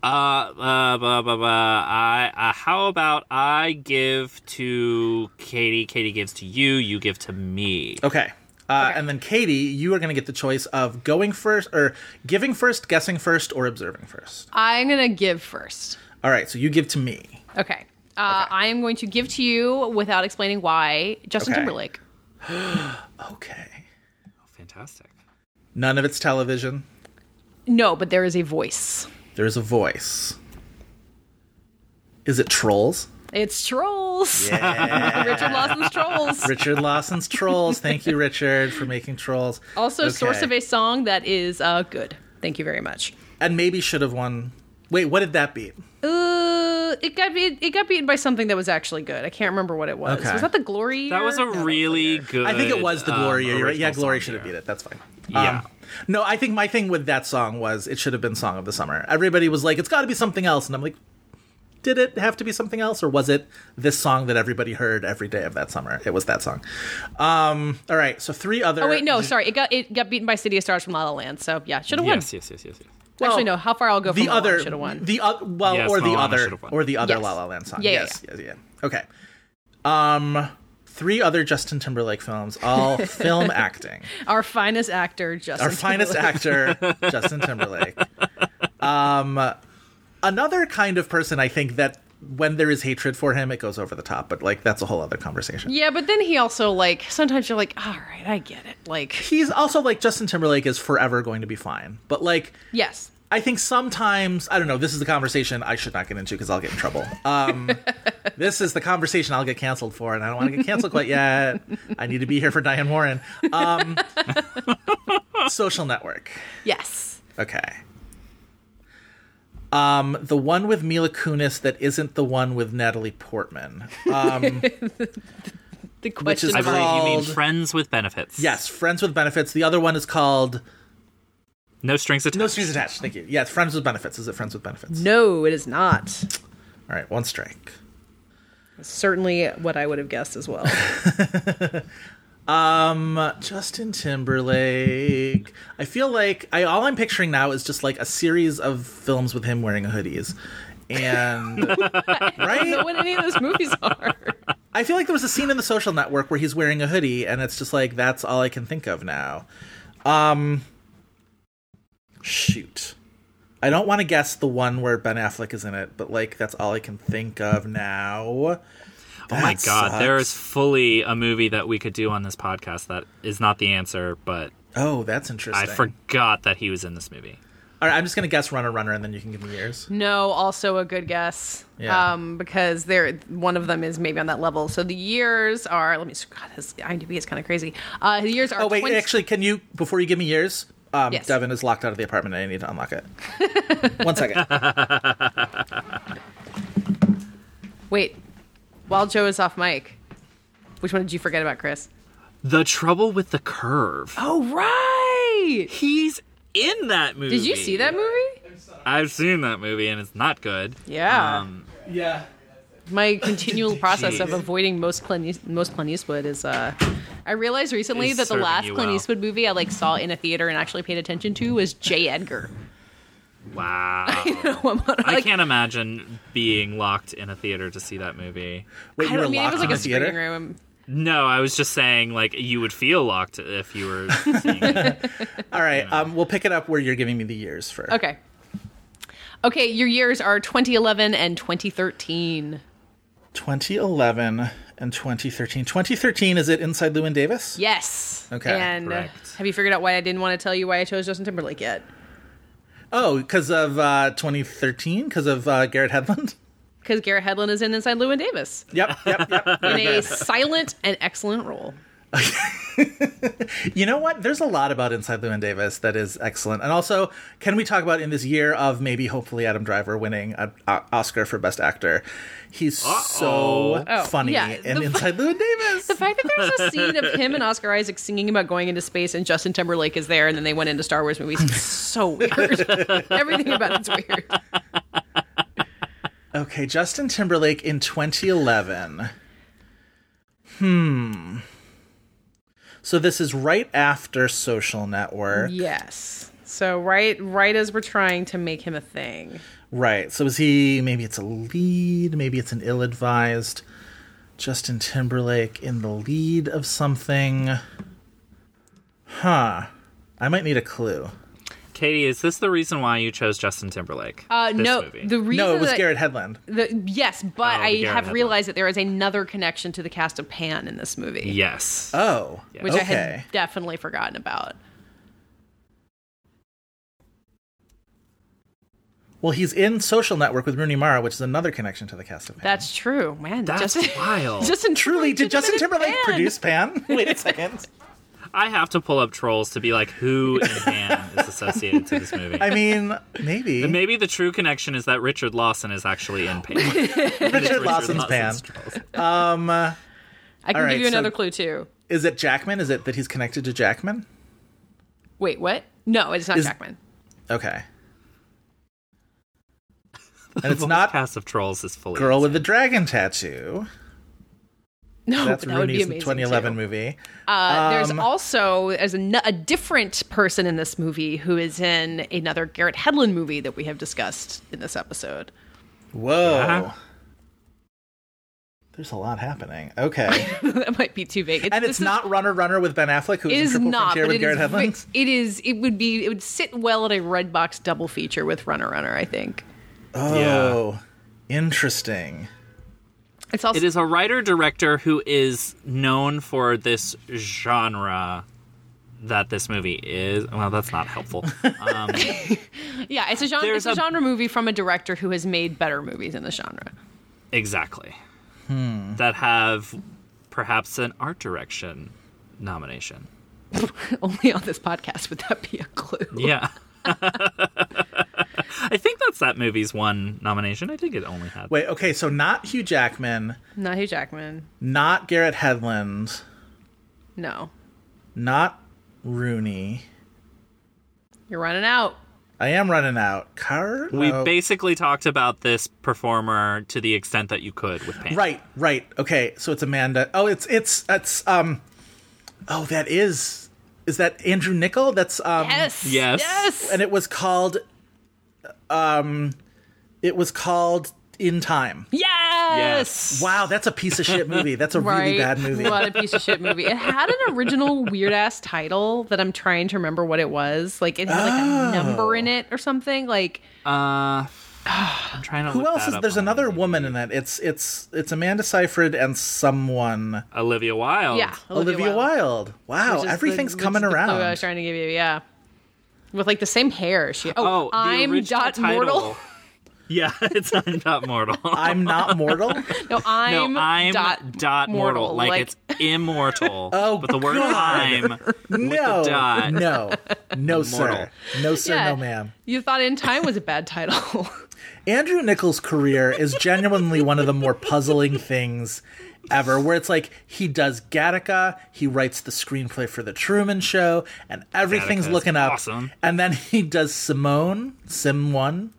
Uh, uh, blah, blah, blah. I, uh, how about I give to Katey, Katey gives to you, you give to me. Okay. Uh, And then Katey, you are going to get the choice of going first, or giving first, guessing first, or observing first. I'm gonna give first. All right, so you give to me. Okay. Uh, I am going to give to you without explaining why Justin Okay. Timberlake. Okay. Fantastic. None of it's television. No, but there is a voice. There's a voice. Is it Trolls? It's Trolls. Yeah. Richard Lawson's Trolls. Richard Lawson's Trolls. Thank you, Richard, for making Trolls. Also, Okay. source of a song that is uh, good. Thank you very much. And maybe should have won. Wait, what did that beat? Uh, it got beat, it got beaten by something that was actually good. I can't remember what it was. Okay. Was that the Glory? That was a year? really good. I think it was the um, Glory. year. Right. Yeah, Glory should have beat it. That's fine. Yeah. Um, no, I think my thing with that song was it should have been Song of the Summer. Everybody was like, it's got to be something else. And I'm like, did it have to be something else? Or was it this song that everybody heard every day of that summer? It was that song. Um, all right. So three other. Oh wait, no, sorry. It got it got beaten by City of Stars from La La Land. So yeah, should have won. Yes, yes, yes, yes. Yes. Well, Actually, no. How far I'll go from the other should have won. the uh, well Yes, or the Moana other should've won. or the other La La Land song. Yeah, yeah, yes, yes, yeah. Okay. Um, three other Justin Timberlake films, all film acting. Our finest actor, Justin. Our finest Timberlake. actor, Justin Timberlake. Um, another kind of person I think that when there is hatred for him, it goes over the top. But like that's a whole other conversation. Yeah, but then he also like sometimes you're like, all right, I get it. Like, He's also like Justin Timberlake is forever going to be fine. But like yes, I think sometimes I don't know. This is a conversation I should not get into because I'll get in trouble. Um, this is the conversation I'll get canceled for, and I don't want to get canceled quite yet. I need to be here for Diane Warren. Um, social Network. yes. Okay. Um, the one with Mila Kunis that isn't the one with Natalie Portman. Um, The Which question is I of believe you mean called- Friends with Benefits. yes, Friends with Benefits. The other one is called No strings attached. No Strings Attached. Thank you. Yeah, Friends with Benefits. Is it Friends with Benefits? no, it is not. All right, one strike. Certainly, what I would have guessed as well. Um, Justin Timberlake. I feel like I all I'm picturing now is just like a series of films with him wearing hoodies. And I don't know right? what any of those movies are. I feel like there was a scene in the social network where he's wearing a hoodie and it's just like that's all I can think of now. Um shoot. I don't want to guess the one where Ben Affleck is in it, but like that's all I can think of now. Oh my god, sucks. there is fully a movie that we could do on this podcast that is not the answer, but Oh, that's interesting. I forgot that he was in this movie. All right, I'm just gonna guess Runner Runner, and then you can give me yours. No, also a good guess. Yeah. Um, because there, one of them is maybe on that level. So the years are. Let me. God, his IMDb is kind of crazy. Uh, the years are. Oh wait, 20 actually, can you before you give me yours? Um, Yes. Devin is locked out of the apartment, and I need to unlock it. One second. Wait, while Joe is off mic, which one did you forget about, Chris? The Trouble with the Curve. Oh right. He's in that movie. Did you see that movie? I've seen that movie and it's not good. Yeah. Um, yeah. My continual process of avoiding most Clint, most Clint Eastwood is. uh I realized recently Is that the last you Clint well. Eastwood movie I like saw in a theater and actually paid attention to was J. Edgar. Wow. I'm on- I can't imagine being locked in a theater to see that movie. Wait, I you were don't mean it locked was like in a the theater. screening room. No, I was just saying like you would feel locked if you were seeing it. All right, um, we'll pick it up where you're giving me the years for. Okay. Okay, your years are 2011 and 2013. 2011 and 2013. 2013 is it Inside Llewyn Davis? Yes. Okay, And uh, correct. have you figured out why I didn't want to tell you why I chose Justin Timberlake yet? Oh, because of uh, 2013, because of uh, Garrett Hedlund. Because Garrett Hedlund is in Inside Llewyn Davis Yep, yep, yep. in a silent and excellent role. You know what? There's a lot about Inside Llewyn Davis that is excellent. And also, can we talk about in this year of maybe hopefully Adam Driver winning an Oscar for Best Actor? He's so Oh, funny yeah, in the Inside Llewyn Davis. The fact that there's a scene of him and Oscar Isaac singing about going into space and Justin Timberlake is there and then they went into Star Wars movies is so weird. Everything about it's weird. Okay, Justin Timberlake in 2011. Hmm. So this is right after Social Network. Yes. So right right as we're trying to make him a thing. Right. So is he maybe it's a lead, maybe it's an ill-advised Justin Timberlake in the lead of something. Huh. I might need a clue. Katey, is this the reason why you chose Justin Timberlake? Uh, this no, movie? the reason No, it was that- Garrett Hedlund. The, yes, but Oh, I Garrett have Hedlund. realized that there is another connection to the cast of Pan in this movie. Yes. Oh, which I had definitely forgotten about. Well, he's in Social Network with Rooney Mara, which is another connection to the cast of Pan. That's true, man. That's Justin, wild. Justin Truly, did Justin Timberlake Pan. produce Pan? Wait a second. I have to pull up trolls to be like, who in Pan is associated to this movie? I mean, maybe. And maybe the true connection is that Richard Lawson is actually in Pan. Richard Lawson's Pan. Um, uh, I can all right, give you so another clue too. Is it Jackman? Is it that he's connected to Jackman? Wait, what? No, it's not Is- Jackman. Okay. And it's not cast of trolls is fully Girl with the Dragon Tattoo. No, That's but that would be Rooney's amazing. 2011 too. movie. Uh, there's Um, also as a, n- a different person in this movie who is in another Garrett Hedlund movie that we have discussed in this episode. Whoa. Yeah. There's a lot happening. Okay. that might be too vague. and it's this is- not Runner Runner with Ben Affleck, who's It in Triple not, Frontier with it Garrett is, Hedlund. it is. It would be. It would sit well at a Redbox double feature with Runner Runner. I think. Oh, interesting. It's also It is a writer director who is known for this genre that this movie is. Well, that's not helpful. Um, yeah. It's a genre. It's a, a- genre movie from a director who has made better movies in the genre. exactly. Hmm. That have perhaps an art direction nomination. Only on this podcast would that be a clue. Yeah. I think that's that movie's one nomination. I think it only had. Wait, okay, so not Hugh Jackman, Not Hugh Jackman. not Garrett Hedlund, No, not Rooney. you're running out. I am running out. Car? We No. basically talked about this performer to the extent that you could with Pan. Right, right. Okay, so it's Amanda. Oh, it's it's it's um. Oh, that is is that Andrew Niccol? That's um. Yes. Yes. Yes. And it was called, um, it was called In Time. Yes. Wow, that's a piece of shit movie. That's a Right. really bad movie. What a piece of shit movie. It had an original weird ass title that I'm trying to remember what it was. Like it had like Oh. a number in it or something. Like Uh, I'm trying to. Who look else that is? up There's another IMDb. woman in that. It's it's it's Amanda Seyfried and someone. Olivia Wilde. yeah, Olivia, Wilde. Wow, Which is the- everything's coming around. the I was trying to give you. Yeah. With like the same hair. She. Oh, Oh, the I'm original dot uh, title. mortal. Yeah, it's I'm dot mortal. I'm not mortal. No, I'm, no, I'm dot, dot, mortal. mortal, Like, like- it's immortal. Oh, but the word God. I'm no, dot. no, no, sir, no, sir, Yeah. no, ma'am. You thought In Time was a bad title. Andrew Niccol's career is genuinely one of the more puzzling things ever, where it's like he does Gattaca, he writes the screenplay for The Truman Show, and everything's looking up. awesome. And then he does Simone, Sim 1,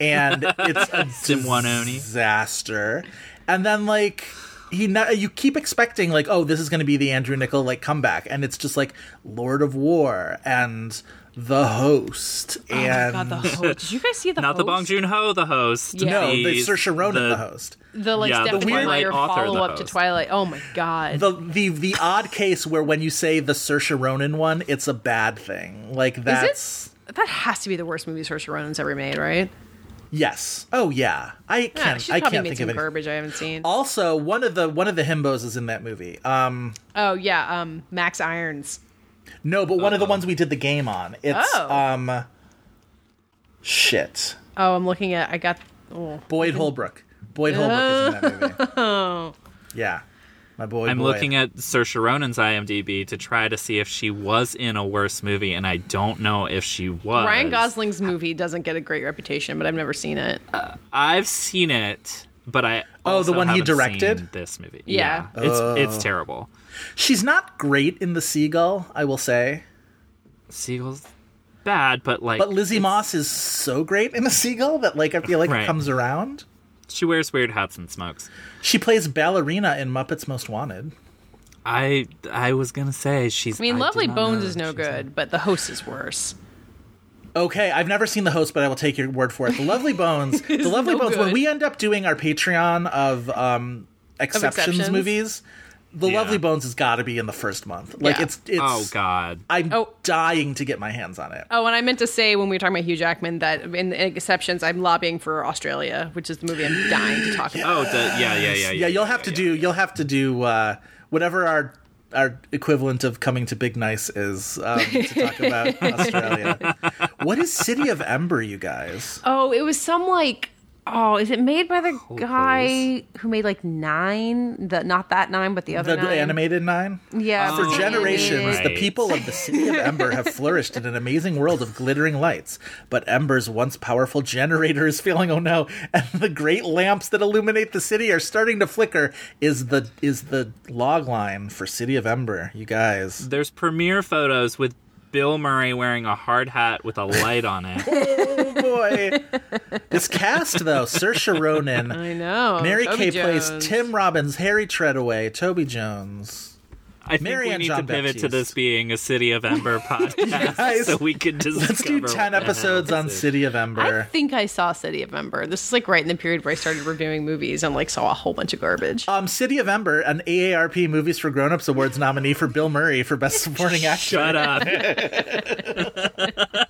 and it's a Sim One Oni. disaster. And then, like, he ne- you keep expecting like oh this is going to be the Andrew Niccol like comeback and it's just like Lord of War and the host and oh my god, the host. Did you guys see the Not the host? Bong Joon Ho, the host. Yeah. no the He's Saoirse Ronan the, host The like Yeah, the Stephanie Twilight Meyer author, follow up to. Twilight. Oh my god. the the the odd case where when you say the Saoirse Ronan one, it's a bad thing. Like that's that has to be the worst movie Saoirse Ronan's ever made, right? yes. Oh yeah. I can't. she's I can't made think some of it. garbage I haven't seen. Also, one of the one of the himbos is in that movie. Um, Oh yeah, um, Max Irons. No, but one of the ones we did the game on. It's Oh. um, shit. Oh, I'm looking at. I got. Oh. Boyd Holbrook. Boyd Holbrook is in that movie. Oh. Yeah, my boy. I'm Boyd. looking at Saoirse Ronan's IMDb to try to see if she was in a worse movie, and I don't know if she was. Ryan Gosling's movie doesn't get a great reputation, but I've never seen it. I've seen it, but I Oh, the also one he haven't directed? seen This movie, Yeah. it's Oh. it's terrible. She's not great in The Seagull, I will say. Seagull's bad, but like, But Lizzie Moss is so great in The Seagull that like I feel like Right. it comes around. she wears weird hats and smokes. She plays ballerina in Muppets Most Wanted. I I was gonna say she's. I mean, did Lovely Bones is no she's in- good, but The Host is worse. Okay, I've never seen the host, but I will take your word for it. The Lovely Bones, the Lovely no Bones. When we end up doing our Patreon of um, exceptions, exceptions? movies, The Yeah. Lovely Bones has got to be in the first month. Like Yeah. it's it's. oh God. I'm Oh. dying to get my hands on it. Oh, and I meant to say when we were talking about Hugh Jackman that in the exceptions, I'm lobbying for Australia, which is the movie I'm dying to talk about. Oh, the, yeah, yeah, yeah, yeah. Yeah, you'll have to do. You'll have to do uh, whatever our our equivalent of coming to Big Nice is um, to talk about Australia. What is City of Ember, you guys? Oh, it was some like oh, is it made by the guy who made like nine? The not that nine, but the other The nine. animated nine. Yeah, For generations, animated. the people of the city of Ember have flourished in an amazing world of glittering lights. But Ember's once powerful generator is failing. Oh no! And the great lamps that illuminate the city are starting to flicker. Is the is the log line for City of Ember? You guys. There's premiere photos with Bill Murray wearing a hard hat with a light on it. Oh boy! this cast though: Saoirse Ronan, I know. Mary Toby Kay plays Tim Robbins, Harry Treadaway, Toby Jones. I think Mary we need John to pivot to this being a City of Ember podcast Guys, so we can discover. Let's do ten episodes on. City of Ember. I think I saw City of Ember. This is like right in the period where I started reviewing movies and like saw a whole bunch of garbage. Um, City of Ember, an AARP Movies for Grown-ups Awards nominee for Bill Murray for Best Supporting Actor. Shut up.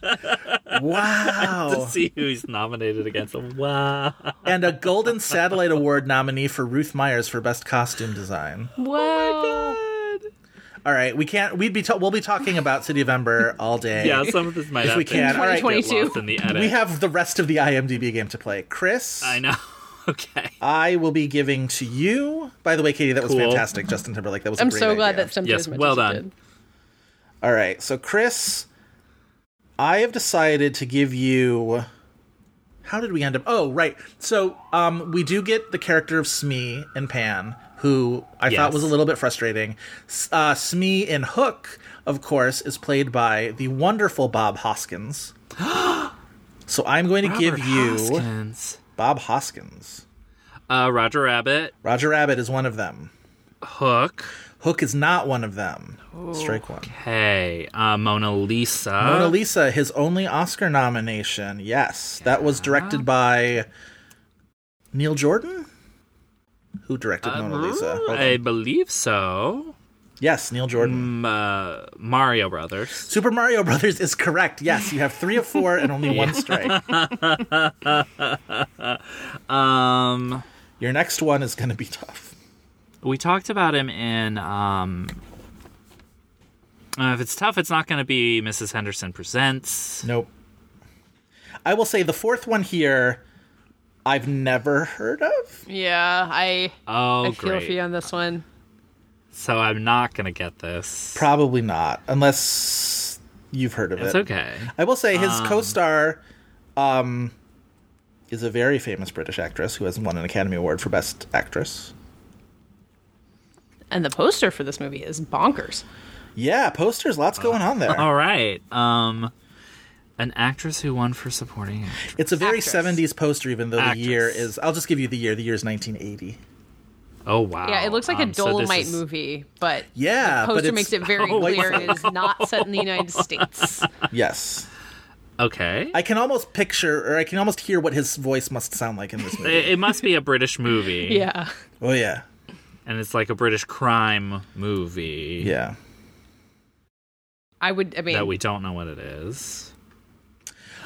Wow. To see who's nominated against him. Wow. and a Golden Satellite Award nominee for Ruth Myers for Best Costume Design. Wow. All right, we can't. We'd be. Ta- we'll be talking about City of Ember all day. Yeah, some of this might If we can. All right. get lost in the edit. We have the rest of the IMDb game to play. Chris, I know. Okay. I will be giving to you. By the way, Katey, that was fantastic. Justin Timberlake. That was. I'm great so glad idea. that jumped Yes, as much well as done. did. All right, so Chris, I have decided to give you. How did we end up? Oh, right. So, um, we do get the character of Smee and Pan, who I thought was a little bit frustrating. Uh, Smee in Hook, of course, is played by the wonderful Bob Hoskins. so I'm going to give you Hoskins. Bob Hoskins. Uh, Roger Rabbit, Roger Rabbit is one of them. Hook. Hook is not one of them. Strike one. Hey, uh, Mona Lisa. Mona Lisa, his only Oscar nomination. Yes, that was directed by Neil Jordan, who directed Mona Lisa. Hold I believe so. Yes, Neil Jordan. Mm, uh, Mario Brothers. Super Mario Brothers is correct. Yes, you have three of four and only one strike. Um, Your next one is going to be tough. we talked about him in. Um, uh, if it's tough, it's not going to be Mrs. Henderson presents. Nope. I will say the fourth one here, I've never heard of. Yeah, I Oh, I feel great. for you on this one. So I'm not going to get this. Probably not, unless you've heard of It's it. okay. I will say his Um, co-star um, is a very famous British actress who has won an Academy Award for Best Actress. And the poster for this movie is bonkers. Yeah, posters, lots going on there. All right. Um, an actress who won for supporting. actress. It's a very Actress. 70s poster, even though the year is. I'll just give you the year. The year is 1980. Oh wow. Yeah, it looks like Um, a so Dolomite is- movie, but Yeah, the but poster it's- makes it very Oh, clear it is not set in the United States. Yes. Okay. I can almost picture, or I can almost hear what his voice must sound like in this movie. It, it must be a British movie. Yeah. oh, yeah. And it's like a British crime movie. Yeah. I would I mean That we don't know what it is.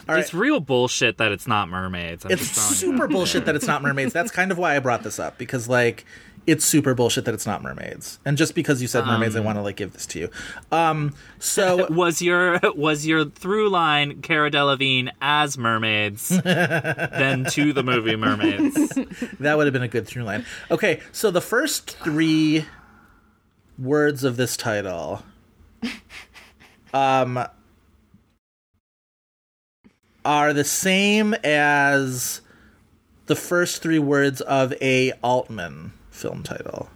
All right. It's real bullshit that it's not mermaids. I'm It's just telling you super bullshit that it's not mermaids. That's kind of why I brought this up because like it's super bullshit that it's not mermaids. And just because you said mermaids, I want to like give this to you. Um, so Was your was your through line Cara Delevingne as mermaids, then to the movie Mermaids? that would have been a good through line. Okay, so the first three words of this title, um, are the same as the first three words of a Altman film title.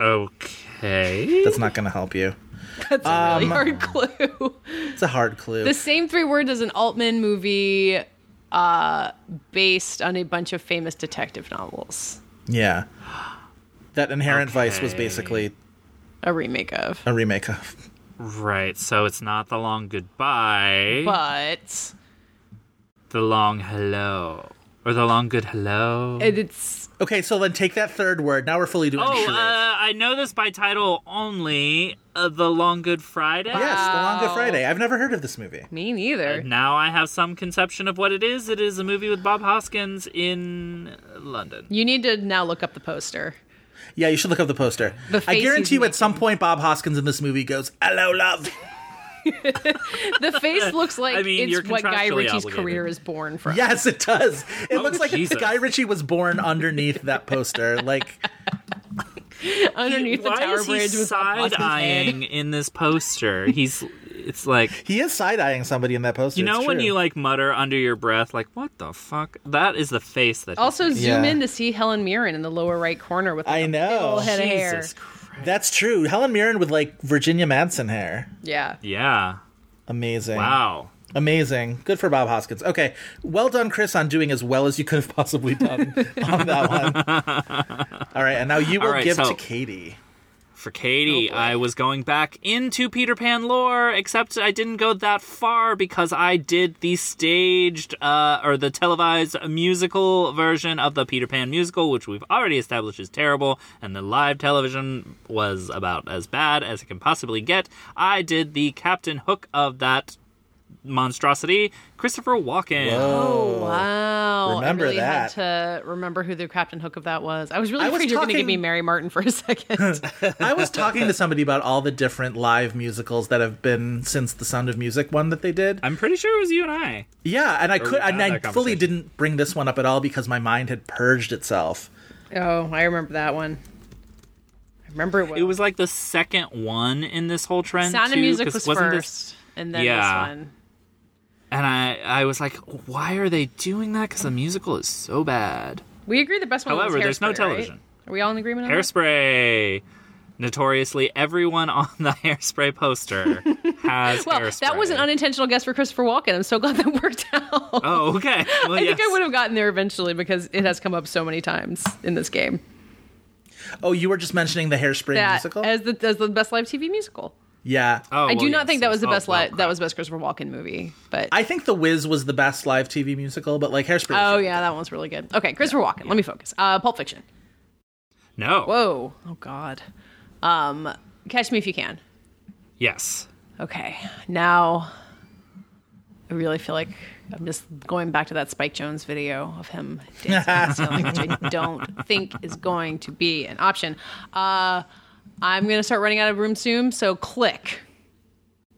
Okay. That's not going to help you. that's a um, really hard clue. It's a hard clue. the same three words as an Altman movie uh based on a bunch of famous detective novels. yeah. That Inherent Vice was basically A remake of. a remake of. Right. So it's not the long goodbye, But the long hello. Or the long good hello. And it's Okay, so then take that third word. Now we're fully doing oh, uh, I know this by title only. Uh, the Long Good Friday. yes, The Long Good Friday. I've never heard of this movie. me neither. Now I have some conception of what it is. It is a movie with Bob Hoskins in London. You need to now look up the poster. Yeah, you should look up the poster. The I guarantee he's you, at some point, Bob Hoskins in this movie goes, "Hello, love." The face looks like I mean, you're it's what Guy Ritchie's obligated. career is born from. Yes, it does. It Oh, looks like Jesus. Guy Ritchie was born underneath that poster. Like, underneath the Why tower is he bridge with Bob Hoskins' side eyeing in this poster? He's. It's like he is side eyeing somebody in that poster. you know it's when true. you like mutter under your breath, like "What the fuck?" That is the face that. he's Also, zoom Yeah. in to see Helen Mirren in the lower right corner with like, I a know. big old head of hair. Jesus Christ. That's true. Helen Mirren with like Virginia Madsen hair. Yeah. Yeah. Amazing. Wow. Amazing. Good for Bob Hoskins. Okay. Well done, Chris, on doing as well as you could have possibly done on that one. All right. And now you will All right, give so- to Katey. For Katey, Oh. I was going back into Peter Pan lore, except I didn't go that far because I did the staged uh, or the televised musical version of the Peter Pan musical, which we've already established is terrible, and the live television was about as bad as it can possibly get. I did the Captain Hook of that monstrosity, Christopher Walken. Oh wow! Remember I really that. Had to remember who the Captain Hook of that was. I was really I was afraid you were going to give me Mary Martin for a second. I was talking to somebody about all the different live musicals that have been since the Sound of Music one that they did. I'm pretty sure it was you and I. Yeah, and I could, and I fully didn't bring this one up at all because my mind had purged itself. oh, I remember that one. I remember it. Well. It was like the second one in this whole trend. Sound of too, Music 'cause was wasn't first, this- and then Yeah. this one. And I, I was like, why are they doing that? Because the musical is so bad. We agree the best one. However, was there's no Hairspray, right? television. Are we all in agreement on that? Hairspray. Notoriously, everyone on the hairspray poster has Well, hairspray. that was an unintentional guess for Christopher Walken. I'm so glad that worked out. Oh, okay. Well, I think. I would have gotten there eventually because it has come up so many times in this game. Oh, you were just mentioning the Hairspray That musical? as the as the best live TV musical. Yeah. Oh, I do well, not yes, think that was the Oh, best well, li- that was the best Christopher Walken movie, but I think The Wiz was the best live TV musical, but like Hairspray. oh yeah, that one was really good. Okay, Christopher Walken. Let me focus. Uh, Pulp Fiction. No. Whoa. Oh God. Um, Catch Me If You Can. Yes. Okay, now I really feel like I'm just going back to that Spike Jonze video of him dancing on the ceiling, which I don't think is going to be an option. Uh, I'm going to start running out of room soon, so click.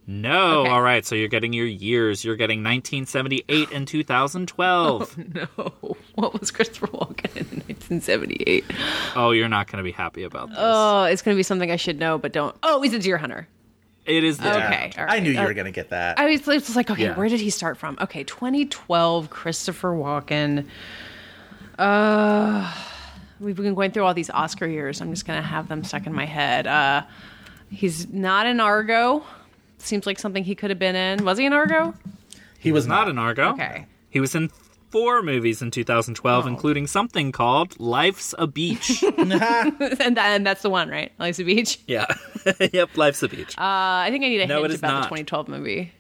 No. Okay. All right. So you're getting your years. You're getting 1978 and 2012. No, what was Christopher Walken in 1978? oh, you're not going to be happy about this. Oh, it's going to be something I should know, but don't. Oh, he's a deer hunter. it is the Okay, all right. I knew you Uh, were going to get that. I was, it was like, okay, Yeah. where did he start from? Okay, 2012, Christopher Walken. Uh, we've been going through all these Oscar years. I'm just gonna have them stuck in my head. Uh, he's not in Argo. Seems like something he could have been in. Was he in Argo? he was not in Argo. Okay. He was in four movies in Oh. 2012, including something called Life's a Beach. and, that, and that's the one, right? Life's a Beach. yeah. yep, Life's a Beach. Uh, I think I need a No, hint about not. the 2012 movie.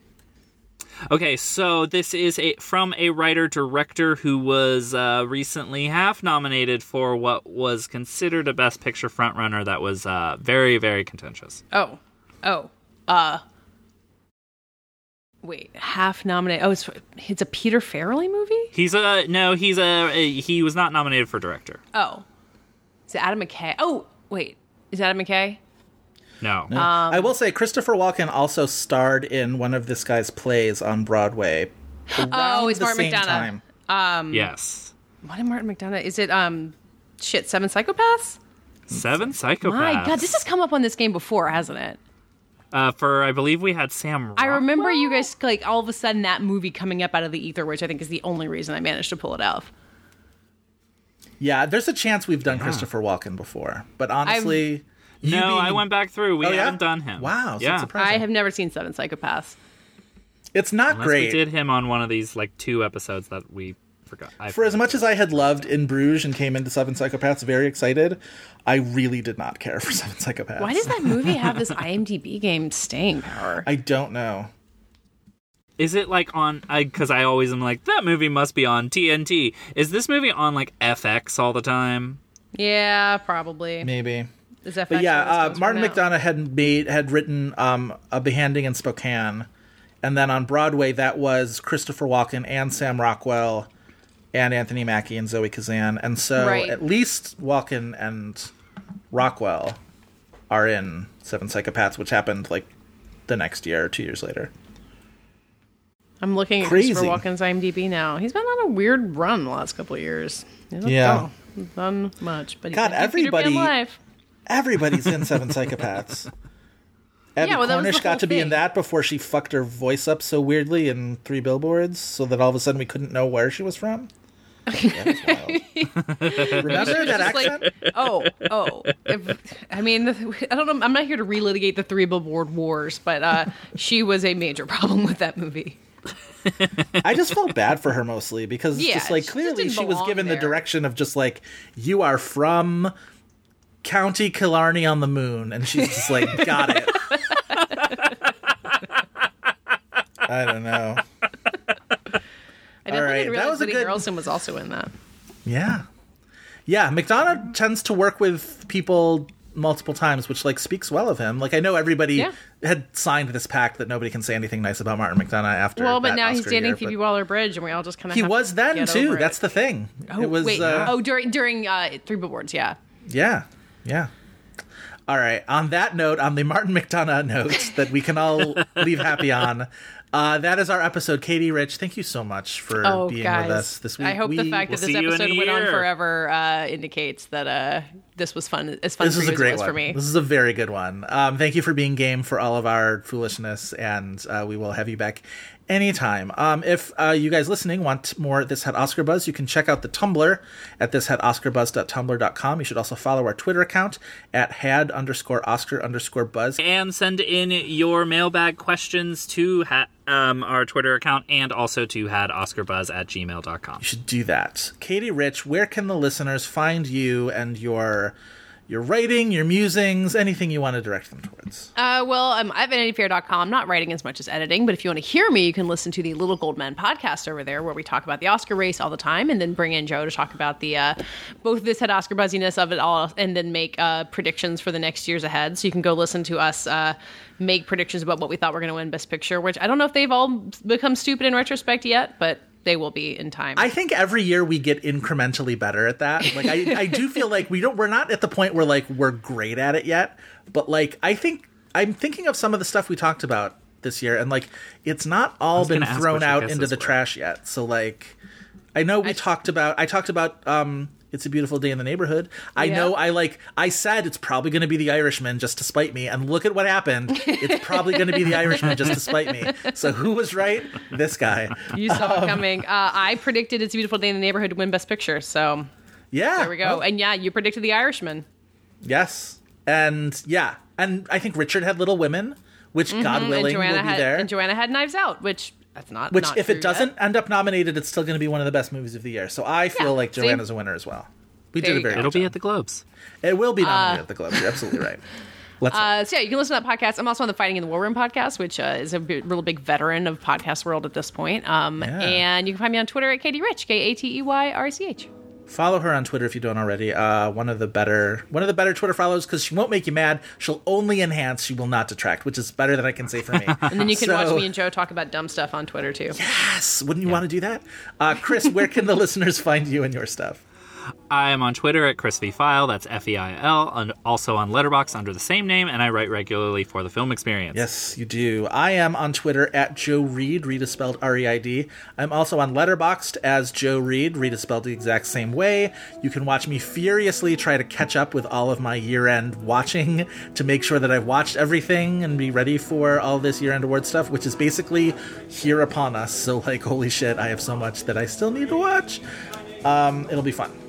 Okay, so this is a from a writer director who was uh, recently half nominated for what was considered a Best Picture frontrunner that was uh, very very contentious. Oh, oh, uh, wait, half nominated. Oh, it's it's a Peter Farrelly movie. He's a no, he's a, a he was not nominated for director. Oh, is it Adam McKay? Oh, wait, is Adam McKay? No, I will say Christopher Walken also starred in one of this guy's plays on Broadway. Oh, around it's Martin same McDonagh. time. yes, What did Martin McDonagh? Is it um, shit, Seven Psychopaths? Seven Psychopaths. My God, this has come up on this game before, hasn't it? uh, for I believe we had Sam. I remember you guys like all of a sudden that movie coming up out of the ether, which I think is the only reason I managed to pull it off. Yeah, there's a chance we've done Christopher Walken before, but honestly, you No, being- I went back through. We Oh, yeah? haven't done him. Wow, so yeah, surprising. I have never seen Seven Psychopaths. It's not Unless great. we did him on one of these like two episodes that we forgot. I For as much as I had loved In Bruges and came into Seven Psychopaths very excited, I really did not care for Seven Psychopaths. Why does that movie have this IMDb game staying power? I don't know. Is it like on? Because I, always am like that movie must be on TNT. Is this movie on like FX all the time? Yeah, probably. Maybe. Is that But yeah, uh, Martin. McDonagh had made had written um, a behanding in Spokane, and then on Broadway that was Christopher Walken and Sam Rockwell, and Anthony Mackie and Zoe Kazan, and so Right. at least Walken and Rockwell are in Seven Psychopaths, which happened like the next year or two years later. I'm looking at Crazy. Christopher Walken's IMDb now. He's been on a weird run the last couple of years. Yeah. done- done much, but he's God, been Peter Pan everybody-. Everybody's in Seven Psychopaths. Abbie Yeah, well, Cornish got to be in that before she fucked her voice up so weirdly in Three Billboards, so that all of a sudden we couldn't know where she was from. That was wild. Remember that Just like- accent? oh, oh. If, I mean, I don't know. I'm not here to relitigate the three billboard wars, but uh, she was a major problem with that movie. I just felt bad for her mostly because Yeah, just like just clearly she was given the direction of just like you are from County Killarney on the moon, and she's just like got it. I don't know. I All definitely right, didn't that realize was a Woody good- Harrelson was also in that. Yeah. Yeah, McDonagh tends to work with people multiple times, which like speaks well of him. Like I know everybody Yeah. had signed this pact that nobody can say anything nice about Martin McDonagh after. Well, but that now he's Oscar dating year, Phoebe but Waller-Bridge, and we all just kind of He was then too. That's the thing. Oh, it was wait. uh, oh, during during uh, Three Billboards, yeah. Yeah, yeah. All right. On that note, on the Martin McDonagh note that we can all leave happy on, uh, that is our episode. Katey Rich, thank you so much for Oh, being guys. with us this week. I hope the fact that we'll this see you in a episode went on forever uh, indicates that uh, this was fun. As fun this for is you a as great it was one. for me. This is a very good one. Um, thank you for being game for all of our foolishness, and uh, we will have you back anytime. Um, if uh, you guys listening want more This Had Oscar Buzz, you can check out the Tumblr at thishadoscarbuzz.tumblr.com. You should also follow our Twitter account at had underscore Oscar underscore Buzz. and send in your mailbag questions to ha- um, our Twitter account and also to hadoscarbuzz at gmail.com. You should do that. Katey Rich, where can the listeners find you and your your writing, your musings, anything you want to direct them towards? Uh, well, um, I'm at vanityfair.com. I'm not writing as much as editing, but if you want to hear me, you can listen to the Little Gold Men podcast over there, where we talk about the Oscar race all the time, and then bring in Joe to talk about the uh, both this had Oscar buzziness of it all, and then make uh, predictions for the next years ahead. So you can go listen to us uh, make predictions about what we thought were going to win Best Picture, which I don't know if they've all become stupid in retrospect yet, but they will be in time. I think every year we get incrementally better at that. Like I, I do feel like we don't we're not at the point where like we're great at it yet, but like I think I'm thinking of some of the stuff we talked about this year and like it's not all been thrown out into the were. trash yet. So like I know we talked about I talked about um it's a beautiful day in the neighborhood. I Yeah. know I like I said it's probably going to be the Irishman just to spite me and look at what happened. It's probably going to be the Irishman just to spite me. So who was right? This guy. you saw it coming. Uh, I predicted It's a Beautiful Day in the Neighborhood to win Best Picture, so Yeah. there we go. Well, And yeah, you predicted The Irishman. Yes. And yeah. And I think Richard had Little Women, which God Mhm, willing will be had, there. And Joanna had Knives Out, which that's not. which, not if true it doesn't yet. end up nominated, it's still going to be one of the best movies of the year. So I feel Yeah, like see? Joanna's a winner as well. We There did a very It'll be job. at the Globes. It will be nominated at the Globes. You're absolutely right. Let's. Uh, so yeah, you can listen to that podcast. I'm also on the Fighting in the War Room podcast, which uh, is a b- real big veteran of podcast world at this point. Um, Yeah. And you can find me on Twitter at Katey Rich, K A T E Y R C H. Follow her on Twitter if you don't already. Uh, one of the better one of the better Twitter follows because she won't make you mad. She'll only enhance. She will not detract, which is better than I can say for me. And then you can watch me and Joe talk about dumb stuff on Twitter too. Yes, wouldn't you want to do that, uh, Chris? Where can the listeners find you and your stuff? I am on Twitter at Chris V Feil. That's F E I L, and also on Letterboxd under the same name. And I write regularly for the Film Experience. Yes, you do. I am on Twitter at Joe Reid. Reid is spelled R E I D. I'm also on Letterboxd as Joe Reid. Reid is spelled the exact same way. You can watch me furiously try to catch up with all of my year end watching to make sure that I've watched everything and be ready for all this year end award stuff, which is basically here upon us. So, like, holy shit, I have so much that I still need to watch. Um, it'll be fun.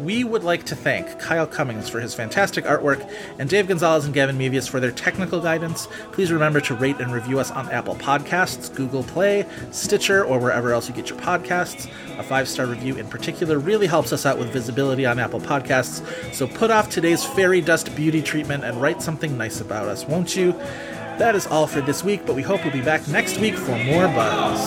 We would like to thank Kyle Cummings for his fantastic artwork and Dave Gonzalez and Gavin Mevius for their technical guidance. Please remember to rate and review us on Apple Podcasts, Google Play, Stitcher, or wherever else you get your podcasts. A five star review in particular really helps us out with visibility on Apple Podcasts. So put off today's fairy dust beauty treatment and write something nice about us, won't you? That is all for this week, but we hope you'll be back next week for more buzz.